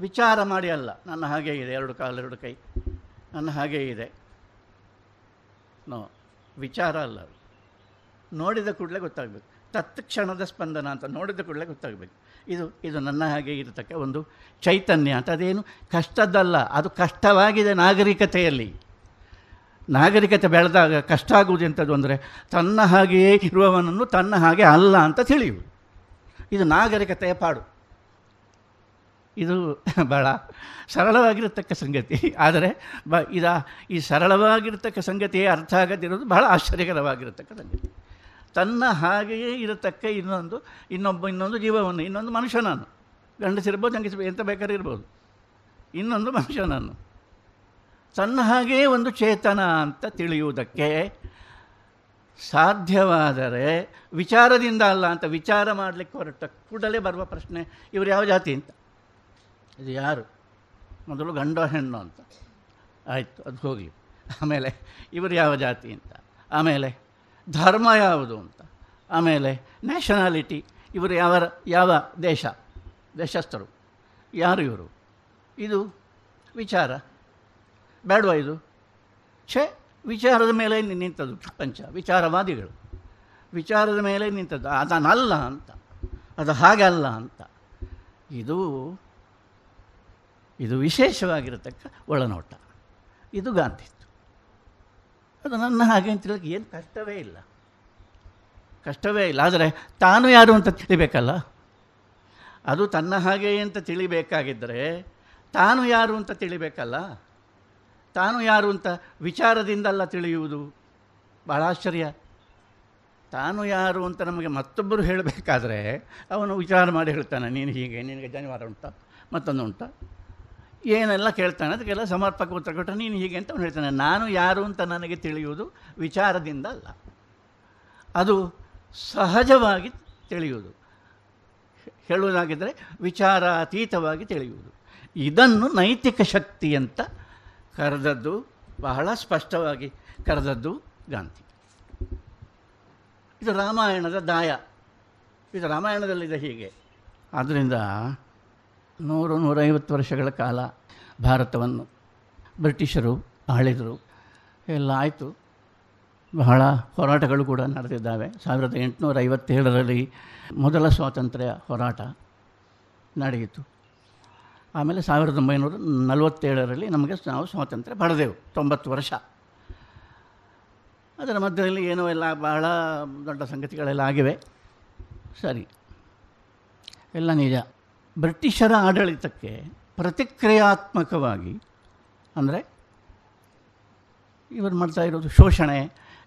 ವಿಚಾರ ಮಾಡಿ ಅಲ್ಲ, ನನ್ನ ಹಾಗೆ ಇದೆ, ಎರಡು ಕಾಲು, ಎರಡು ಕೈ, ನನ್ನ ಹಾಗೆ ಇದೆ. ನೋ, ವಿಚಾರ ಅಲ್ಲ. ನೋಡಿದ ಕೂಡಲೇ ಗೊತ್ತಾಗಬೇಕು. ತತ್ಕ್ಷಣದ ಸ್ಪಂದನ ಅಂತ ನೋಡಿದ ಕೂಡಲೇ ಗೊತ್ತಾಗಬೇಕು. ಇದು ಇದು ನನ್ನ ಹಾಗೆ ಇರತಕ್ಕ ಒಂದು ಚೈತನ್ಯ ಅಂತ. ಅದೇನು ಕಷ್ಟದ್ದಲ್ಲ, ಅದು ಕಷ್ಟವಾಗಿದೆ ನಾಗರಿಕತೆಯಲ್ಲಿ. ನಾಗರಿಕತೆ ಬೆಳೆದಾಗ ಕಷ್ಟ ಆಗುವುದು ಎಂಥದ್ದು ಅಂದರೆ, ತನ್ನ ಹಾಗೆಯೇ ಇರುವವನನ್ನು ತನ್ನ ಹಾಗೆ ಅಲ್ಲ ಅಂತ ತಿಳಿಯುವುದು. ಇದು ನಾಗರಿಕತೆಯ ಪಾಡು. ಇದು ಭಾಳ ಸರಳವಾಗಿರತಕ್ಕ ಸಂಗತಿ. ಆದರೆ ಬ, ಇದ, ಈ ಸರಳವಾಗಿರತಕ್ಕ ಸಂಗತಿಯೇ ಅರ್ಥ ಆಗದಿರೋದು ಬಹಳ ಆಶ್ಚರ್ಯಕರವಾಗಿರತಕ್ಕ ಸಂಗತಿ. ತನ್ನ ಹಾಗೆಯೇ ಇರತಕ್ಕ ಇನ್ನೊಂದು, ಇನ್ನೊಬ್ಬ ಇನ್ನೊಂದು ಜೀವವನ್ನು, ಇನ್ನೊಂದು ಮನುಷ್ಯ ನಾನು ಗಂಡಸಿರ್ಬೋದು ಗಂಡಸಿರ್ಬೋದು ಎಂತ ಬೇಕಾದ್ರೆ ಇರ್ಬೋದು. ಇನ್ನೊಂದು ಮನುಷ್ಯ ನಾನು ತನ್ನ ಹಾಗೆಯೇ ಒಂದು ಚೇತನ ಅಂತ ತಿಳಿಯುವುದಕ್ಕೆ ಸಾಧ್ಯವಾದರೆ ವಿಚಾರದಿಂದ ಅಲ್ಲ ಅಂತ ವಿಚಾರ ಮಾಡಲಿಕ್ಕೆ ಹೊರಟ ಕೂಡಲೇ ಬರುವ ಪ್ರಶ್ನೆ, ಇವರು ಯಾವ ಜಾತಿ ಅಂತ. ಇದು ಯಾರು? ಮೊದಲು ಗಂಡ ಹೆಣ್ಣು ಅಂತ. ಆಯಿತು, ಅದು ಹೋಗಲಿ. ಆಮೇಲೆ ಇವರು ಯಾವ ಜಾತಿ ಅಂತ. ಆಮೇಲೆ ಧರ್ಮ ಯಾವುದು ಅಂತ. ಆಮೇಲೆ ನ್ಯಾಷನಾಲಿಟಿ, ಇವರು ಯಾವ ಯಾವ ದೇಶ? ದೇಶಸ್ಥರು. ಯಾರು ಇವರು? ಇದು ವಿಚಾರ. ಬೇಡವಾ ಇದು? ಛೇ, ವಿಚಾರದ ಮೇಲೆ ನಿಂತದ್ದು ಪ್ರಪಂಚ, ವಿಚಾರವಾದಿಗಳು. ವಿಚಾರದ ಮೇಲೆ ನಿಂತದ್ದು, ಅದನ್ನಲ್ಲ ಅಂತ. ಅದು ಹಾಗಲ್ಲ ಅಂತ. ಇದು ಇದು ವಿಶೇಷವಾಗಿರತಕ್ಕ ಒಳನೋಟ. ಇದು ಗಾಂಧಿದ್ದು ಅದು ನನ್ನ ಹಾಗೆ ಅಂತ ಹೇಳಕ್ಕೆ ಏನು ಕಷ್ಟವೇ ಇಲ್ಲ. ಕಷ್ಟವೇ ಇಲ್ಲ. ಆದರೆ ತಾನು ಯಾರು ಅಂತ ತಿಳಿಬೇಕಲ್ಲ? ಅದು ತನ್ನ ಹಾಗೆ ಅಂತ ತಿಳಿಬೇಕಾಗಿದ್ದರೆ ತಾನು ಯಾರು ಅಂತ ತಿಳಿಬೇಕಲ್ಲ? ತಾನು ಯಾರು ಅಂತ ವಿಚಾರದಿಂದಲ್ಲ ತಿಳಿಯುವುದು ಭಾಳ ಆಶ್ಚರ್ಯ. ತಾನು ಯಾರು ಅಂತ ನಮಗೆ ಮತ್ತೊಬ್ಬರು ಹೇಳಬೇಕಾದ್ರೆ ಅವನು ವಿಚಾರ ಮಾಡಿ ಹೇಳ್ತಾನೆ, ನೀನು ಹೀಗೆ, ನಿನಗೆ ಜನಿವಾರ ಉಂಟಾ, ಮತ್ತೊಂದು ಉಂಟಾ? ಏನೆಲ್ಲ ಕೇಳ್ತಾನೆ, ಅದಕ್ಕೆಲ್ಲ ಸಮರ್ಪಕ ಉತ್ತರ ಕೊಟ್ಟರೆ ನೀನು ಹೀಗೆ ಅಂತ ಅವನು ಹೇಳ್ತಾನೆ, ನಾನು ಯಾರು ಅಂತ ನನಗೆ ತಿಳಿಯುವುದು ವಿಚಾರದಿಂದ ಅಲ್ಲ. ಅದು ಸಹಜವಾಗಿ ತಿಳಿಯುವುದು. ಹೇಳುವುದಾಗಿದ್ದರೆ ವಿಚಾರಾತೀತವಾಗಿ ತಿಳಿಯುವುದು. ಇದನ್ನು ನೈತಿಕ ಶಕ್ತಿ ಅಂತ ಕರೆದದ್ದು, ಬಹಳ ಸ್ಪಷ್ಟವಾಗಿ ಕರೆದದ್ದು ಗಾಂಧಿ. ಇದು ರಾಮಾಯಣದ ದಾಯ. ಇದು ರಾಮಾಯಣದಲ್ಲಿದೆ ಹೀಗೆ. ಆದ್ದರಿಂದ ನೂರು ನೂರೈವತ್ತು ವರ್ಷಗಳ ಕಾಲ ಭಾರತವನ್ನು ಬ್ರಿಟಿಷರು ಆಳಿದರು. ಎಲ್ಲ ಆಯಿತು. ಬಹಳ ಹೋರಾಟಗಳು ಕೂಡ ನಡೆದಿದ್ದಾವೆ. ಸಾವಿರದ ಎಂಟುನೂರ ಐವತ್ತೇಳರಲ್ಲಿ ಮೊದಲ ಸ್ವಾತಂತ್ರ್ಯ ಹೋರಾಟ ನಡೆಯಿತು. ಆಮೇಲೆ ಸಾವಿರದ ಒಂಬೈನೂರ ನಲವತ್ತೇಳರಲ್ಲಿ ನಮಗೆ ನಾವು ಸ್ವಾತಂತ್ರ್ಯ ಪಡೆದೆವು. ತೊಂಬತ್ತು ವರ್ಷ. ಅದರ ಮಧ್ಯದಲ್ಲಿ ಏನೋ ಎಲ್ಲ ಬಹಳ ದೊಡ್ಡ ಸಂಗತಿಗಳೆಲ್ಲ ಆಗಿವೆ. ಸರಿ. ಎಲ್ಲ ನಿಜ. ಬ್ರಿಟಿಷರ ಆಡಳಿತಕ್ಕೆ ಪ್ರತಿಕ್ರಿಯಾತ್ಮಕವಾಗಿ, ಅಂದರೆ ಇವರು ಮಾಡ್ತಾ ಇರೋದು ಶೋಷಣೆ,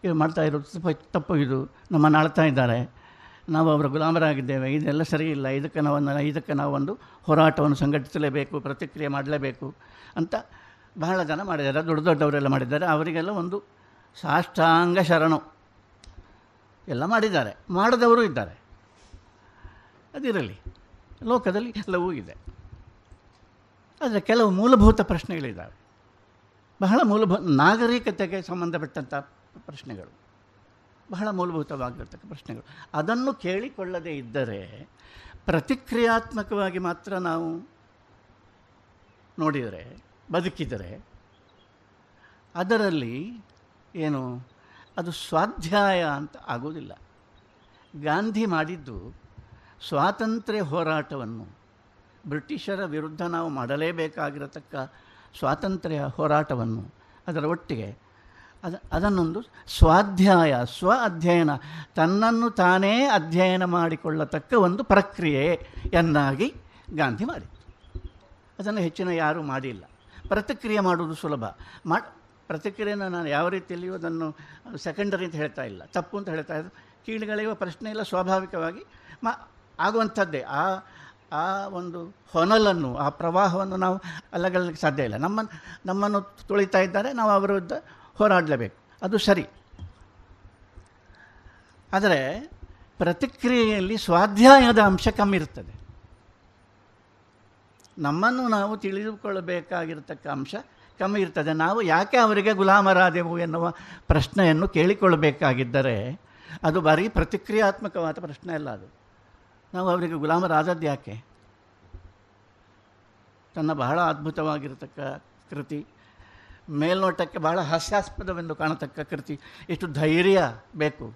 ಇವ್ರು ಮಾಡ್ತಾ ಇರೋದು ತಪ್ಪು ತಪ್ಪು ಇದು ನಮ್ಮನ್ನು ಆಳ್ತಾ ಇದ್ದಾರೆ, ನಾವು ಅವರ ಗುಲಾಮರಾಗಿದ್ದೇವೆ, ಇದೆಲ್ಲ ಸರಿ ಇಲ್ಲ ಇದಕ್ಕೆ ನಾವು ಇದಕ್ಕೆ ನಾವು ಒಂದು ಹೋರಾಟವನ್ನು ಸಂಘಟಿಸಲೇಬೇಕು, ಪ್ರತಿಕ್ರಿಯೆ ಮಾಡಲೇಬೇಕು ಅಂತ ಬಹಳ ಜನ ಮಾಡಿದ್ದಾರೆ, ದೊಡ್ಡ ದೊಡ್ಡವರೆಲ್ಲ ಮಾಡಿದ್ದಾರೆ, ಅವರಿಗೆಲ್ಲ ಒಂದು ಸಾಷ್ಟಾಂಗ ಶರಣು. ಎಲ್ಲ ಮಾಡಿದ್ದಾರೆ, ಮಾಡಿದವರು ಇದ್ದಾರೆ. ಅದಿರಲಿ. ಲೋಕದಲ್ಲಿ ಎಲ್ಲವೂ ಇದೆ. ಆದರೆ ಕೆಲವು ಮೂಲಭೂತ ಪ್ರಶ್ನೆಗಳಿದ್ದಾವೆ ಬಹಳ ಮೂಲಭೂತ ನಾಗರಿಕತೆಗೆ ಸಂಬಂಧಪಟ್ಟಂಥ ಪ್ರಶ್ನೆಗಳು. ಬಹಳ ಮೂಲಭೂತವಾಗಿರ್ತಕ್ಕ ಪ್ರಶ್ನೆಗಳು. ಅದನ್ನು ಕೇಳಿಕೊಳ್ಳದೇ ಇದ್ದರೆ ಪ್ರತಿಕ್ರಿಯಾತ್ಮಕವಾಗಿ ಮಾತ್ರ ನಾವು ನೋಡಿದರೆ, ಬದುಕಿದರೆ ಅದರಲ್ಲಿ ಏನು, ಅದು ಸ್ವಾಧ್ಯಾಯ ಅಂತ ಆಗೋದಿಲ್ಲ ಗಾಂಧಿ ಮಾಡಿದ್ದು ಸ್ವಾತಂತ್ರ್ಯ ಹೋರಾಟವನ್ನು ಬ್ರಿಟಿಷರ ವಿರುದ್ಧ ನಾವು ಮಾಡಲೇಬೇಕಾಗಿರತಕ್ಕ ಸ್ವಾತಂತ್ರ್ಯ ಹೋರಾಟವನ್ನು ಅದರ ಒಟ್ಟಿಗೆ ಅದ ಅದನ್ನೊಂದು ಸ್ವಾಧ್ಯಾಯ, ಸ್ವ ಅಧ್ಯಯನ, ತನ್ನನ್ನು ತಾನೇ ಅಧ್ಯಯನ ಮಾಡಿಕೊಳ್ಳತಕ್ಕ ಒಂದು ಪ್ರಕ್ರಿಯೆಯನ್ನಾಗಿ ಗಾಂಧಿ ಮಾಡಿತ್ತು ಅದನ್ನು ಹೆಚ್ಚಿನ ಯಾರೂ ಮಾಡಿಲ್ಲ. ಪ್ರತಿಕ್ರಿಯೆ ಮಾಡುವುದು ಸುಲಭ. ಮಾ ಪ್ರತಿಕ್ರಿಯೆಯನ್ನು ನಾನು ಯಾವ ರೀತಿಯಲ್ಲಿಯೂ ಅದನ್ನು ಸೆಕೆಂಡರಿ ಅಂತ ಹೇಳ್ತಾ ಇಲ್ಲ. ತಪ್ಪು ಅಂತ ಹೇಳ್ತಾ ಇದ್ದರು ಕೀಳುಗಳೆಯುವ ಪ್ರಶ್ನೆ ಇಲ್ಲ. ಸ್ವಾಭಾವಿಕವಾಗಿ ಮಾ ಆಗುವಂಥದ್ದೇ. ಆ ಆ ಒಂದು ಹೊನಲನ್ನು, ಆ ಪ್ರವಾಹವನ್ನು ನಾವು ಅಲ್ಲಗಳಕ್ಕೆ ಸಾಧ್ಯ ಇಲ್ಲ. ನಮ್ಮನ್ನು ನಮ್ಮನ್ನು ತುಳಿತಾ ಇದ್ದಾರೆ, ನಾವು ಅವರ ವಿರುದ್ಧ ಹೋರಾಡಲೇಬೇಕು. ಅದು ಸರಿ. ಆದರೆ ಪ್ರತಿಕ್ರಿಯೆಯಲ್ಲಿ ಸ್ವಾಧ್ಯಾಯದ ಅಂಶ ಕಮ್ಮಿ ಇರ್ತದೆ ನಮ್ಮನ್ನು ನಾವು ತಿಳಿದುಕೊಳ್ಳಬೇಕಾಗಿರತಕ್ಕ ಅಂಶ ಕಮ್ಮಿ ಇರ್ತದೆ ನಾವು ಯಾಕೆ ಅವರಿಗೆ ಗುಲಾಮರಾದೆವು ಎನ್ನುವ ಪ್ರಶ್ನೆಯನ್ನು ಕೇಳಿಕೊಳ್ಳಬೇಕಾಗಿದ್ದರೆ ಅದು ಬರೀ ಪ್ರತಿಕ್ರಿಯಾತ್ಮಕವಾದ ಪ್ರಶ್ನೆ ಅಲ್ಲ ಅದು. ನಾವು ಅವರಿಗೆ ಗುಲಾಮರಾದದ್ದು ಯಾಕೆ? ತನ್ನ ಬಹಳ ಅದ್ಭುತವಾಗಿರತಕ್ಕ ಕೃತಿ, ಮೇಲ್ನೋಟಕ್ಕೆ ಬಹಳ ಹಾಸ್ಯಾಸ್ಪದವೆಂದು ಕಾಣತಕ್ಕ ಕೃತಿ. ಎಷ್ಟು ಧೈರ್ಯ ಬೇಕು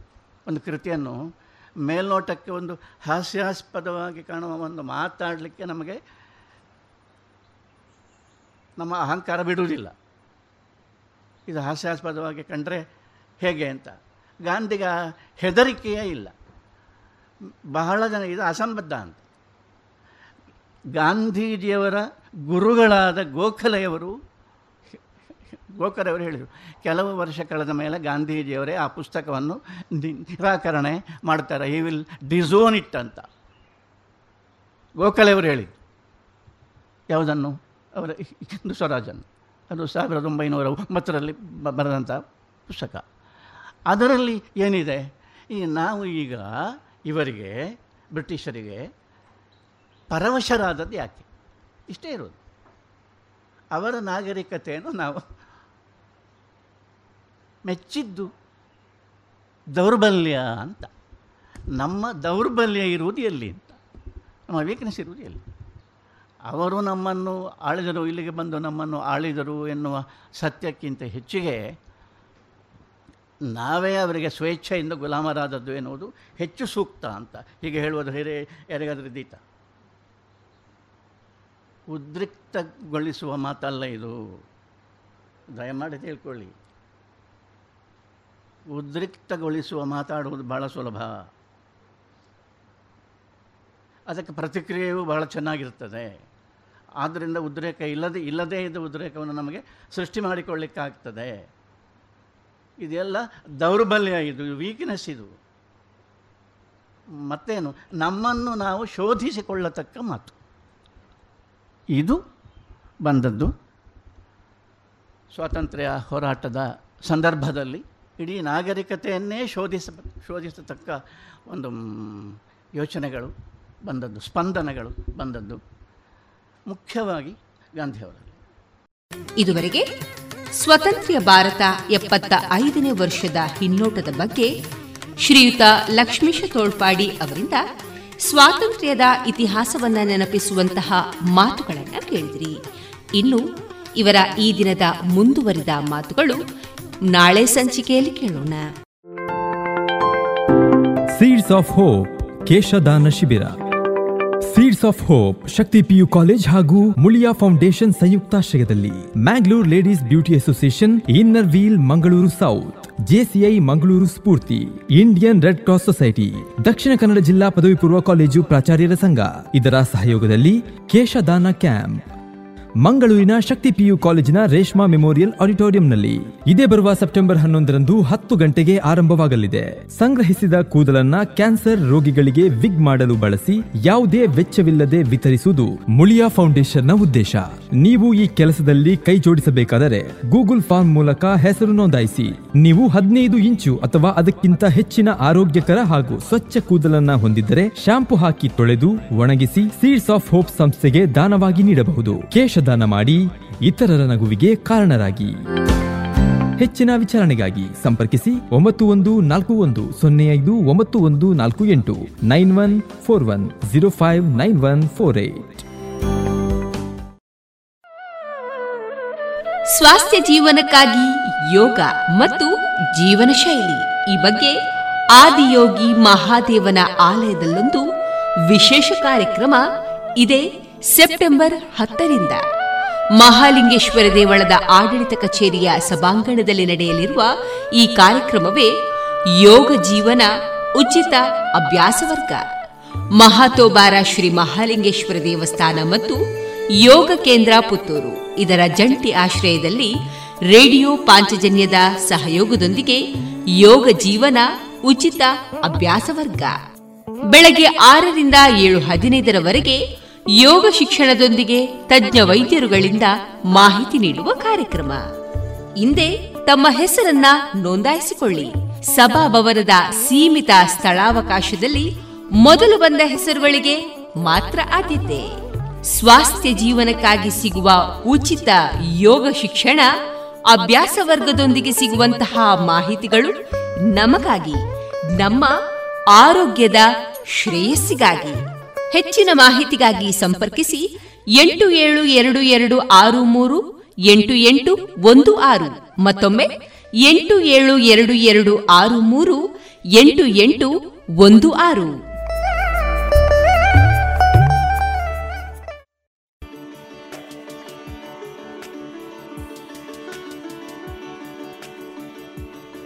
ಒಂದು ಕೃತಿಯನ್ನು. ಮೇಲ್ನೋಟಕ್ಕೆ ಒಂದು ಹಾಸ್ಯಾಸ್ಪದವಾಗಿ ಕಾಣುವ ಒಂದು ಮಾತಾಡಲಿಕ್ಕೆ ನಮಗೆ ನಮ್ಮ ಅಹಂಕಾರ ಬಿಡುವುದಿಲ್ಲ. ಇದು ಹಾಸ್ಯಾಸ್ಪದವಾಗಿ ಕಂಡರೆ ಹೇಗೆ ಅಂತ. ಗಾಂಧಿಗ ಹೆದರಿಕೆಯೇ ಇಲ್ಲ. ಬಹಳ ಜನ ಇದು ಅಸಂಬದ್ಧ ಅಂತ. ಗಾಂಧೀಜಿಯವರ ಗುರುಗಳಾದ ಗೋಖಲೆಯವರು ಗೋಖಲೆಯವರು ಹೇಳಿದರು, ಕೆಲವು ವರ್ಷ ಕಳೆದ ಮೇಲೆ ಗಾಂಧೀಜಿಯವರೇ ಆ ಪುಸ್ತಕವನ್ನು ನಿರಾಕರಣೆ ಮಾಡ್ತಾರೆ. ಈ ವಿಲ್ ಡಿಸೋನ್ ಇಟ್ ಅಂತ. ಗೋಖಲೆಯವರು ಹೇಳಿದರು. ಯಾವುದನ್ನು? ಅವರ ಹಿಂದೂ ಸ್ವರಾಜನ್ನು. ಅದು ಸಾವಿರದ ಒಂಬೈನೂರ ಒಂಬತ್ತರಲ್ಲಿ ಬರೆದಂಥ ಪುಸ್ತಕ. ಅದರಲ್ಲಿ ಏನಿದೆ? ಈ ನಾವು ಈಗ ಇವರಿಗೆ, ಬ್ರಿಟಿಷರಿಗೆ ಪರವಶರಾದದ್ದು ಯಾಕೆ? ಇಷ್ಟೇ ಇರೋದು. ಅವರ ನಾಗರಿಕತೆಯನ್ನು ನಾವು ಮೆಚ್ಚಿದ್ದು ದೌರ್ಬಲ್ಯ ಅಂತ. ನಮ್ಮ ದೌರ್ಬಲ್ಯ ಇರುವುದು ಎಲ್ಲಿ ಅಂತ? ನಮ್ಮ ವೀಕ್ನೆಸ್ ಇರುವುದು ಎಲ್ಲಿ? ಅವರು ನಮ್ಮನ್ನು ಆಳಿದರು, ಇಲ್ಲಿಗೆ ಬಂದು ನಮ್ಮನ್ನು ಆಳಿದರು ಎನ್ನುವ ಸತ್ಯಕ್ಕಿಂತ ಹೆಚ್ಚಿಗೆ ನಾವೇ ಅವರಿಗೆ ಸ್ವೇಚ್ಛೆಯಿಂದ ಗುಲಾಮರಾದದ್ದು ಎನ್ನುವುದು ಹೆಚ್ಚು ಸೂಕ್ತ ಅಂತ. ಹೀಗೆ ಹೇಳುವುದು ಹಿರೇ ಯಾರಿಗಾದರೂ ದೀತ ಉದ್ರಿಕ್ತಗೊಳಿಸುವ ಮಾತಲ್ಲ ಇದು. ದಯಮಾಡಿ ತಿಳ್ಕೊಳ್ಳಿ. ಉದ್ರಿಕ್ತಗೊಳಿಸುವ ಮಾತಾಡುವುದು ಭಾಳ ಸುಲಭ. ಅದಕ್ಕೆ ಪ್ರತಿಕ್ರಿಯೆಯು ಬಹಳ ಚೆನ್ನಾಗಿರ್ತದೆ. ಆದ್ದರಿಂದ ಉದ್ರೇಕ ಇಲ್ಲದೆ, ಇಲ್ಲದೇ ಇದ್ದ ಉದ್ರೇಕವನ್ನು ನಮಗೆ ಸೃಷ್ಟಿ ಮಾಡಿಕೊಳ್ಳಿಕ್ಕಾಗ್ತದೆ. ಇದೆಲ್ಲ ದೌರ್ಬಲ್ಯ ಇದು ವೀಕ್ನೆಸ್ ಇದು. ಮತ್ತೇನು, ನಮ್ಮನ್ನು ನಾವು ಶೋಧಿಸಿಕೊಳ್ಳತಕ್ಕ ಮಾತು. ಇದು ಬಂದದ್ದು. ಸ್ವಾತಂತ್ರ್ಯ ಹೋರಾಟದ ಸಂದರ್ಭದಲ್ಲಿ ಇಡೀ ನಾಗರಿಕತೆಯನ್ನೇ ಶೋಧಿಸ, ಶೋಧಿಸತಕ್ಕ ಒಂದು ಯೋಚನೆಗಳು ಬಂದದ್ದು, ಸ್ಪಂದನಗಳು ಬಂದದ್ದು. ಮುಖ್ಯವಾಗಿ ಗಾಂಧಿಯವರಲ್ಲಿ. ಇದುವರೆಗೆ ಸ್ವತಂತ್ರ ಭಾರತ ಎಪ್ಪತ್ತ ಐದನೇ ವರ್ಷದ ಹಿನ್ನೋಟದ ಬಗ್ಗೆ ಶ್ರೀಯುತ ಲಕ್ಷ್ಮೀಶ ತೋಳ್ಪಾಡಿ ಅವರಿಂದ ಸ್ವಾತಂತ್ರ್ಯದ ಇತಿಹಾಸವನ್ನ ನೆನಪಿಸುವಂತಹ ಮಾತುಗಳನ್ನು ಕೇಳಿದ್ರಿ. ಇನ್ನು ಇವರ ಈ ದಿನದ ಮುಂದುವರಿದ ಮಾತುಗಳು ನಾಳೆ ಸಂಚಿಕೆಯಲ್ಲಿ ಕೇಳೋಣ. ಸೀಡ್ಸ್ ಆಫ್ ಹೋಪ್ ಕೇಶದಾನ ಶಿಬಿರ seeds of hope Shakti PU college ಹಾಗೂ ಮುಳಿಯಾ ಫೌಂಡೇಶನ್ ಸಂಯುಕ್ತಾಶ್ರಯದಲ್ಲಿ Mangalore ladies beauty association inner wheel Mangaluru south JCI Mangaluru Spoorthi Indian red cross society Dakshina Kannada ಜಿಲ್ಲಾ ಪದವಿ ಪೂರ್ವ ಕಾಲೇಜು ಪ್ರಾಚಾರ್ಯರ ಸಂಘ ಇದರ ಸಹಯೋಗದಲ್ಲಿ ಕೇಶದಾನ ಕ್ಯಾಂಪ್. ಮಂಗಳೂರಿನ ಶಕ್ತಿ ಪಿಯು ಕಾಲೇಜಿನ ರೇಷ್ಮಾ ಮೆಮೋರಿಯಲ್ ಆಡಿಟೋರಿಯಂನಲ್ಲಿ ಇದೇ ಬರುವ ಸೆಪ್ಟೆಂಬರ್ ಹನ್ನೊಂದರಂದು ಹತ್ತು ಗಂಟೆಗೆ ಆರಂಭವಾಗಲಿದೆ. ಸಂಗ್ರಹಿಸಿದ ಕೂದಲನ್ನ ಕ್ಯಾನ್ಸರ್ ರೋಗಿಗಳಿಗೆ ವಿಗ್ ಮಾಡಲು ಬಳಸಿ ಯಾವುದೇ ವೆಚ್ಚವಿಲ್ಲದೆ ವಿತರಿಸುವುದು ಮುಳಿಯಾ ಫೌಂಡೇಶನ್ನ ಉದ್ದೇಶ. ನೀವು ಈ ಕೆಲಸದಲ್ಲಿ ಕೈ ಜೋಡಿಸಬೇಕಾದರೆ ಗೂಗಲ್ ಫಾರ್ಮ್ ಮೂಲಕ ಹೆಸರು ನೋಂದಾಯಿಸಿ. ನೀವು ಹದಿನೈದು ಇಂಚು ಅಥವಾ ಅದಕ್ಕಿಂತ ಹೆಚ್ಚಿನ ಆರೋಗ್ಯಕರ ಹಾಗೂ ಸ್ವಚ್ಛ ಕೂದಲನ್ನ ಹೊಂದಿದ್ದರೆ ಶಾಂಪು ಹಾಕಿ ತೊಳೆದು ಒಣಗಿಸಿ ಸೀಡ್ಸ್ ಆಫ್ ಹೋಪ್ ಸಂಸ್ಥೆಗೆ ದಾನವಾಗಿ ನೀಡಬಹುದು. ಕೇಶ ದಾನ ಮಾಡಿ ಇತರರ ನಗುವಿಗೆ ಕಾರಣರಾಗಿ. ಹೆಚ್ಚಿನ ವಿಚಾರಣೆಗಾಗಿ ಸಂಪರ್ಕಿಸಿ ಒಂಬತ್ತು ಒಂದು ನಾಲ್ಕು ಒಂದು ಸೊನ್ನೆ ಐದು ಒಂಬತ್ತು ಒಂದು ನಾಲ್ಕು ಎಂಟು nine one four one zero five nine one four eight. ಸ್ವಾಸ್ಥ್ಯ ಜೀವನಕ್ಕಾಗಿ ಯೋಗ ಮತ್ತು ಜೀವನ ಶೈಲಿ ಈ ಬಗ್ಗೆ ಆದಿಯೋಗಿ ಮಹಾದೇವನ ಆಲಯದಲ್ಲೊಂದು ವಿಶೇಷ ಕಾರ್ಯಕ್ರಮ ಇದೆ. ಸೆಪ್ಟೆಂಬರ್ ಹತ್ತರಿಂದ ಮಹಾಲಿಂಗೇಶ್ವರ ದೇವಳದ ಆಡಳಿತ ಕಚೇರಿಯ ಸಭಾಂಗಣದಲ್ಲಿ ನಡೆಯಲಿರುವ ಈ ಕಾರ್ಯಕ್ರಮವೇ ಯೋಗ ಜೀವನ ಉಚಿತ ಅಭ್ಯಾಸ ವರ್ಗ. ಮಹಾತೋಬಾರ ಶ್ರೀ ಮಹಾಲಿಂಗೇಶ್ವರ ದೇವಸ್ಥಾನ ಮತ್ತು ಯೋಗ ಕೇಂದ್ರ ಪುತ್ತೂರು. ಇದರ ಜಂಟಿ ಆಶ್ರಯದಲ್ಲಿ ರೇಡಿಯೋ ಪಾಂಚಜನ್ಯದ ಸಹಯೋಗದೊಂದಿಗೆ ಯೋಗ ಜೀವನ ಉಚಿತ ಅಭ್ಯಾಸ ವರ್ಗ. ಬೆಳಗ್ಗೆ ಆರರಿಂದ ಏಳು ಹದಿನೈದರವರೆಗೆ ಯೋಗ ಶಿಕ್ಷಣದೊಂದಿಗೆ ತಜ್ಞ ವೈದ್ಯರುಗಳಿಂದ ಮಾಹಿತಿ ನೀಡುವ ಕಾರ್ಯಕ್ರಮ. ಹಿಂದೆ ತಮ್ಮ ಹೆಸರನ್ನ ನೋಂದಾಯಿಸಿಕೊಳ್ಳಿ. ಸಭಾಭವನದ ಸೀಮಿತ ಸ್ಥಳಾವಕಾಶದಲ್ಲಿ ಮೊದಲು ಬಂದ ಹೆಸರುಗಳಿಗೆ ಮಾತ್ರ ಆದ್ಯತೆ. ಸ್ವಾಸ್ಥ್ಯ ಜೀವನಕ್ಕಾಗಿ ಸಿಗುವ ಉಚಿತ ಯೋಗ ಶಿಕ್ಷಣ, ಅಭ್ಯಾಸ ವರ್ಗದೊಂದಿಗೆ ಸಿಗುವಂತಹ ಮಾಹಿತಿಗಳು ನಮಗಾಗಿ, ನಮ್ಮ ಆರೋಗ್ಯದ ಶ್ರೇಯಸ್ಸಿಗಾಗಿ. ಹೆಚ್ಚಿನ ಮಾಹಿತಿಗಾಗಿ ಸಂಪರ್ಕಿಸಿ ಎಂಟು ಏಳು ಎರಡು ಎರಡು ಆರು ಮೂರು ಎಂಟು ಎಂಟು ಒಂದು ಆರು. ಮತ್ತೊಮ್ಮೆ ಎಂಟು ಏಳು ಎರಡು ಎರಡು ಆರು ಮೂರು ಎಂಟು ಎಂಟು ಒಂದು ಆರು.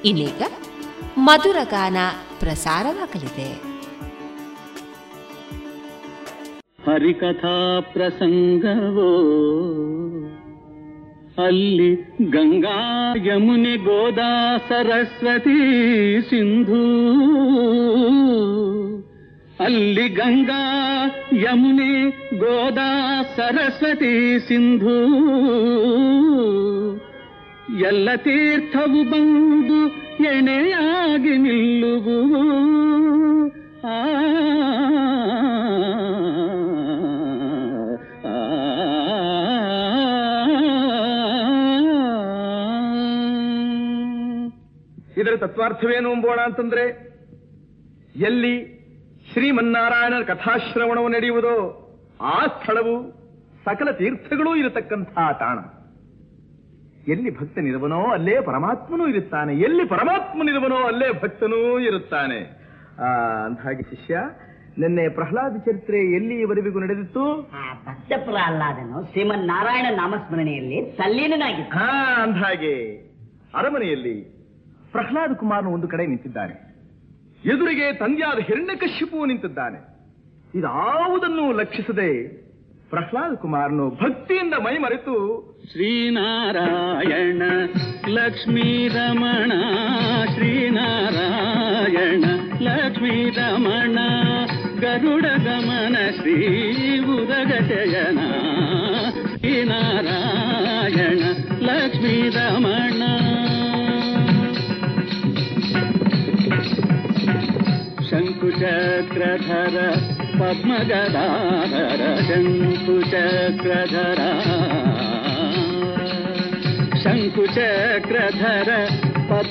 ಇನ್ನೀಗ ಮಧುರಗಾನ ಪ್ರಸಾರವಾಗಲಿದೆ. ಹರಿಕಥಾ ಪ್ರಸಂಗವೋ ಅಲ್ಲಿ ಗಂಗಾ ಯಮುನೆ ಗೋದಾ ಸರಸ್ವತಿ ಸಿಂಧೂ ಅಲ್ಲಿ ಗಂಗಾ ಯಮುನೆ ಗೋದಾ ಸರಸ್ವತಿ ಸಿಂಧೂ ಎಲ್ಲ ತೀರ್ಥವು ಬಂದು ಎಣೆಯಾಗಿ ನಿಲ್ಲುವು ಆ ಇದರ ತತ್ವಾರ್ಥವೇನು ಅಂಬೋಣ ಅಂತಂದ್ರೆ, ಎಲ್ಲಿ ಶ್ರೀಮನ್ನಾರಾಯಣನ ಕಥಾಶ್ರವಣವು ನಡೆಯುವುದೋ ಆ ಸ್ಥಳವು ಸಕಲ ತೀರ್ಥಗಳೂ ಇರತಕ್ಕಂತಹ ತಾಣ. ಎಲ್ಲಿ ಭಕ್ತನಿರುವನೋ ಅಲ್ಲೇ ಪರಮಾತ್ಮನೂ ಇರುತ್ತಾನೆ, ಎಲ್ಲಿ ಪರಮಾತ್ಮನಿರುವನೋ ಅಲ್ಲೇ ಭಕ್ತನೂ ಇರುತ್ತಾನೆ. ಅಂದಾಗಿ ಶಿಷ್ಯ ನಿನ್ನೆ ಪ್ರಹ್ಲಾದ ಚರಿತ್ರೆ ಎಲ್ಲಿವರೆಗೂ ನಡೆದಿತ್ತು? ಭಕ್ತ ಪ್ರಹ್ಲಾದನು ಶ್ರೀಮನ್ ನಾರಾಯಣ ನಾಮಸ್ಮರಣೆಯಲ್ಲಿ ತಲ್ಲೀನಾಗಿತ್ತು ಹಾ ಅಂದಾಗೆ ಅರಮನೆಯಲ್ಲಿ ಪ್ರಹ್ಲಾದ ಕುಮಾರ್ ಒಂದು ಕಡೆ ನಿಂತಿದ್ದಾನೆ. ಎದುರಿಗೆ ತಂದೆಯಾದ ಹಿರಣ್ಯಕಶ್ಯಪು ನಿಂತಿದ್ದಾನೆ. ಇದಾವುದನ್ನು ಲಕ್ಷಿಸದೆ ಪ್ರಹ್ಲಾದ ಕುಮಾರನು ಭಕ್ತಿಯಿಂದ ಮೈ ಮರೆತು ಶ್ರೀನಾರಾಯಣ ಲಕ್ಷ್ಮೀ ರಮಣ ಶ್ರೀನಾರಾಯಣ. లక్ష్మీ రమణ గరుడ గమన శ్రీ ఉదగ శయన. శ్రీనారాయణ లక్ష్మీ రమణ శంకుచక్రధర పద్మగదాధర శంకుచక్రధర శంకుచక్రధర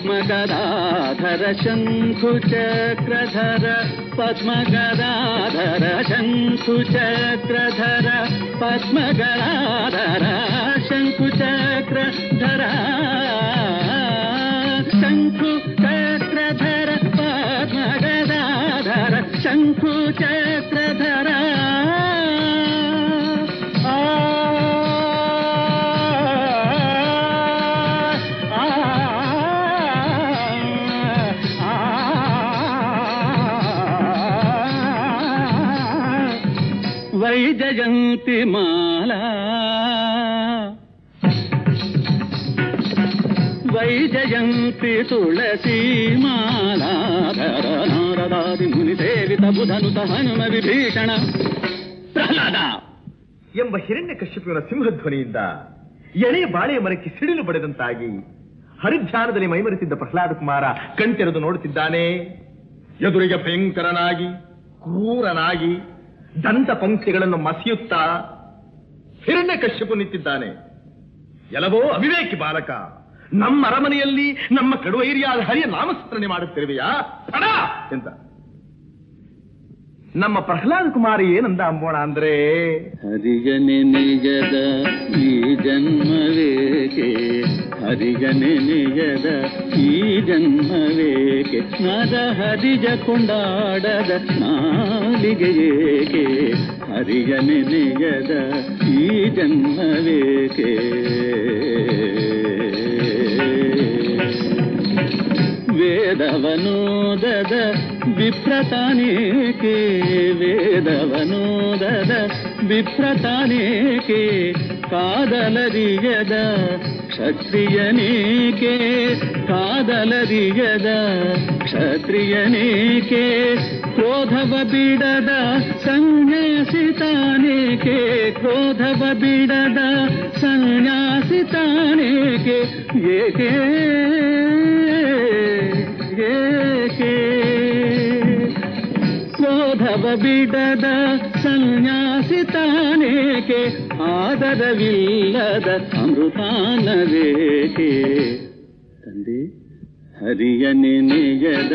पद्मगदाधर शङ्कुचक्रधर पद्मगदाधर शङ्कुचक्रधर। पद्मगदाधर शङ्कुचक्रधर शङ्कु चक्रधर पद्मगदाधर शङ्कु ಮಾಲಾ. ವೈಜಯಂತಿ ತುಳಸಿ ಮಾಲಾ. ಮುನಿ ಸೇವಿತ ಬುಧನುತ ವಿಭೀಷಣ. ಪ್ರಹ್ಲಾದ. ಎಂಬ ಹಿರಣ್ಯ ಕಶ್ಯಪಿಯವರ ಸಿಂಹಧ್ವನಿಯಿಂದ ಎಳೆ ಬಾಳೆಯ ಮರಕ್ಕೆ ಸಿಡಿಲು ಬಡೆದಂತಾಗಿ ಹರಿಧ್ಯಾನದಲ್ಲಿ ಮೈಮರೆತಿದ್ದ ಪ್ರಹ್ಲಾದ ಕುಮಾರ ಕಣ್ತೆರೆದು ನೋಡುತ್ತಿದ್ದಾನೆ. ಎದುರಿಗೆ ಭಯಂಕರನಾಗಿ, ಕ್ರೂರನಾಗಿ ದಂತ ಪಂಕ್ತಿಗಳನ್ನು ಮಸಿಯುತ್ತಾ ಹಿರಣ್ಯ ಕಶ್ಯಪು ನಿಂತಿದ್ದಾನೆ. ಎಲ್ಲವೋ ಅವಿವೇಕಿ ಬಾಲಕ. ನಮ್ಮ ಅರಮನೆಯಲ್ಲಿ ನಮ್ಮ ಕಡುವೈರಿಯಾದ ಹರಿಯ ನಾಮಸ್ಮರಣೆ ಮಾಡುತ್ತಿರುವೆಯಾ? ಎಂತ ನಮ್ಮ ಪ್ರಹ್ಲಾದ ಕುಮಾರ ಏನಂದ ಅಂಬೋಣ ಅಂದ್ರೆ ಹರಿಗನೆ ನಿಜದ ಈ ಜನ್ಮವೇಕೆ ಹರಿಗನೆ ನಿಜದ ಈ ಜನ್ಮವೇಕೆ ನರ ಹರಿಜ ಕೊಂಡಾಡದ ನಾಲಿಗೆ ಏಕೆ ಹರಿಗನೆ ನಿಜದ ಈ ಜನ್ಮವೇಕೆ ವೇದವನೋದದ ವಿಪ್ರತಾನೇಕೆ ವೇದವನೋದದ ವಿಪ್ರತಾನೇಕೆ ಕಾದಲರಿಯದ ಕ್ಷತ್ರಿಯನೇಕೆ ಕಾದಲರಿಯದ ಕ್ಷತ್ರಿಯನೇಕೆ ಕ್ರೋಧವ ಬಿಡದ ಸನ್ಯಾಸಿತಾನೇಕೆ ಕ್ರೋಧವ ಬಿಡದ ಸನ್ಯಾಸಿತಾನೇಕೆ ಏಕೆ ಏಕೆ ಕ್ರೋಧವ ಬಿಡದ ಸನ್ಯಾಸಿತಾನೇಕೆ ಆದರವಿಲ್ಲದ ಅಮೃತಾನವೇಕೆ ತಂದೆ ಹರಿಯ ನೆನೆಯದ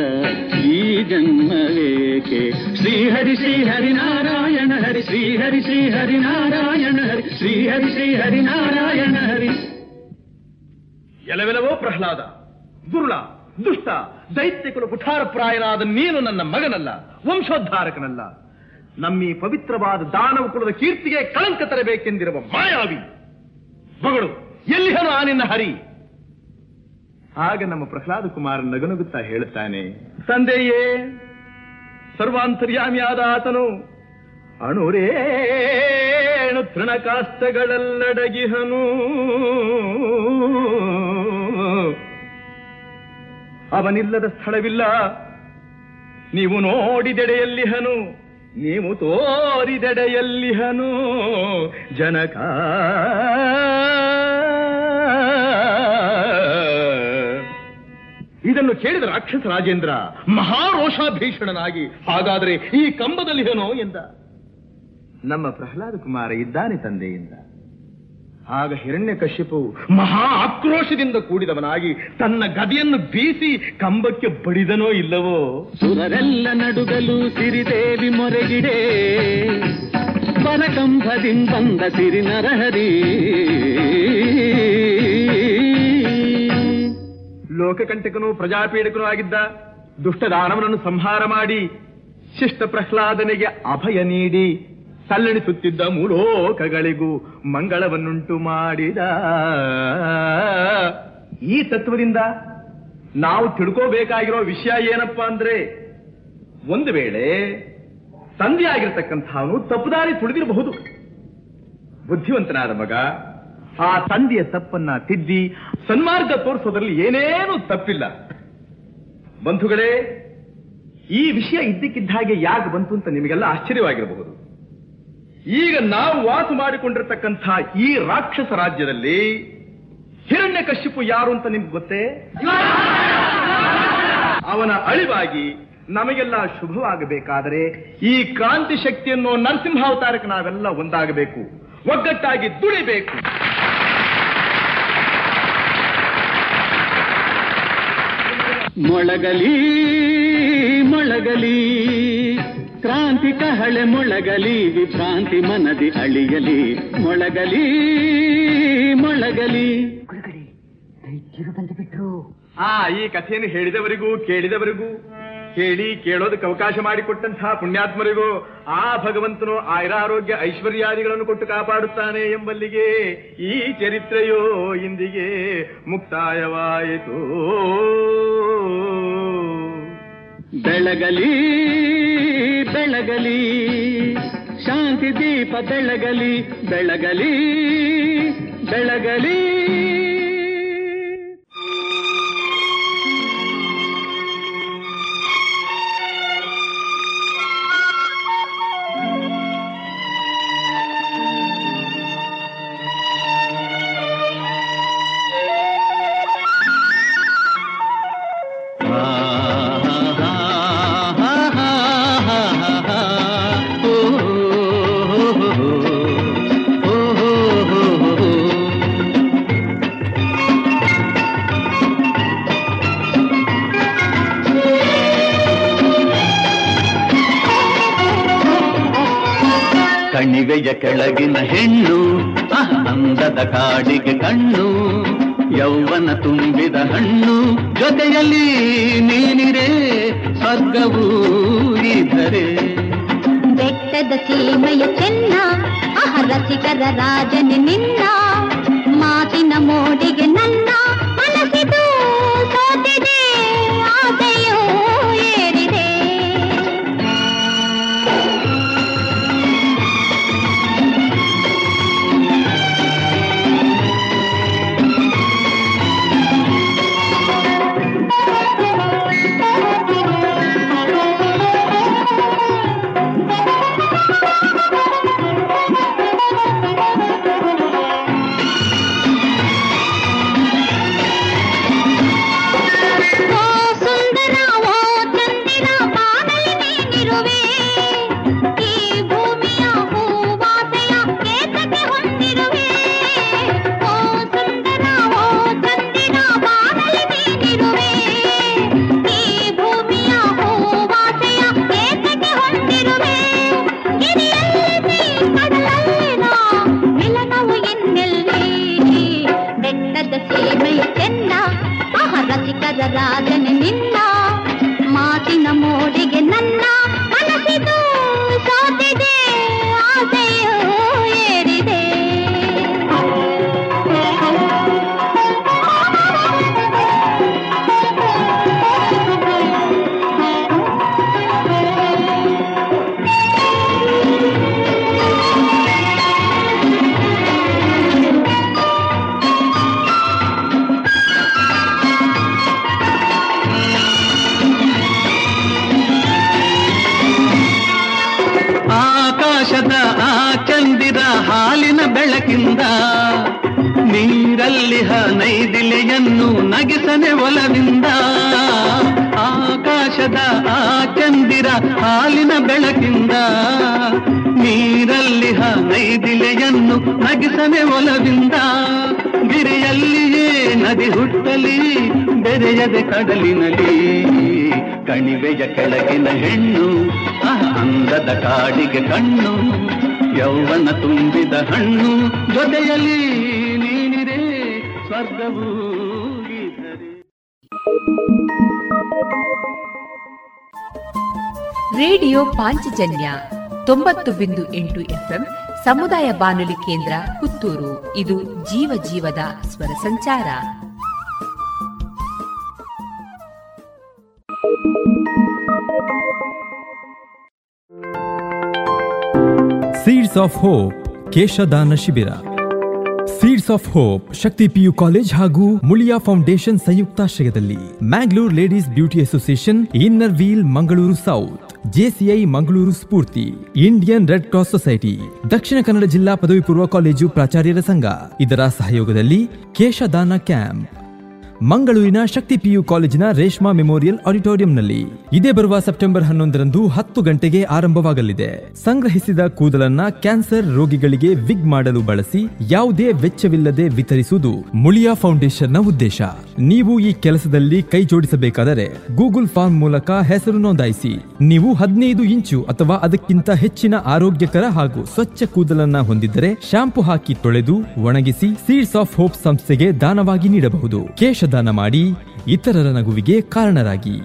ಈ ಜನ್ಮವೇಕೆ ಶ್ರೀಹರಿ ಶ್ರೀಹರಿ ನಾರಾಯಣ ಹರಿ ಶ್ರೀಹರಿ ಶ್ರೀಹರಿ ನಾರಾಯಣ ಹರಿ ಶ್ರೀಹರಿ ಶ್ರೀಹರಿ ನಾರಾಯಣ ಹರಿ ಎಲವೆಲವೋ ಪ್ರಹ್ಲಾದ ದುರುಳ ದುಷ್ಟ ದೈತ್ಯಕುಲ ಕುಠಾರಪ್ರಾಯನಾದ ನೀನು ನನ್ನ ಮಗನಲ್ಲ, ವಂಶೋದ್ಧಾರಕನಲ್ಲ. ನಮ್ಮೀ ಪವಿತ್ರವಾದ ದಾನವ ಕುಲದ ಕೀರ್ತಿಗೆ ಕಳಂಕ ತರಬೇಕೆಂದಿರುವ ಮಾಯಾವಿ, ಮಗಳು ಎಲ್ಲಿಹನು ಆ ನಿನ್ನ ಹರಿ? ಆಗ ನಮ್ಮ ಪ್ರಹ್ಲಾದ ಕುಮಾರ ನಗುನಗುತ್ತಾ ಹೇಳುತ್ತಾನೆ, ತಂದೆಯೇ, ಸರ್ವಾಂತರ್ಯಾಮಿಯಾದ ಆತನು ಅಣುರೇಣು ತೃಣಕಾಷ್ಟಗಳಲ್ಲಡಗಿಹನು. ಅವನಿಲ್ಲದ ಸ್ಥಳವಿಲ್ಲ. ನೀವು ನೋಡಿದೆಡೆಯಲ್ಲಿಹನು, ನೀವು ತೋರಿದೆಡೆಯಲ್ಲಿಹನು ಜನಕ. ಇದನ್ನು ಕೇಳಿದ ರಾಕ್ಷಸ ರಾಜೇಂದ್ರ, ಮಹಾರೋಷಾಭೀಷಣನಾಗಿ, ಹಾಗಾದರೆ ಈ ಕಂಬದಲ್ಲಿಹನೋ ಎಂದ. ನಮ್ಮ ಪ್ರಹ್ಲಾದ ಕುಮಾರ ಇದ್ದಾನೆ ತಂದೆಯಿಂದ. ಆಗ ಹಿರಣ್ಯ ಕಶ್ಯಪು ಮಹಾ ಆಕ್ರೋಶದಿಂದ ಕೂಡಿದವನಾಗಿ ತನ್ನ ಗದಿಯನ್ನು ಬೀಸಿ ಕಂಬಕ್ಕೆ ಬಡಿದನೋ ಇಲ್ಲವೋ? ಸುರರೆಲ್ಲ ನಡುಗಲು ಸಿರಿದೇವಿ ಮೊರೆಗಿಡೆ. ಬಂದ ಸಿರಿ ನರಹರಿ ಲೋಕಕಂಟಕನು ಪ್ರಜಾಪೀಡಕನು ಆಗಿದ್ದ ದುಷ್ಟದಾನವನನ್ನು ಸಂಹಾರ ಮಾಡಿ ಶಿಷ್ಟ ಪ್ರಹ್ಲಾದನಿಗೆ ಅಭಯ ನೀಡಿ ತಲ್ಲಣಿಸುತ್ತಿದ್ದ ಮೂಲೋಕಗಳಿಗೂ ಮಂಗಳವನ್ನುಂಟು ಮಾಡಿದ. ಈ ತತ್ವದಿಂದ ನಾವು ತಿಳ್ಕೋಬೇಕಾಗಿರೋ ವಿಷಯ ಏನಪ್ಪಾ ಅಂದ್ರೆ, ಒಂದು ವೇಳೆ ತಂದೆಯಾಗಿರ್ತಕ್ಕಂಥವನು ತಪ್ಪುದಾರಿ ತುಳಿದಿರಬಹುದು. ಬುದ್ಧಿವಂತನಾದ ಮಗ ಆ ತಂದೆಯ ತಪ್ಪನ್ನ ತಿದ್ದಿ ಸನ್ಮಾರ್ಗ ತೋರಿಸೋದ್ರಲ್ಲಿ ಏನೇನು ತಪ್ಪಿಲ್ಲ. ಬಂಧುಗಳೇ, ಈ ವಿಷಯ ಇದ್ದಕ್ಕಿದ್ದ ಹಾಗೆ ಯಾಕೆ ಬಂತು ಅಂತ ನಿಮಗೆಲ್ಲ ಆಶ್ಚರ್ಯವಾಗಿರಬಹುದು. ಈಗ ನಾವು ವಾಸ ಮಾಡಿಕೊಂಡಿರತಕ್ಕಂತಹ ಈ ರಾಕ್ಷಸ ರಾಜ್ಯದಲ್ಲಿ ಹಿರಣ್ಯ ಕಶ್ಯಪು ಯಾರು ಅಂತ ನಿಮ್ಗೆ ಗೊತ್ತೇ? ಅವನ ಅಳಿವಾಗಿ ನಮಗೆಲ್ಲ ಶುಭವಾಗಬೇಕಾದರೆ ಈ ಕ್ರಾಂತಿ ಶಕ್ತಿಯನ್ನು ನರಸಿಂಹಾವತಾರಕ್ಕೆ ನಾವೆಲ್ಲ ಒಂದಾಗಬೇಕು. ಒಗ್ಗಟ್ಟಾಗಿ ದುಡಿಬೇಕು. ಮೊಳಗಲಿ ಮೊಳಗಲಿ ಕ್ರಾಂತಿ ಕಹಳೆ ಮೊಳಗಲಿ ವಿಭ್ರಾಂತಿ ಮನದಿ ಅಳಿಯಲಿ. ಮೊಳಗಲಿ ಮೊಳಗಲಿ. ಆ ಈ ಕಥೆಯನ್ನು ಹೇಳಿದವರಿಗೂ ಕೇಳಿದವರಿಗೂ ಕೇಳಿ ಕೇಳೋದಕ್ಕೆ ಅವಕಾಶ ಮಾಡಿಕೊಟ್ಟಂತಹ ಪುಣ್ಯಾತ್ಮರಿಗೂ ಆ ಭಗವಂತನು ಆಯುರಾರೋಗ್ಯ ಐಶ್ವರ್ಯಾದಿಗಳನ್ನು ಕೊಟ್ಟು ಕಾಪಾಡುತ್ತಾನೆ ಎಂಬಲ್ಲಿಗೆ ಈ ಚರಿತ್ರೆಯೋ ಇಂದಿಗೆ ಮುಕ್ತಾಯವಾಯಿತು. ಬೆಳಗಲಿ ಬೆಳಗಲಿ ಶಾಂತಿ ದೀಪ ಬೆಳಗಲಿ ಬೆಳಗಲಿ ಬೆಳಗಲಿ. ಕಣಿವೆಯ ಕೆಳಗಿನ ಹೆಣ್ಣು ಅಂದದ ಕಾಡಿಗೆ ಕಣ್ಣು, ಯೌವನ ತುಂಬಿದ ಹಣ್ಣು, ಜೊತೆಯಲ್ಲಿ ನೀನಿರೆ ಸ್ವರ್ಗವೂ ಇದ್ದರೆ. ಬೆಟ್ಟದ ಸೀಮೆಯ ಚೆನ್ನ, ಅಹ ರಸಿಕರ ರಾಜನೆ ನಿನ್ನ, ಮಾತಿನ ಮೋಡಿಗೆ ನನ್ನ ಕಡಲಿನಲಿ ಕಣಿವೆಯ ಕೆಳಗಿನ ಹೆಣ್ಣು ಅಂದದ ಕಾಡಿಗೆ ಕಣ್ಣು, ಯೌವನ ತುಂಬಿದ ಹಣ್ಣು, ಜೊತೆಯಲ್ಲಿ ನೀನಿದೆ ಸ್ವರ್ಗವು ರೇಡಿಯೋ ಪಾಂಚಜನ್ಯ ತೊಂಬತ್ತು ಬಿಂದು ಎಂಟು ಎಫ್ಎಂ ಸಮುದಾಯ ಬಾನುಲಿ ಕೇಂದ್ರ ಪುತ್ತೂರು. ಇದು ಜೀವ ಜೀವದ ಸ್ವರ ಸಂಚಾರ. ಆಫ್ ಹೋಪ್ ಕೇಶದಾನ ಶಿಬಿರ seeds of hope Shakti PU college ಹಾಗೂ ಮುಳಿಯಾ ಫೌಂಡೇಶನ್ ಸಂಯುಕ್ತಾಶ್ರಯದಲ್ಲಿ Mangalore ladies beauty association inner wheel Mangaluru south JCI Mangaluru Spoorthi Indian red cross society Dakshina Kannada ಜಿಲ್ಲಾ ಪದವಿ ಪೂರ್ವ ಕಾಲೇಜು ಪ್ರಾಚಾರ್ಯರ ಸಂಘ ಇದರ ಸಹಯೋಗದಲ್ಲಿ ಕೇಶದಾನ ಕ್ಯಾಂಪ್ ಮಂಗಳೂರಿನ ಶಕ್ತಿ ಪಿಯು ಕಾಲೇಜಿನ ರೇಷ್ಮಾ ಮೆಮೋರಿಯಲ್ ಆಡಿಟೋರಿಯಂನಲ್ಲಿ ಇದೇ ಬರುವ ಸೆಪ್ಟೆಂಬರ್ ಹನ್ನೊಂದರಂದು ಹತ್ತು ಗಂಟೆಗೆ ಆರಂಭವಾಗಲಿದೆ. ಸಂಗ್ರಹಿಸಿದ ಕೂದಲನ್ನ ಕ್ಯಾನ್ಸರ್ ರೋಗಿಗಳಿಗೆ ವಿಗ್ ಮಾಡಲು ಬಳಸಿ ಯಾವುದೇ ವೆಚ್ಚವಿಲ್ಲದೆ ವಿತರಿಸುವುದು ಮುಳಿಯಾ ಫೌಂಡೇಶನ್ನ ಉದ್ದೇಶ. ನೀವು ಈ ಕೆಲಸದಲ್ಲಿ ಕೈ ಜೋಡಿಸಬೇಕಾದರೆ ಗೂಗಲ್ ಫಾರ್ಮ್ ಮೂಲಕ ಹೆಸರು ನೋಂದಾಯಿಸಿ. ನೀವು ಹದಿನೈದು ಇಂಚು ಅಥವಾ ಅದಕ್ಕಿಂತ ಹೆಚ್ಚಿನ ಆರೋಗ್ಯಕರ ಹಾಗೂ ಸ್ವಚ್ಛ ಕೂದಲನ್ನ ಹೊಂದಿದ್ದರೆ ಶಾಂಪು ಹಾಕಿ ತೊಳೆದು ಒಣಗಿಸಿ ಸೀಡ್ಸ್ ಆಫ್ ಹೋಪ್ ಸಂಸ್ಥೆಗೆ ದಾನವಾಗಿ ನೀಡಬಹುದು. ಕೇಶದಾನ ಮಾಡಿ ಇತರರ ನಗುವಿಗೆ ಕಾರಣರಾಗಿ.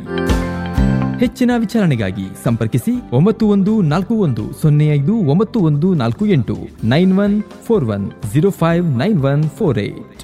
ಹೆಚ್ಚಿನ ವಿಚಾರಣೆಗಾಗಿ ಸಂಪರ್ಕಿಸಿ ಒಂಬತ್ತು ಒಂದು ನಾಲ್ಕು ಒಂದು ಸೊನ್ನೆ ಐದು ಒಂಬತ್ತು ಒಂದು ನಾಲ್ಕು ಎಂಟು nine one four one zero five nine one four eight.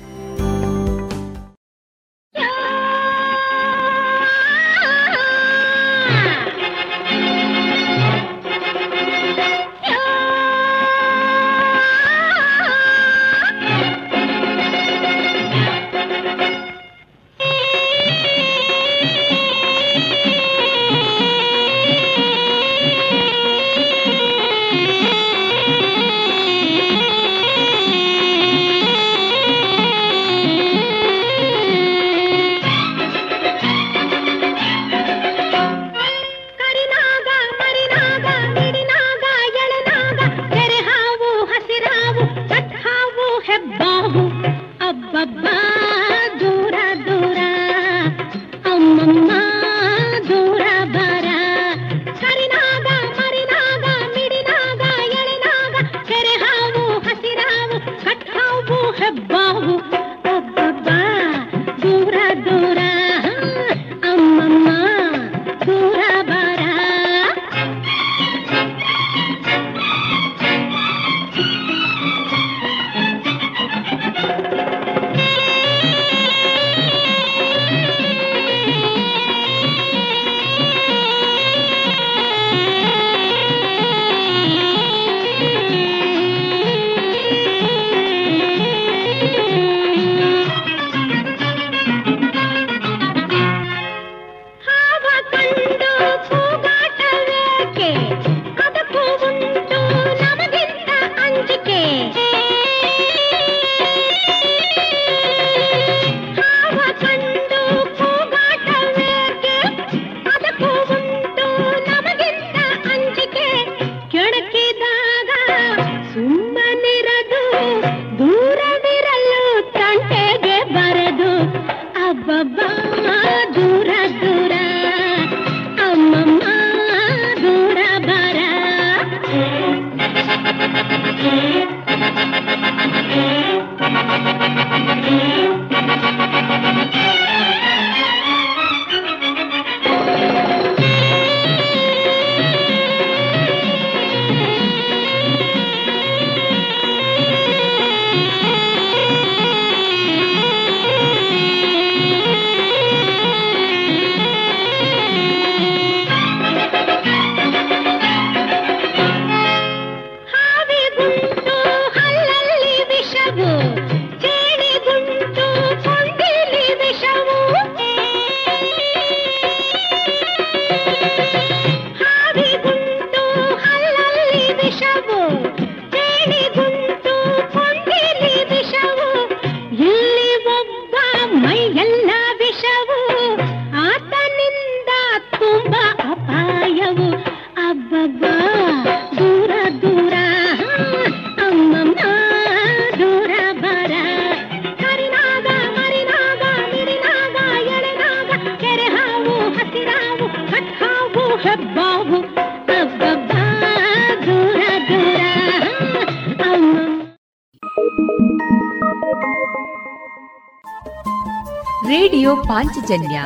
Panchajanya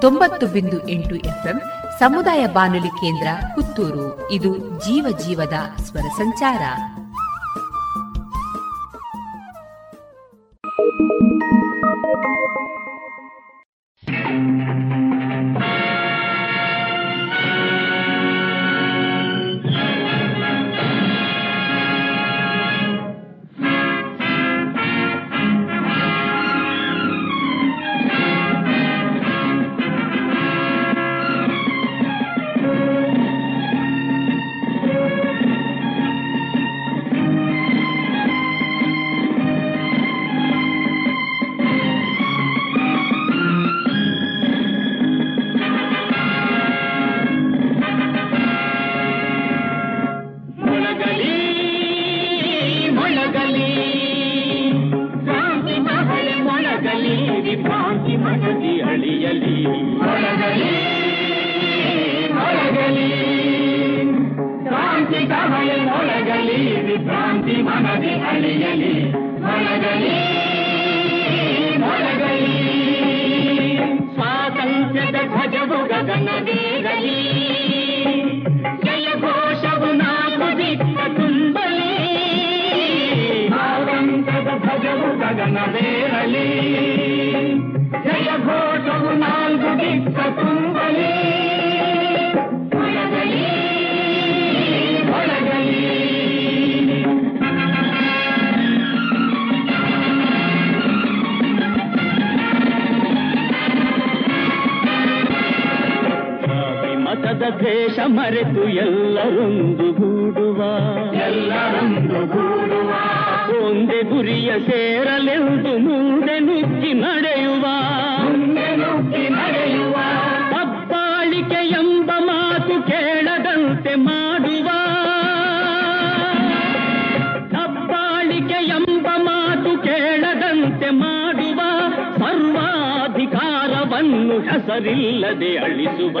ತೊಂಬತ್ತು ಬಿಂದು ಎಂಟು ಎಫ್ಎಂ ಸಮುದಾಯ ಬಾನುಲಿ ಕೇಂದ್ರ ಪುತ್ತೂರು. ಇದು ಜೀವ ಜೀವದ ಸ್ವರ ಸಂಚಾರ. ದ್ವೇಷ ಮರೆತು ಎಲ್ಲರೊಂದು ಗೂಡುವ. ಎಲ್ಲರೊಂದು ಒಂದೇ ಗುರಿಯ ಸೇರಲೆಂದು ಮುಂದೆ ನುಗ್ಗಿ ನಡೆಯುವ. ನಡೆಯುವ. ಅಪ್ಪಾಳಿಕೆ ಎಂಬ ಮಾತು ಕೇಳದಂತೆ ಮಾಡುವ. ಅಪ್ಪಾಳಿಕೆ ಎಂಬ ಮಾತು ಕೇಳದಂತೆ ಮಾಡುವ. ಸರ್ವಾಧಿಕಾರವನ್ನು ಹೆಸರಿಲ್ಲದೆ ಅಳಿಸುವ.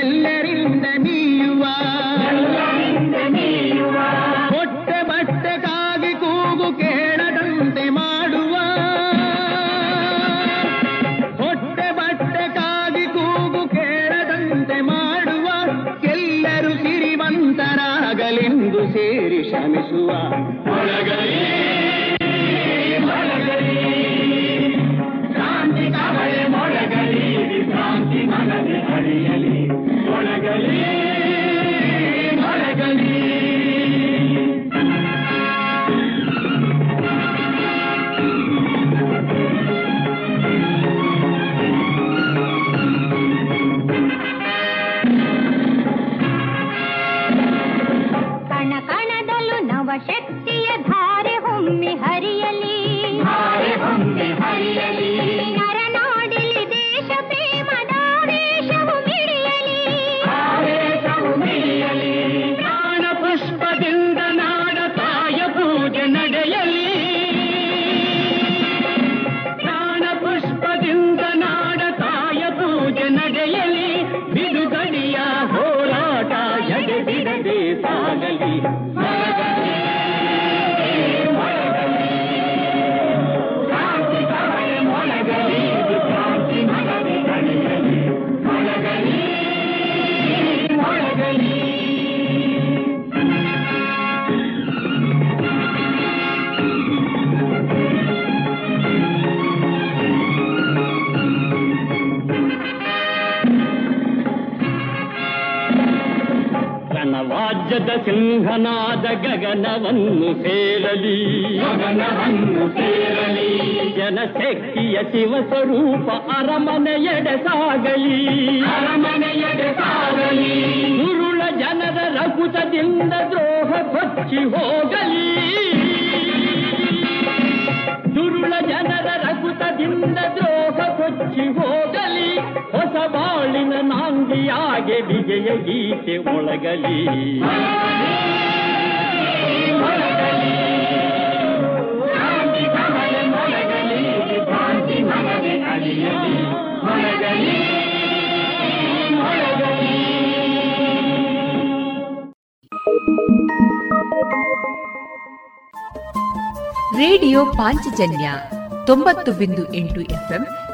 ರಾಜ್ಯದ ಸಿಂಹನಾದ ಗಗನವನ್ನು ಸೇರಲಿ ಗಗನವನ್ನು ಸೇರಲಿ ಜನಶಕ್ತಿಯ ಶಿವ ಸ್ವರೂಪ ಅರಮನೆಯೆಡೆ ಸಾಗಲಿ ಅರಮನೆಯೆಡೆ ಸಾಗಲಿ ಉರುಳ ಜನರ ರಘುತದಿಂದ ದ್ರೋಹ ಕೊಚ್ಚಿ ಹೋಗಲಿ ದುರುಳ ಜನರ ರಘುತದಿಂದ ದ್ರೋಹ ಕೊಚ್ಚಿ ಹೋಗಲಿ ಹೊಸ ಬಾಳಿನ ನಾಂದಿಯಾಗೆ ವಿಜಯ ಗೀತೆ ಒಳಗಲಿ. ರೇಡಿಯೋ ಪಾಂಚಜನ್ಯ ತೊಂಬತ್ತು ಬಿಂದು ಎಂಟು ಎಫ್ಎಂ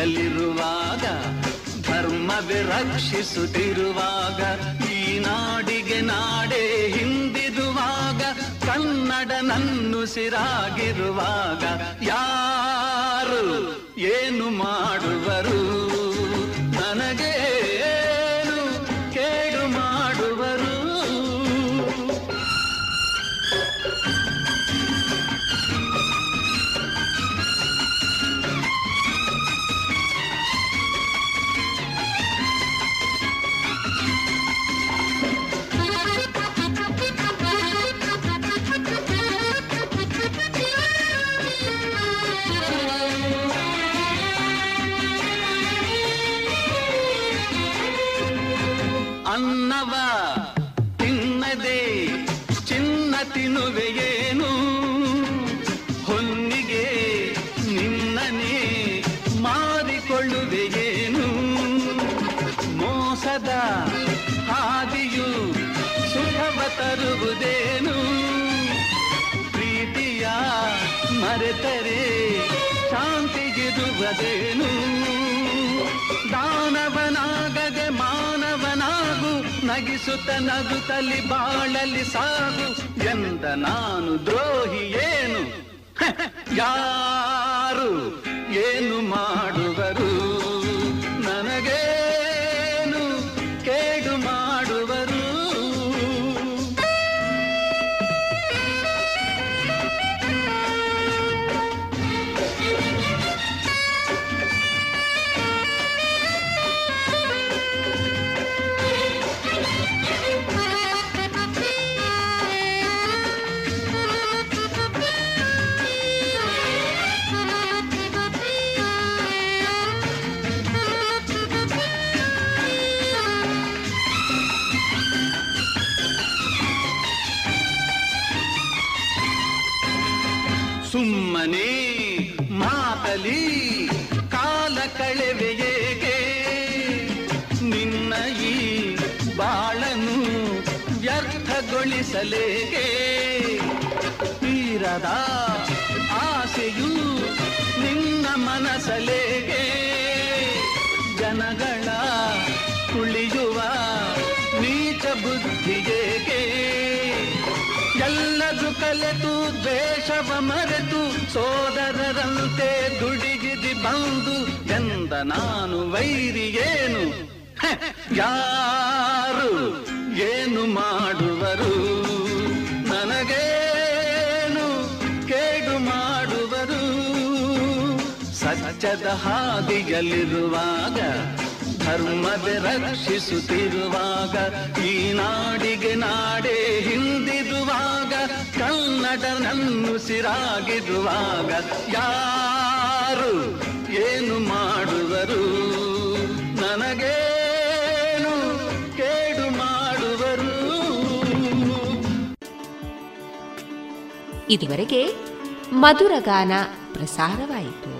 ಹಾದಿಯಲ್ಲಿರುವಾಗ ಧರ್ಮವೇ ರಕ್ಷಿಸುತ್ತಿರುವಾಗ ಈ ನಾಡಿಗೆ ನಾಡೇ ಹಿಂದಿರುವಾಗ ಕನ್ನಡ ನನ್ನುಸಿರಾಗಿರುವಾಗ ಯಾರು ಏನು ಮಾಡುವರು? ಶಾಂತಿಗಿರುವುದೇನು ದಾನವನಾಗದೆ ಮಾನವನಾಗು ನಗಿಸುತ್ತ ನಗುತ್ತಲಿ ಬಾಳಲಿ ಸಾಗು ಎಂದ ನಾನು ದ್ರೋಹಿ ಏನು? *laughs* ಯಾರು ಏನು ಮಾಡುವರು? ಸುಮ್ಮನೆ ಮಾತಲಿ ಕಾಲ ಕಳೆವೆಯೇಗೆ ನಿನ್ನ ಈ ಬಾಳನು ವ್ಯರ್ಥಗೊಳಿಸಲೇಗೆ ತೀರದ ಆಸೆಯು ನಿನ್ನ ಮನಸಲೇಗೆ ಕಲೆತು ದ್ವೇಷವ ಮರೆತು, ಸೋದರರಂತೆ ದುಡಿಗಿದಿ ಬಂದು, ಎಂದ ನಾನು ವೈರಿಯೇನು ಏನು? ಯಾರು ಏನು ಮಾಡುವರು? ನನಗೇನು ಕೇಡು ಮಾಡುವರು? ಸತ್ಯದ ಹಾದಿಯಲ್ಲಿರುವಾಗ, ಧರ್ಮದ ರಕ್ಷಿಸುತ್ತಿರುವಾಗ, ಈ ನಾಡಿಗೆ ನಾಡೇ ಹಿಂದಿರುವಾಗ ಕನ್ನಡ ಸಿರಾಗಿರುವಾಗ ಯಾರು ಏನು ಮಾಡುವರು? ನನಗೇನು ಕೇಡು ಮಾಡುವರು? ಇದುವರೆಗೆ ಮಧುರಗಾನ ಪ್ರಸಾರವಾಯಿತು.